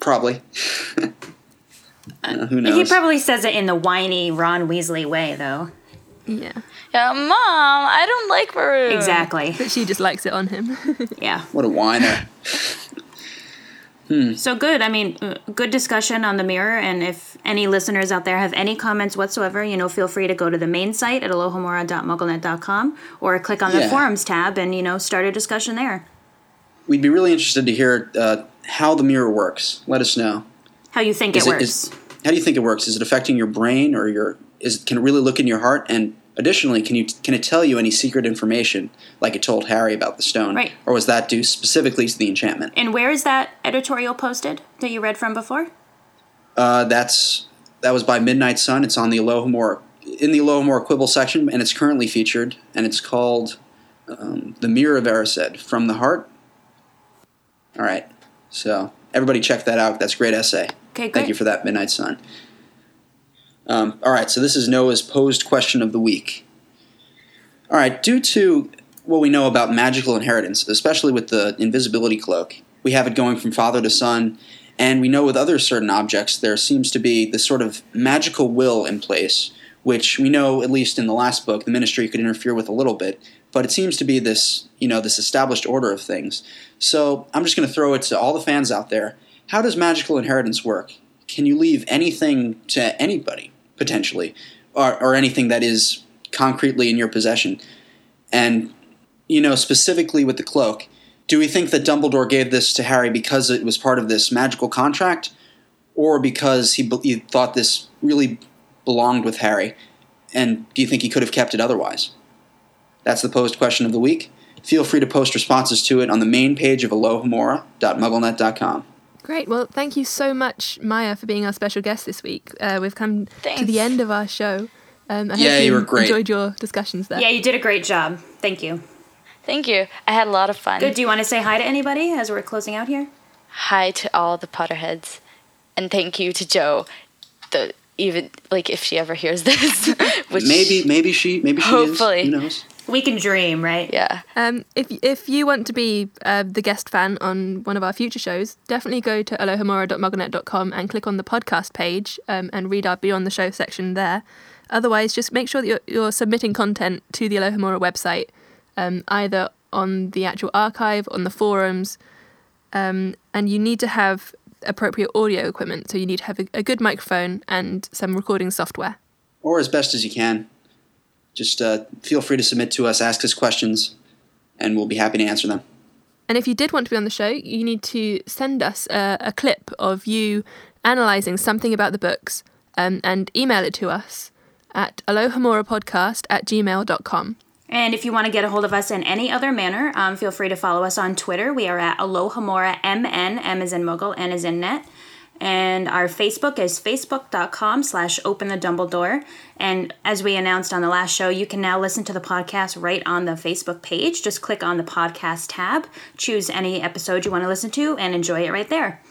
Probably. Uh, who knows? He probably says it in the whiny Ron Weasley way, though. Yeah. Yeah, mom, I don't like maroon. Exactly. But she just likes it on him. Yeah. what a whiner. So good. I mean, uh, good discussion on the mirror. And if any listeners out there have any comments whatsoever, you know, feel free to go to the main site at alohomora.mugglenet.com or click on the Yeah. forums tab and, you know, start a discussion there. We'd be really interested to hear uh, how the mirror works. Let us know. How you think it it- works. is- how do you think it works? Is it affecting your brain or your? Is can it really look in your heart? And additionally, can you can it tell you any secret information like it told Harry about the stone? Right. Or was that due specifically to the enchantment? and where is that editorial posted that you read from before? Uh, that's that was by Midnight Sun. It's on the Alohomora in the Alohomora Quibble section, and it's currently featured. And it's called um, "The Mirror of Erised from the Heart." All right, so everybody check that out. That's a great essay. Okay, Thank you for that, Midnight Sun. Um, all right, so this is Noah's posed question of the week. All right, due to what we know about magical inheritance, especially with the invisibility cloak, we have it going from father to son, and we know with other certain objects there seems to be this sort of magical will in place, which we know, at least in the last book, the ministry could interfere with a little bit, but it seems to be this, you know, this established order of things. So I'm just going to throw it to all the fans out there. How does magical inheritance work? Can you leave anything to anybody, potentially, or, or anything that is concretely in your possession? And, you know, specifically with the cloak, do we think that Dumbledore gave this to Harry because it was part of this magical contract, or because he, he thought this really belonged with Harry? And do you think he could have kept it otherwise? That's the posed question of the week. Feel free to post responses to it on the main page of alohomora.mugglenet.com. Great. Well, thank you so much, Maya, for being our special guest this week. Uh, we've come to the end of our show. Um, I Yeah, hope you you were great. enjoyed your discussions there. Yeah, you did a great job. Thank you. Thank you. I had a lot of fun. Good. Do you want to say hi to anybody as we're closing out here? Hi to all the Potterheads, and thank you to Joe. The even like if she ever hears this, which maybe, maybe she, maybe she Hopefully. is. Who knows? We can dream, right? Yeah. Um, if if you want to be uh, the guest fan on one of our future shows, definitely go to alohomora.mugglenet.com and click on the podcast page um, and read our Beyond the Show section there. Otherwise, just make sure that you're, you're submitting content to the Alohomora website, um, either on the actual archive, on the forums, um, and you need to have appropriate audio equipment. So you need to have a, a good microphone and some recording software. Or as best as you can. Just uh, feel free to submit to us, ask us questions, and we'll be happy to answer them. And if you did want to be on the show, you need to send us a, a clip of you analysing something about the books um, and email it to us. at alohomorapodcast at gmail.com. And if you want to get a hold of us in any other manner, um, feel free to follow us on Twitter. We are at Alohomora MN, M is in Muggle, N is in Net. And our Facebook is facebook.com slash open the Dumbledore. And as we announced on the last show, you can now listen to the podcast right on the Facebook page. Just click on the podcast tab, choose any episode you want to listen to, and enjoy it right there.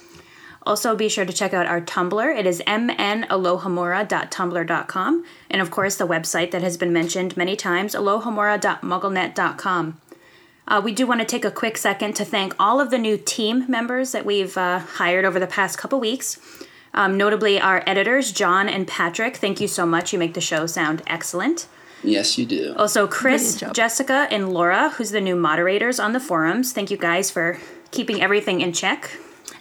Also, be sure to check out our Tumblr. It is mnalohomora.tumblr.com. And of course, the website that has been mentioned many times, alohomora.mugglenet.com. Uh, we do want to take a quick second to thank all of the new team members that we've uh, hired over the past couple weeks. Um, notably, our editors, John and Patrick. Thank you so much. You make the show sound excellent. Yes, you do. Also, Chris, Jessica, and Laura, who's the new moderators on the forums. Thank you guys for keeping everything in check.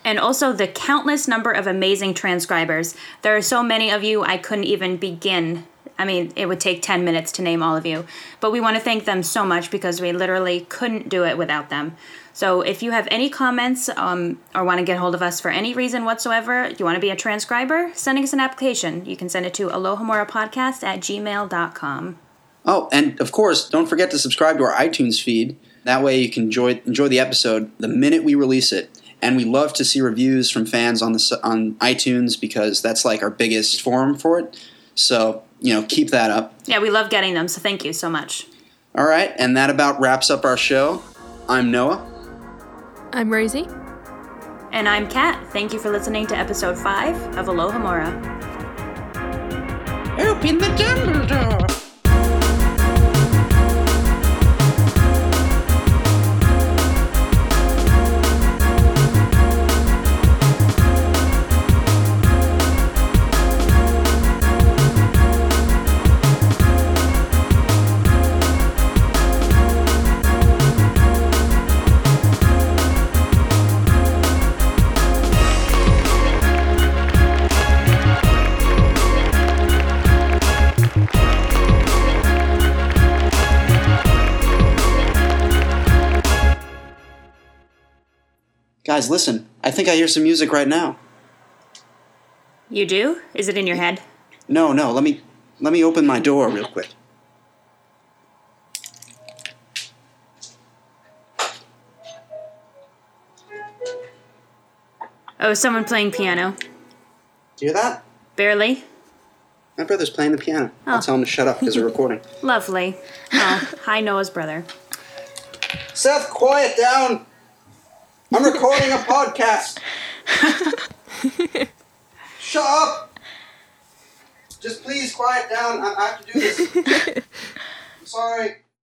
And also the countless number of amazing transcribers. There are so many of you, I couldn't even begin. I mean, it would take 10 minutes to name all of you. But we want to thank them so much because we literally couldn't do it without them. So if you have any comments um, or want to get hold of us for any reason whatsoever, you want to be a transcriber, sending us an application. You can send it to alohomorapodcast at gmail.com. Oh, and of course, don't forget to subscribe to our iTunes feed. That way you can enjoy enjoy the episode the minute we release it. And we love to see reviews from fans on the on iTunes because that's like our biggest forum for it. So, you know, keep that up. Yeah, we love getting them, so thank you so much. All right, and that about wraps up our show. I'm Noah. I'm Rosie. And I'm Kat. Thank you for listening to episode 5 of Alohomora. Open the Dumbledore. Guys, listen. I think I hear some music right now. You do? Is it in your head? No, no, let me let me open my door real quick. Oh, someone playing piano. Do you hear that? Barely. My brother's playing the piano. I'll Oh. tell him to shut up because we're recording. Lovely. Oh, hi, Noah's brother. Seth, quiet down. I'm recording a podcast. Shut up. Just please quiet down. I, I have to do this. I'm sorry.